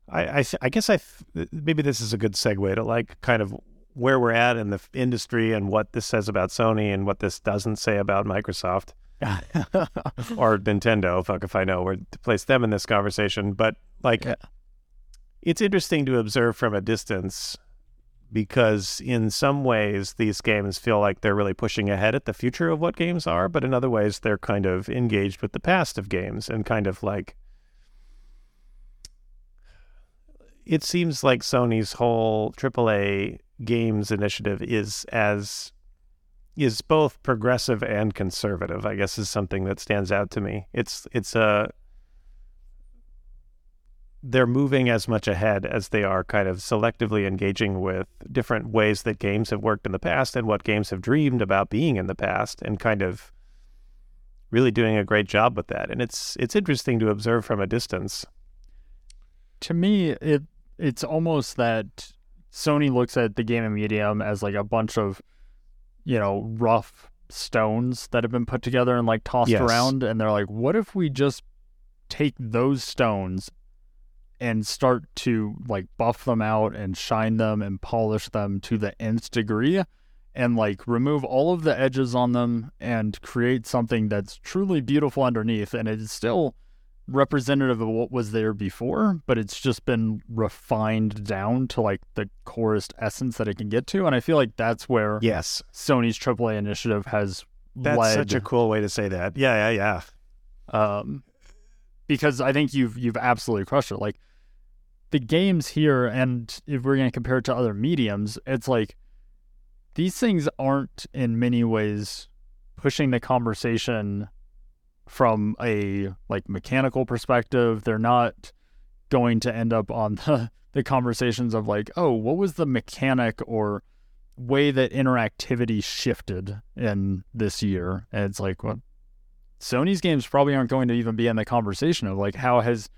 I, I, I guess I maybe this is a good segue to like kind of where we're at in the f- industry and what this says about Sony and what this doesn't say about Microsoft or Nintendo. Fuck if I know where to place them in this conversation. But like, Yeah. it's interesting to observe from a distance because in some ways these games feel like they're really pushing ahead at the future of what games are, but in other ways they're kind of engaged with the past of games and kind of like. It seems like Sony's whole AAA games initiative is as is both progressive and conservative. I guess is something that stands out to me. It's it's a they're moving as much ahead as they are kind of selectively engaging with different ways that games have worked in the past and what games have dreamed about being in the past and kind of really doing a great job with that. And it's it's interesting to observe from a distance. to me, it it's almost that Sony looks at the gaming medium as like a bunch of, you know, rough stones that have been put together and like tossed Yes. around, and they're like, what if we just take those stones and start to like buff them out and shine them and polish them to the nth degree and like remove all of the edges on them and create something that's truly beautiful underneath and it's still representative of what was there before, but it's just been refined down to like the corest essence that it can get to. And I feel like that's where Yes. Sony's AAA initiative has That's led. such a cool way to say that. Yeah, yeah, yeah. um, because I think you've you've absolutely crushed it. Like the games here, and if we're gonna compare it to other mediums, it's like these things aren't in many ways pushing the conversation from a like mechanical perspective. They're not going to end up on the the conversations of like, oh, what was the mechanic or way that interactivity shifted in this year? And it's like, well, Sony's games probably aren't going to even be in the conversation of like how has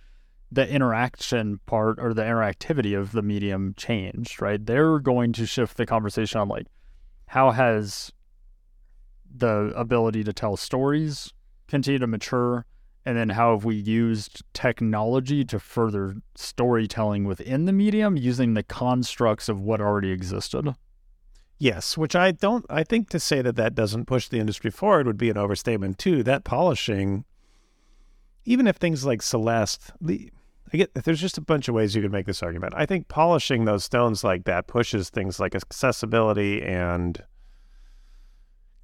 the interaction part or the interactivity of the medium changed, right? They're going to shift the conversation on like how has the ability to tell stories continue to mature and then how have we used technology to further storytelling within the medium using the constructs of what already existed. Yes, which I don't. I think to say that that doesn't push the industry forward would be an overstatement too. That polishing, even if things like Celeste, the I get there's just a bunch of ways you could make this argument. I think polishing those stones like that pushes things like accessibility and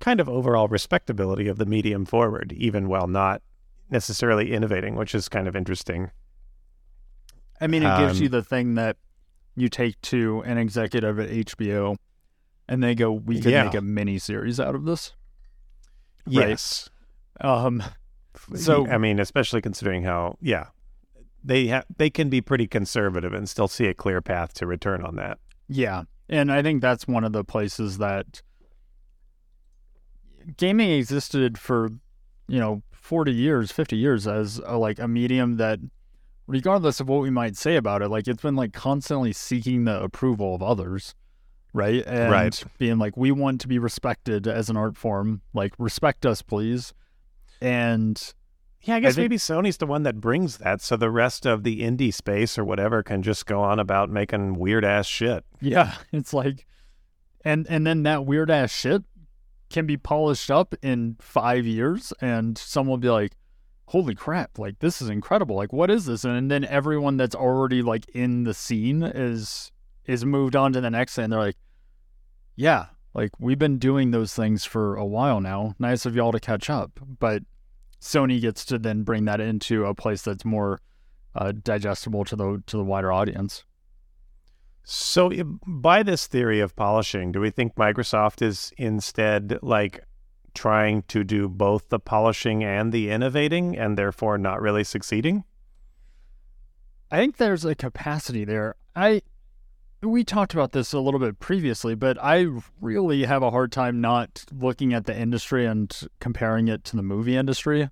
kind of overall respectability of the medium forward, even while not necessarily innovating, which is kind of interesting. I mean, it gives Um, you the thing that you take to an executive at HBO and they go, we could Yeah. make a mini series out of this. Right. Yes. Um, So- I mean, especially considering how, yeah, they ha- they can be pretty conservative and still see a clear path to return on that. Yeah. And I think that's one of the places that gaming existed for, you know, 40 years, 50 years as a, like a medium that regardless of what we might say about it, like it's been like constantly seeking the approval of others, right? And Right. being like, we want to be respected as an art form. Like, respect us, please. And Yeah, I guess think- maybe Sony's the one that brings that, so the rest of the indie space or whatever can just go on about making weird ass shit. yeah, it's like, and and then that weird ass shit can be polished up in five years, and someone will be like, "Holy crap! Like this is incredible! Like what is this?" And then everyone that's already like in the scene is is moved on to the next, and they're like, "Yeah, like we've been doing those things for a while now. Nice of y'all to catch up." But Sony gets to then bring that into a place that's more uh, digestible to the to the wider audience. So, by this theory of polishing, do we think Microsoft is instead like trying to do both the polishing and the innovating and therefore not really succeeding? I think there's a capacity there. I we talked about this a little bit previously, but I really have a hard time not looking at the industry and comparing it to the movie industry.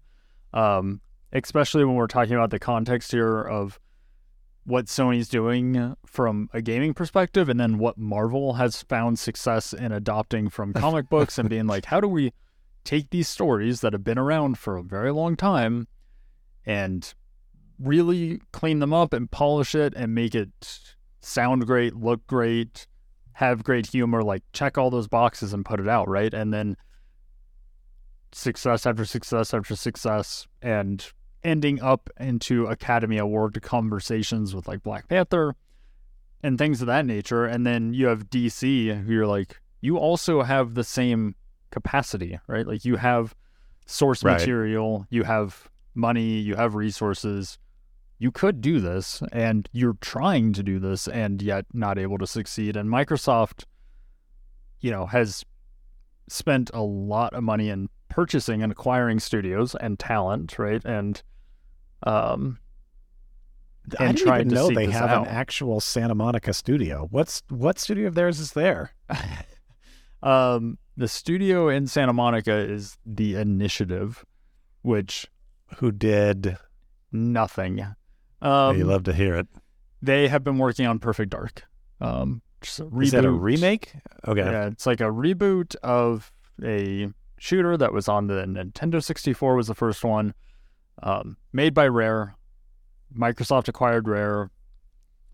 Um, especially when we're talking about the context here of what Sony's doing from a gaming perspective and then what Marvel has found success in adopting from comic books and being like, how do we take these stories that have been around for a very long time and really clean them up and polish it and make it sound great, look great, have great humor, like check all those boxes and put it out, right? And then success after success after success and ending up into Academy Award conversations with like Black Panther and things of that nature. And then you have DC who you're like, you also have the same capacity, right? Like you have source Right. material, you have money, you have resources. You could do this and you're trying to do this and yet not able to succeed. And Microsoft, you know, has spent a lot of money in purchasing and acquiring studios and talent, right? And um I And didn't trying even to know they have out. an actual Santa Monica studio. What's what studio of theirs is there? um the studio in Santa Monica is the initiative, which Who did? nothing. Um you love to hear it. they have been working on Perfect Dark. Um just a reboot. Is that a remake? Okay. Yeah, it's like a reboot of a shooter that was on the Nintendo 64 was the first one. Um, made by Rare. Microsoft acquired Rare.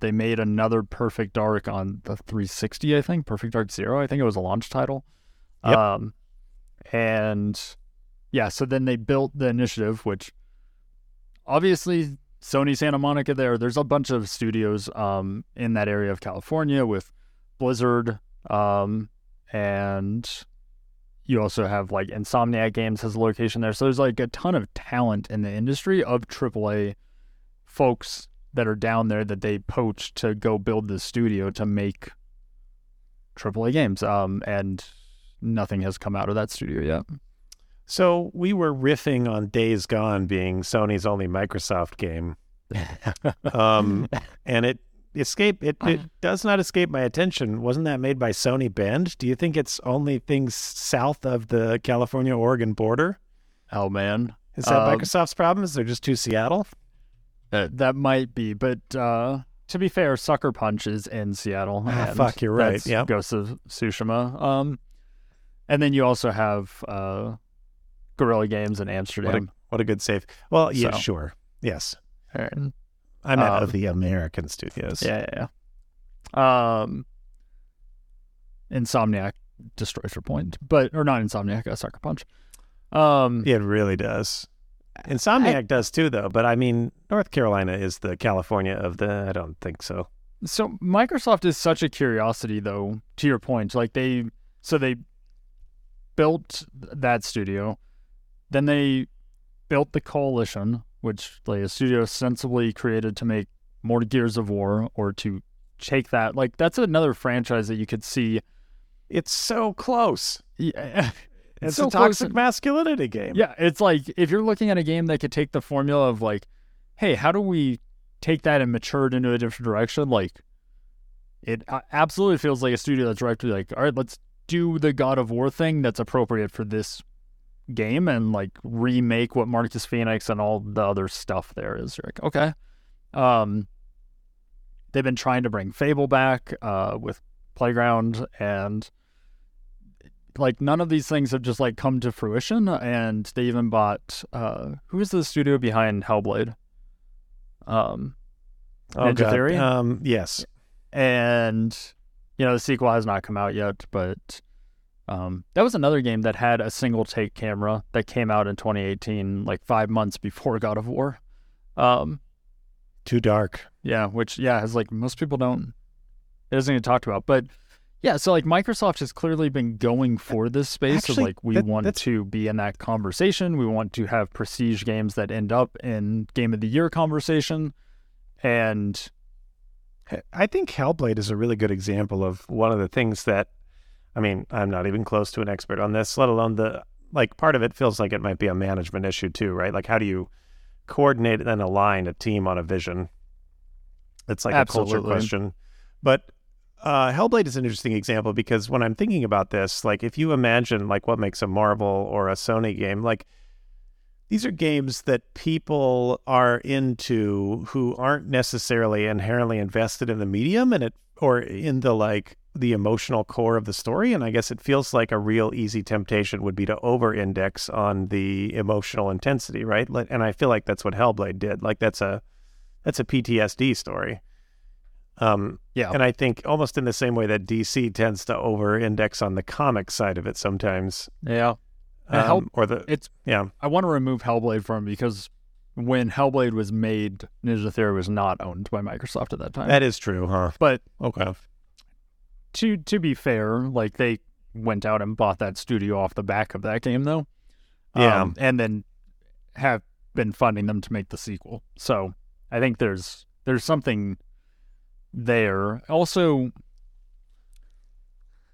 They made another Perfect Dark on the 360, I think. Perfect Dark Zero, I think it was a launch title. Yep. Um, and yeah, so then they built the initiative, which obviously Sony Santa Monica there. There's a bunch of studios um, in that area of California with Blizzard, um, and you also have like Insomniac Games has a location there. So there's like a ton of talent in the industry of AAA folks that are down there that they poach to go build this studio to make AAA games. Um, and nothing has come out of that studio yet. So we were riffing on Days Gone being Sony's only Microsoft game, um, and it escape it, it does not escape my attention. Wasn't that made by Sony Bend? Do you think it's only things south of the California Oregon border? Oh man, Is that Um, Microsoft's problem? Is they're just too Seattle? that that might be, but uh, to be fair, Sucker Punch is in Seattle. Ah, and fuck, you're right, that's yep. Ghost of Tsushima. Um, and then you also have uh, Guerrilla Games in Amsterdam. What a good save. Well, yeah, So. sure. Yes. And- I meant Um, of the American studios. yeah, yeah, yeah. Um, Insomniac destroys your point, but or not Insomniac, uh, Sucker Punch. Um, It really does. Insomniac does too, though. But I mean, North Carolina is the California of the. I don't think so. So Microsoft is such a curiosity, though. To your point, like they, so they built that studio, then they built the Coalition, which like a studio sensibly created to make more Gears of War or to take that. Like that's another franchise that you could see. It's so close. Yeah, It's so a toxic and- masculinity game. Yeah, it's like if you're looking at a game that could take the formula of like, hey, how do we take that and mature it into a different direction? Like, it uh, absolutely feels like a studio that's directly like, all right, let's do the God of War thing that's appropriate for this game and like remake what Marcus Phoenix and all the other stuff there is. You're like, okay. Um, they've been trying to bring Fable back uh, with Playground, and like none of these things have just like come to fruition. And they even bought uh, who is the studio behind Hellblade? Um, Oh, Ninja God. Theory? Um, yes. and you know the sequel has not come out yet, but um, that was another game that had a single take camera that came out in 2018, like five months before God of War. Um, Too dark. yeah, which yeah, is like most people don't. It doesn't get talked about, but yeah, so like Microsoft has clearly been going for this space Actually, of like we that- want that's- to be in that conversation. We want to have prestige games that end up in Game of the Year conversation, and I think Hellblade is a really good example of one of the things that, I mean, I'm not even close to an expert on this, let alone the, like, part of it feels like it might be a management issue too, right? Like, how do you coordinate and align a team on a vision? It's like a culture question. But uh, Hellblade is an interesting example because when I'm thinking about this, like, if you imagine, like, what makes a Marvel or a Sony game, like, these are games that people are into who aren't necessarily inherently invested in the medium and it or in the like the emotional core of the story and i guess it feels like a real easy temptation would be to over index on the emotional intensity right? And i feel like that's what hellblade did. Like that's a that's a ptsd story. Um yeah, and i think almost in the same way that dc tends to over index on the comic side of it sometimes. Yeah. Um, Hell- or the it's yeah. I want to remove Hellblade from because when Hellblade was made, Ninja Theory was not owned by Microsoft at that time. that is true huh? But okay to to be fair, like they went out and bought that studio off the back of that game though. Yeah. Um, and then have been funding them to make the sequel. So I think there's there's something there. Also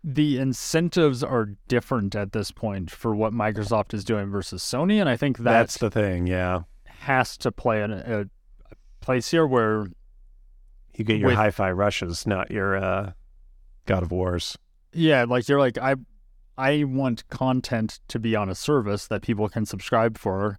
the incentives are different at this point for what Microsoft is doing versus Sony, and I think that's the thing yeah has to play in a, a place here where You get your with- hi-fi rushes, not your uh, God of Wars. Yeah, like you're like I I want content to be on a service that people can subscribe for.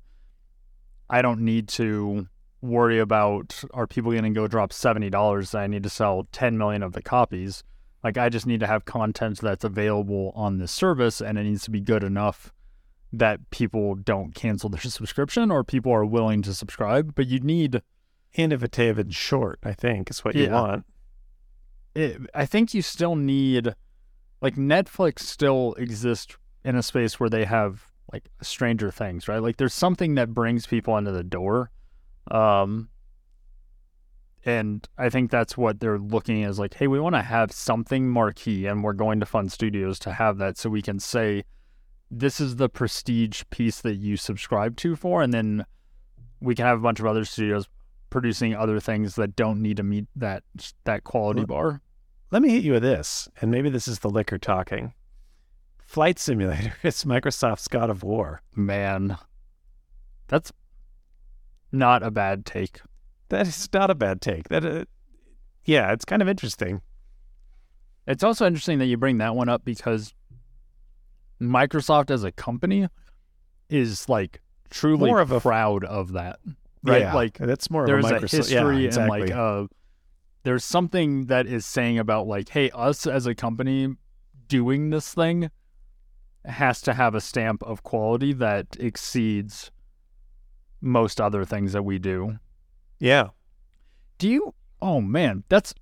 I don't need to worry about are people going to go drop $70 I need to sell 10 million of the copies. Like I just need to have content that's available on this service and it needs to be good enough that people don't cancel their subscription or people are willing to subscribe, but you need Innovative and short, I think, is what you want. It, I think you still need like Netflix still exists in a space where they have like Stranger Things, right? Like there's something that brings people into the door. Um and I think that's what they're looking as like, hey, we want to have something marquee and we're going to fund studios to have that so we can say this is the prestige piece that you subscribe to for and then we can have a bunch of other studios producing other things that don't need to meet that that quality bar. Let me hit you with this, and maybe this is the liquor talking. Flight Simulator. It's Microsoft's God of War. Man, that's not a bad take. That is not a bad take. That, uh, yeah, it's kind of interesting. It's also interesting that you bring that one up because Microsoft as a company is like truly More of a- proud of that. Right? Yeah, Like that's more there's of a a history yeah, exactly. and like uh there's something that is saying about like, hey, us as a company doing this thing has to have a stamp of quality that exceeds most other things that we do. yeah, Do you? Oh man, that's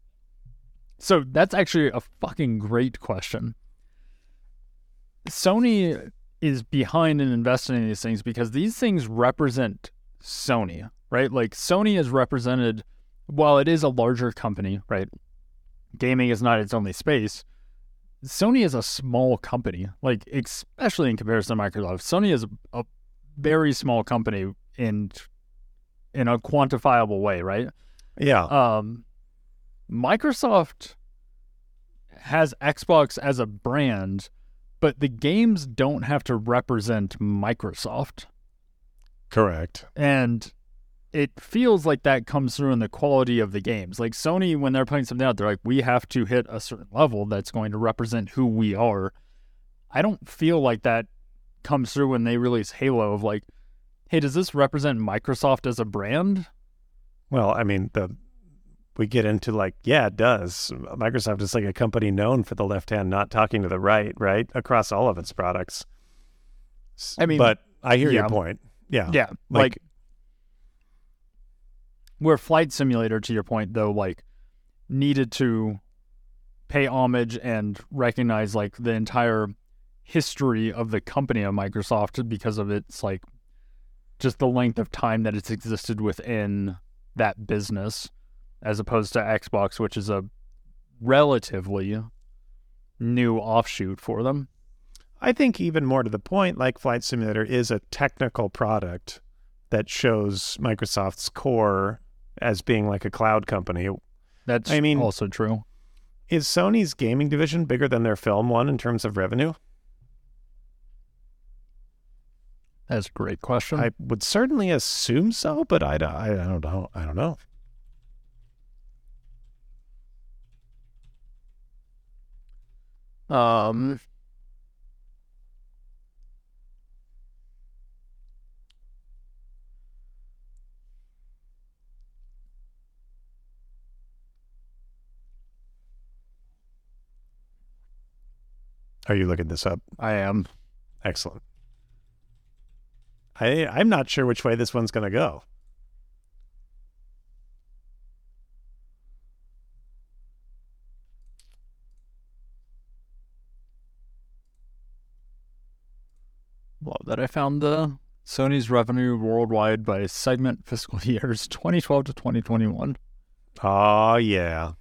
so. That's actually a fucking great question. Sony is behind in investing in these things because these things represent Sony, right? Like Sony is represented. While it is a larger company, right? Gaming is not its only space. Sony is a small company, like especially in comparison to Microsoft. Sony is a very small company in in a quantifiable way, right? yeah. Um, Microsoft has Xbox as a brand, but the games don't have to represent Microsoft. Correct. And it feels like that comes through in the quality of the games. Like Sony, when they're putting something out, they're like, we have to hit a certain level that's going to represent who we are. I don't feel like that comes through when they release Halo of like, hey, does this represent Microsoft as a brand? Well, I mean, the we get into like, yeah, it does. Microsoft is like a company known for the left hand not talking to the right, right? Across all of its products. I mean, but I hear yeah. your point. Yeah. Yeah, Like- like, where Flight Simulator, to your point, though, like needed to pay homage and recognize like the entire history of the company of Microsoft because of its like just the length of time that it's existed within that business, as opposed to Xbox, which is a relatively new offshoot for them. I think even more to the point, like Flight Simulator is a technical product that shows Microsoft's core as being like a cloud company. That's I mean- also true. Is Sony's gaming division bigger than their film one in terms of revenue? That's a great question. I would certainly assume so, but I, don't- I don't know. I don't know. Um, Are you looking this up? I am. Excellent. I I'm not sure which way this one's going to go. Love that I found the Sony's revenue worldwide by segment fiscal years 2012 to 2021. Oh yeah.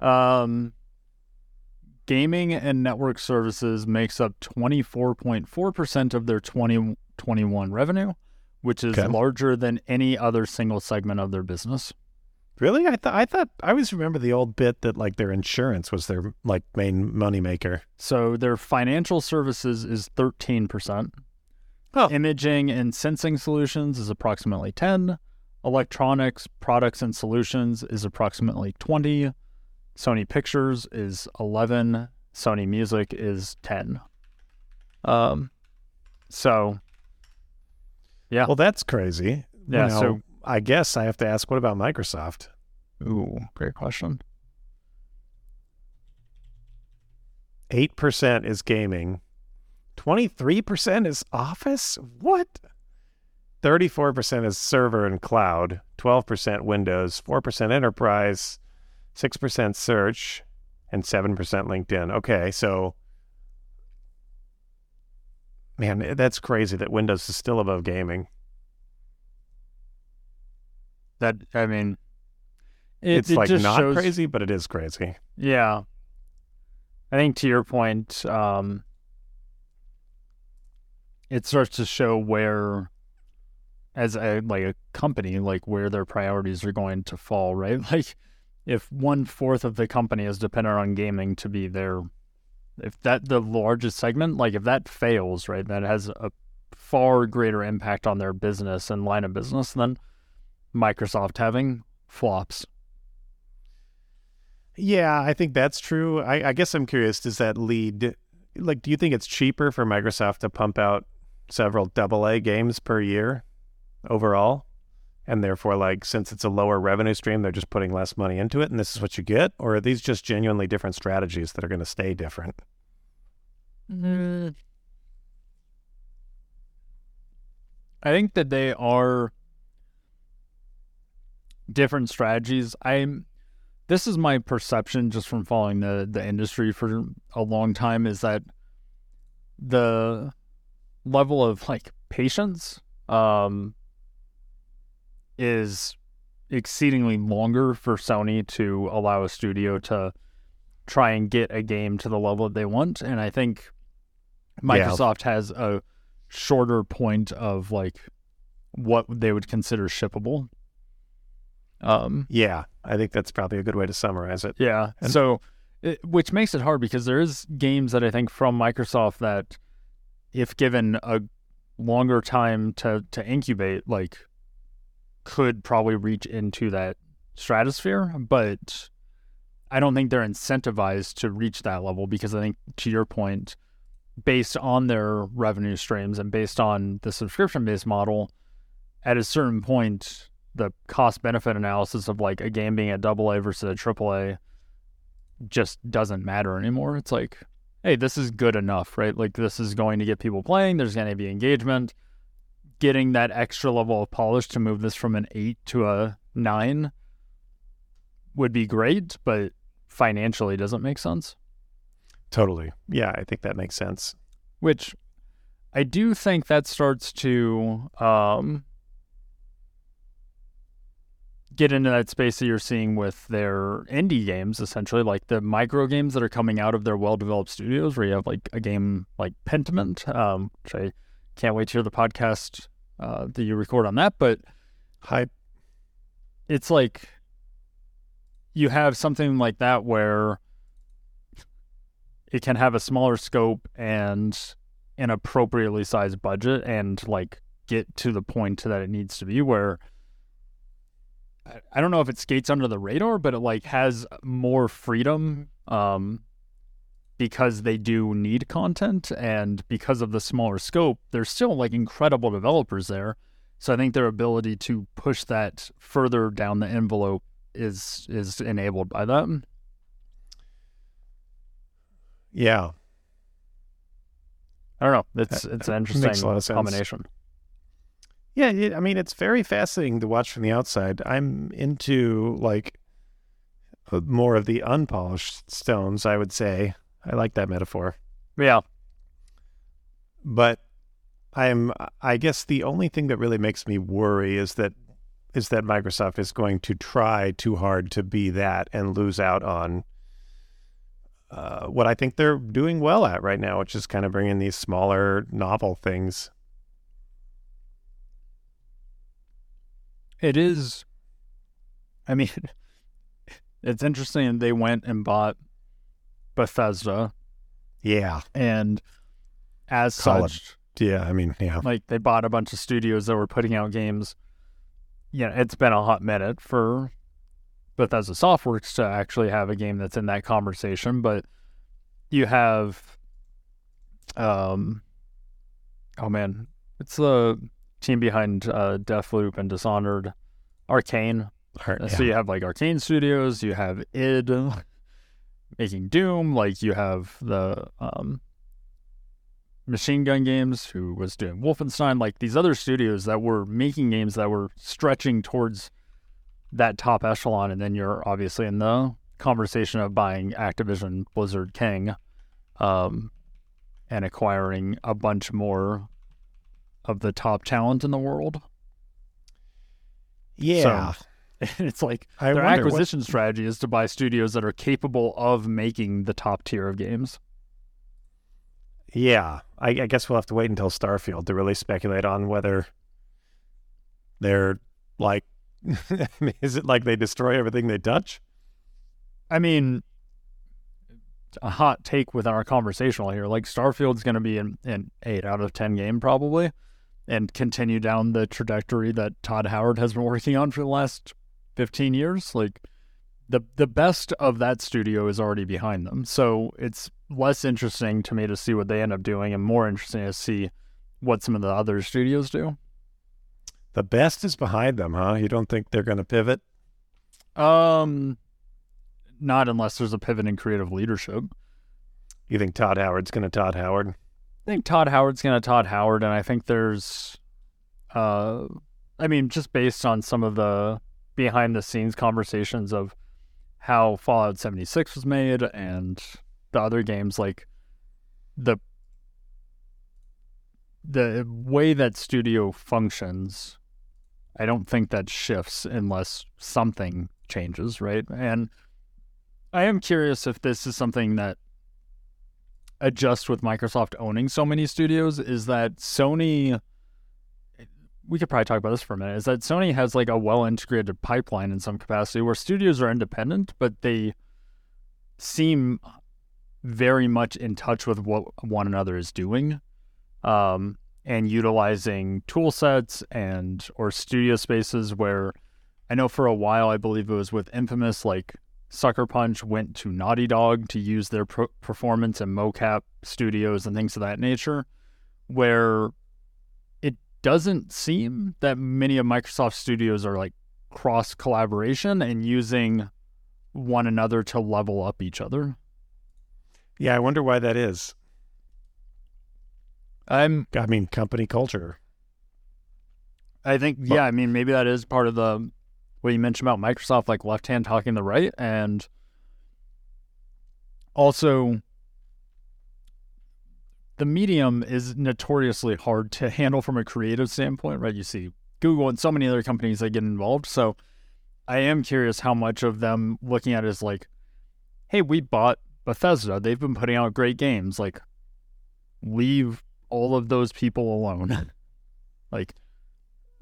Um, gaming and network services makes up 24.4% of their 2021 revenue, which is Okay. larger than any other single segment of their business. Really? I thought I thought I always remember the old bit that like their insurance was their like main moneymaker. So their financial services is 13%. Oh. Imaging and sensing solutions is approximately 10. Electronics, products and solutions is approximately 20. Sony Pictures is 11. Sony Music is 10. Um so Yeah. Well, that's crazy. Yeah, Now, so- I guess I have to ask, what about Microsoft? ooh, great question. Eight percent is gaming. Twenty-three percent is Office. What? Thirty-four percent is server and cloud. Twelve percent Windows. Four percent enterprise. Six percent search, and seven percent LinkedIn. Okay, so man, that's crazy that Windows is still above gaming. That I mean it, it's it like just not shows, crazy, but it is crazy. Yeah. I think to your point, um, it starts to show where, as a like a company, like where their priorities are going to fall, right? Like, if one fourth of the company is dependent on gaming to be their, if that the largest segment, like if that fails, right, that has a far greater impact on their business and line of business than Microsoft having flops. Yeah, I think that's true. I, I guess I'm curious, does that lead like do you think it's cheaper for Microsoft to pump out several double A games per year overall? And therefore, like since it's a lower revenue stream, they're just putting less money into it and this is what you get? Or are these just genuinely different strategies that are gonna stay different? I think that they are different strategies. I'm this is my perception just from following the the industry for a long time is that the level of like patience um is exceedingly longer for Sony to allow a studio to try and get a game to the level that they want and I think Yeah. Microsoft has a shorter point of like what they would consider shippable. Um, Yeah, I think that's probably a good way to summarize it. yeah. And- so, it, which makes it hard because there is games that I think from Microsoft that, if given a longer time to to incubate, like, could probably reach into that stratosphere, but I don't think they're incentivized to reach that level because I think to your point, based on their revenue streams and based on the subscription based model, at a certain point, the cost benefit analysis of like a game being a double A versus a triple A just doesn't matter anymore. It's like, hey, this is good enough, right? Like this is going to get people playing, there's going to be engagement. Getting that extra level of polish to move this from an eight to a nine would be great, but financially doesn't make sense. Totally. Yeah, I think that makes sense. Which I do think that starts to um, get into that space that you're seeing with their indie games, essentially, like the micro games that are coming out of their well developed studios, where you have like a game like Pentiment, um, which I can't wait to hear the podcast uh, that you record on that. But hype. It's like you have something like that where it can have a smaller scope and an appropriately sized budget and like get to the point that it needs to be where I don't know if it skates under the radar, but it like has more freedom um, because they do need content and because of the smaller scope, there's still like incredible developers there. So I think their ability to push that further down the envelope is is enabled by that. Yeah. I don't know. It's it's an interesting combination. Yeah, it, I mean, it's very fascinating to watch from the outside. I'm into like uh, more of the unpolished stones, I would say. I like that metaphor. Yeah. But I'm I guess the only thing that really makes me worry is that is that Microsoft is going to try too hard to be that and lose out on uh, what I think they're doing well at right now, which is kind of bringing these smaller novel things It is. I mean, it's interesting. They went and bought Bethesda. Yeah. And as Call such. Yeah. I mean, yeah. Like they bought a bunch of studios that were putting out games. Yeah. it's been a hot minute for Bethesda Softworks to actually have a game that's in that conversation. But you have. Um, oh, man. It's the team behind uh, Deathloop and Dishonored, Arkane. Heart, yeah. So you have like Arkane Studios, you have id making Doom, like you have the um, Machine Gun Games who was doing Wolfenstein, like these other studios that were making games that were stretching towards that top echelon, and then you're obviously in the conversation of buying Activision Blizzard King, um, and acquiring a bunch more of the top talent in the world. Yeah. So, it's like I their acquisition what... strategy is to buy studios that are capable of making the top tier of games. Yeah, I, I, guess we'll have to wait until Starfield to really speculate on whether they're like, is it like they destroy everything they touch? I mean, a hot take within our conversational here. Like Starfield's going to be an, an eight out of ten game probably and continue down the trajectory that Todd Howard has been working on for the last 15 years. Like the the best of that studio is already behind them. So it's less interesting to me to see what they end up doing and more interesting to see what some of the other studios do. The best is behind them, huh? You don't think they're going to pivot? Um not unless there's a pivot in creative leadership. You think Todd Howard's going to Todd Howard? I think Todd Howard's going to Todd Howard, and I think there's, uh, I mean, just based on some of the behind the scenes conversations of how Fallout 76 was made and the other games, like the the way that studio functions, I don't think that shifts unless something changes, right? And I am curious if this is something that adjust with Microsoft owning so many studios is that Sony we could probably talk about this for a minute is that Sony has like a well integrated pipeline in some capacity where studios are independent but they seem very much in touch with what one another is doing um, and utilizing tool sets and or studio spaces where I know for a while I believe it was with Infamous like Sucker Punch went to Naughty Dog to use their pro- performance and mocap studios and things of that nature, where doesn't seem that many of Microsoft studios are like cross collaboration and using one another to level up each other. Yeah, I wonder why that is. I'm I mean, company culture. I think yeah, I mean maybe that is part of the what you mentioned about Microsoft, like left hand talking the right, and also the medium is notoriously hard to handle from a creative standpoint, right? You see Google and so many other companies that get involved. So I am curious how much of them looking at it is like, hey, we bought Bethesda. They've been putting out great games. Like, leave all of those people alone. like,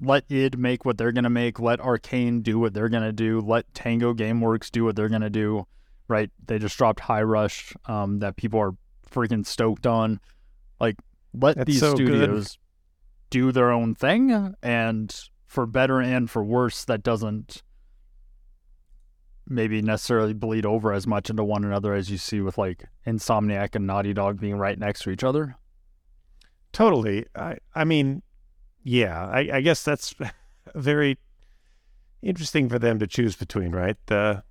let id make what they're gonna make. Let Arkane do what they're gonna do. Let Tango GameWorks do what they're gonna do. Right? They just dropped High Rush, um, that people are freaking stoked on. Like, let That's these so good. studios do their own thing, and for better and for worse, that doesn't maybe necessarily bleed over as much into one another as you see with like Insomniac and Naughty Dog being right next to each other. Totally. I I mean, yeah, I, I guess that's very interesting for them to choose between, right? The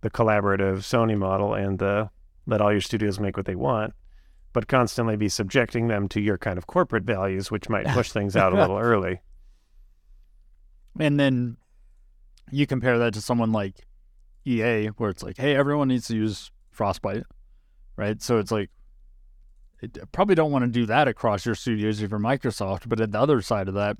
the collaborative Sony model and the let all your studios make what they want, but constantly be subjecting them to your kind of corporate values, which might push things out a little early. And then you compare that to someone like EA, where it's like, hey, everyone needs to use Frostbite, right? So it's like, it, probably don't want to do that across your studios if you're Microsoft. But at the other side of that,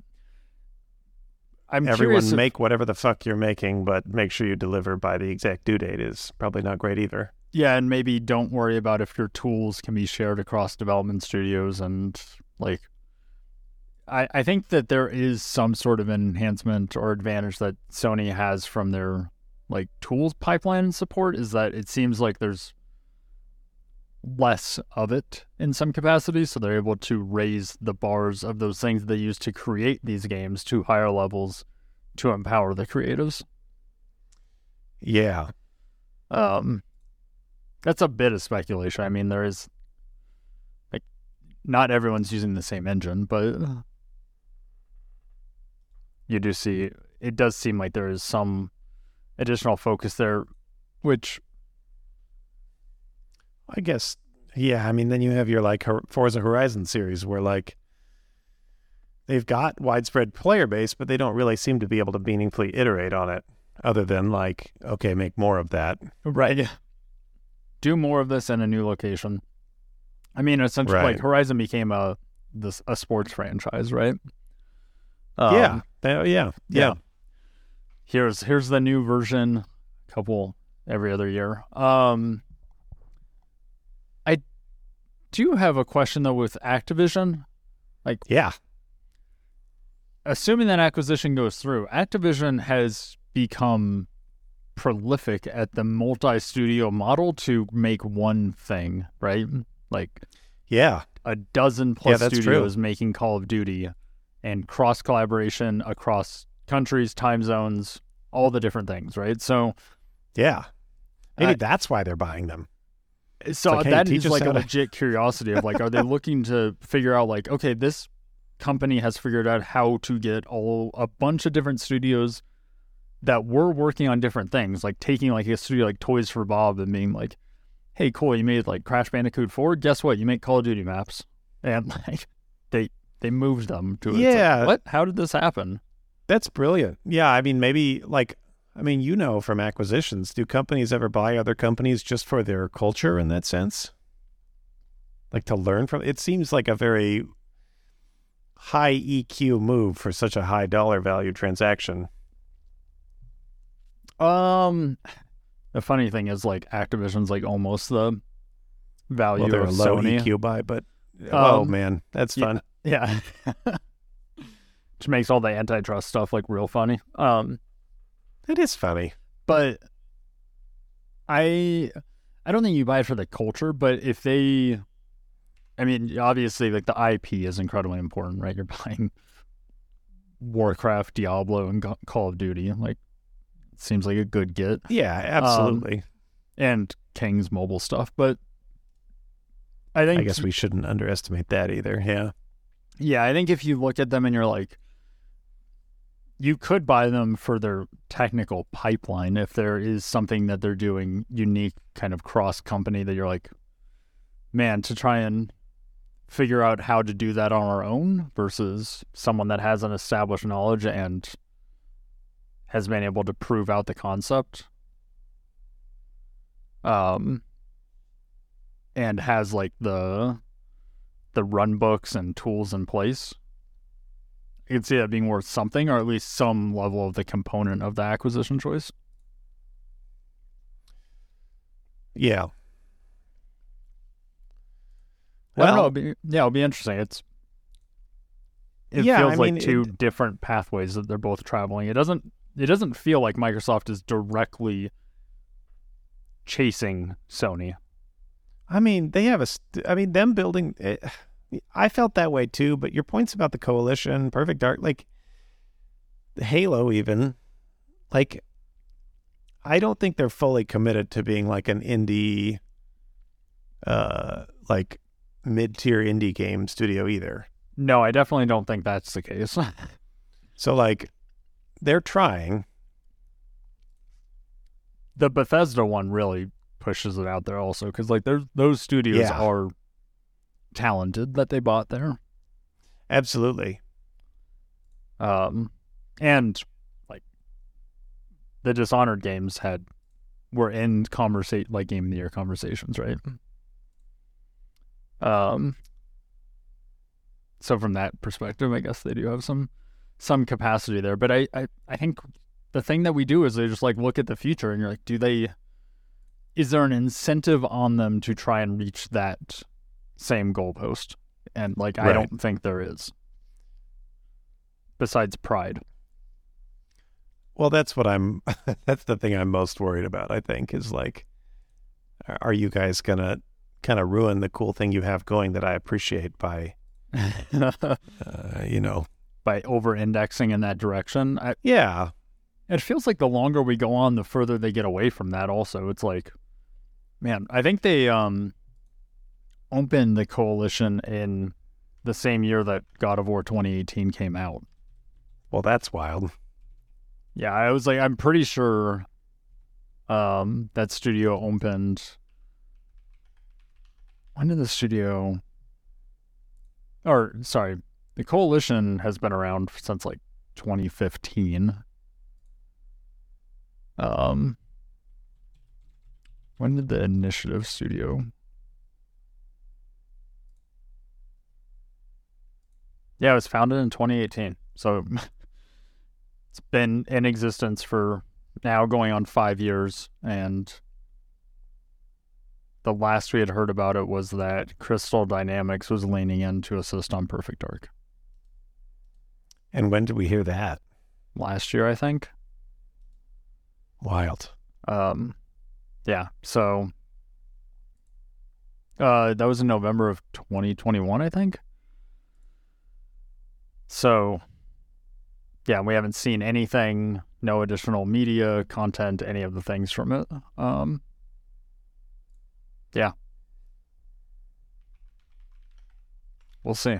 I'm Everyone curious if- make whatever the fuck you're making, but make sure you deliver by the exact due date is probably not great either. Yeah, and maybe don't worry about if your tools can be shared across development studios and like I, I think that there is some sort of enhancement or advantage that Sony has from their like tools pipeline support is that it seems like there's less of it in some capacity, so they're able to raise the bars of those things they use to create these games to higher levels to empower the creatives. Yeah. Um, that's a bit of speculation. I mean, there is like not everyone's using the same engine, but you do see it does seem like there is some additional focus there, which I guess, yeah. I mean, then you have your like Forza Horizon series where like they've got widespread player base, but they don't really seem to be able to meaningfully iterate on it, other than like, okay, make more of that. right do more of this in a new location. I mean, essentially, Right. like Horizon became a this a sports franchise, right? yeah. Um, That- yeah. Yeah. here's here's the new version couple every other year um i do have a question though with activision like Yeah. assuming that acquisition goes through activision has become prolific at the multi-studio model to make one thing right like Yeah. a dozen Yeah, plus true. studios making Call of Duty and cross collaboration across countries, time zones, all the different things, right? So, Yeah. Maybe I- that's why they're buying them. so like, hey, that is like a to- legit curiosity of like, are they looking to figure out like, okay, this company has figured out how to get all a bunch of different studios that were working on different things, like taking like a studio like Toys for Bob and being like, hey, cool, you made like Crash Bandicoot 4. Guess what? You make Call of Duty maps. And like, they they moved them to it. It's like, Yeah. what? How did this happen? That's brilliant. Yeah. I mean, maybe like, I mean, you know, from acquisitions, do companies ever buy other companies just for their culture in that sense? Like to learn from it seems like a very high EQ move for such a high dollar value transaction. Um, the funny thing is like Activision's like almost the value Well, they're a of low Sony. EQ buy, but oh Um, man, that's fun. Yeah. Which makes all the antitrust stuff like real funny. Um, It is funny. but I I don't think you buy it for the culture, but if they I mean, obviously like the IP is incredibly important, right? You're buying Warcraft, Diablo, and Call of Duty. Like seems like a good get. Yeah, absolutely. Um, and King's mobile stuff, but I think I guess we shouldn't underestimate that either. Yeah. Yeah, I think if you look at them and you're like, you could buy them for their technical pipeline if there is something that they're doing unique, kind of cross company that you're like, man, to try and figure out how to do that on our own versus someone that has an established knowledge and has been able to prove out the concept. Um, and has like the the run books and tools in place. I could see that being worth something, or at least some level of the component of the acquisition choice. Yeah. Well, be, yeah, it'll be interesting. It's it Yeah, feels I like mean, two it- different pathways that they're both traveling. It doesn't it doesn't feel like Microsoft is directly chasing Sony. I mean, they have a. St- I mean, them building. It, I felt that way too. But your points about the coalition, Perfect Dark, like Halo, even like, I don't think they're fully committed to being like an indie, uh, like mid-tier indie game studio either. No, I definitely don't think that's the case. So like, they're trying. the Bethesda one really pushes it out there also because like there's those studios Yeah. are talented that they bought there. Absolutely. Um, and like the Dishonored games had were in conversation like game of the year conversations, right? Um, so from that perspective, I guess they do have some some capacity there. But I I, I think the thing that we do is they just like look at the future and you're like, do they? Is there an incentive on them to try and reach that same goalpost? And like, I don't think there is. Besides pride. Well, that's what I'm. that's the thing I'm most worried about. I think is like, are- you guys gonna kind of ruin the cool thing you have going that I appreciate by, uh, you know, by over indexing in that direction. I, yeah, it feels like the longer we go on, the further they get away from that. Also, it's like, man, I think they um opened the coalition in the same year that God of War 2018 came out. well, that's wild. Yeah, I was like, I'm pretty sure um that studio opened. When did the studio? Or sorry, the coalition has been around since like 2015. Um, when did the initiative studio? Yeah, it was founded in 2018. So it's been in existence for now going on five years. And the last we had heard about it was that Crystal Dynamics was leaning in to assist on Perfect Dark And when did we hear that? last year, I think. Wild. Um, yeah. So uh, that was in November of 2021, I think. So yeah, we haven't seen anything, no additional media content, any of the things from it. Um, yeah. We'll see.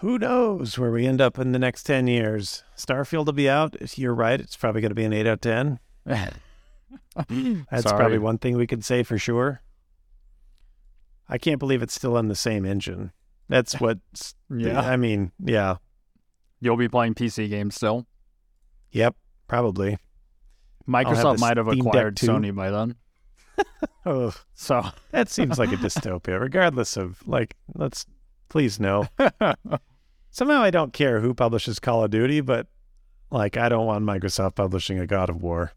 Who knows where we end up in the next ten years? Starfield will be out. If You're right. It's probably going to be an eight out of ten. That's Sorry. probably one thing we can say for sure. I can't believe it's still on the same engine. That's what's. Yeah. I mean, yeah. You'll be playing PC games still. Yep. Probably. Microsoft the might have acquired. Sony by then. Oh, So that seems like a dystopia. Regardless of like, let's please no. Somehow I don't care who publishes Call of Duty, but like I don't want Microsoft publishing a God of War.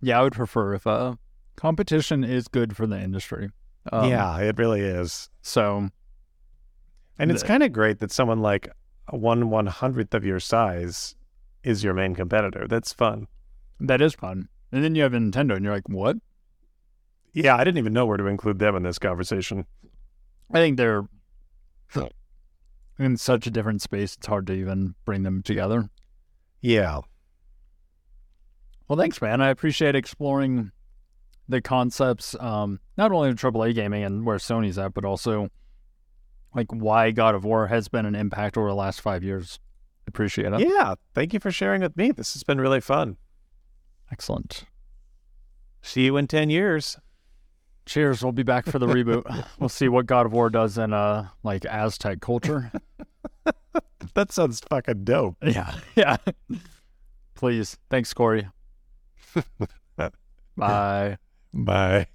Yeah, I would prefer if uh, competition is good for the industry. Um, yeah, it really is. So And it's kind of great that someone like one one hundredth of your size is your main competitor. That's fun. that is fun. And then you have Nintendo, and you're like, what? Yeah, I didn't even know where to include them in this conversation. I think they're in such a different space. It's hard to even bring them together. Yeah. Well, thanks, man. I appreciate exploring the concepts, um, not only of AAA gaming and where Sony's at, but also like why God of War has been an impact over the last five years. Appreciate it. Yeah. Thank you for sharing with me. This has been really fun. Excellent. See you in 10 years. Cheers. We'll be back for the reboot. We'll see what God of War does in uh like Aztec culture. That sounds fucking dope. Yeah. Yeah. Please. Thanks, Cory. Bye. Bye.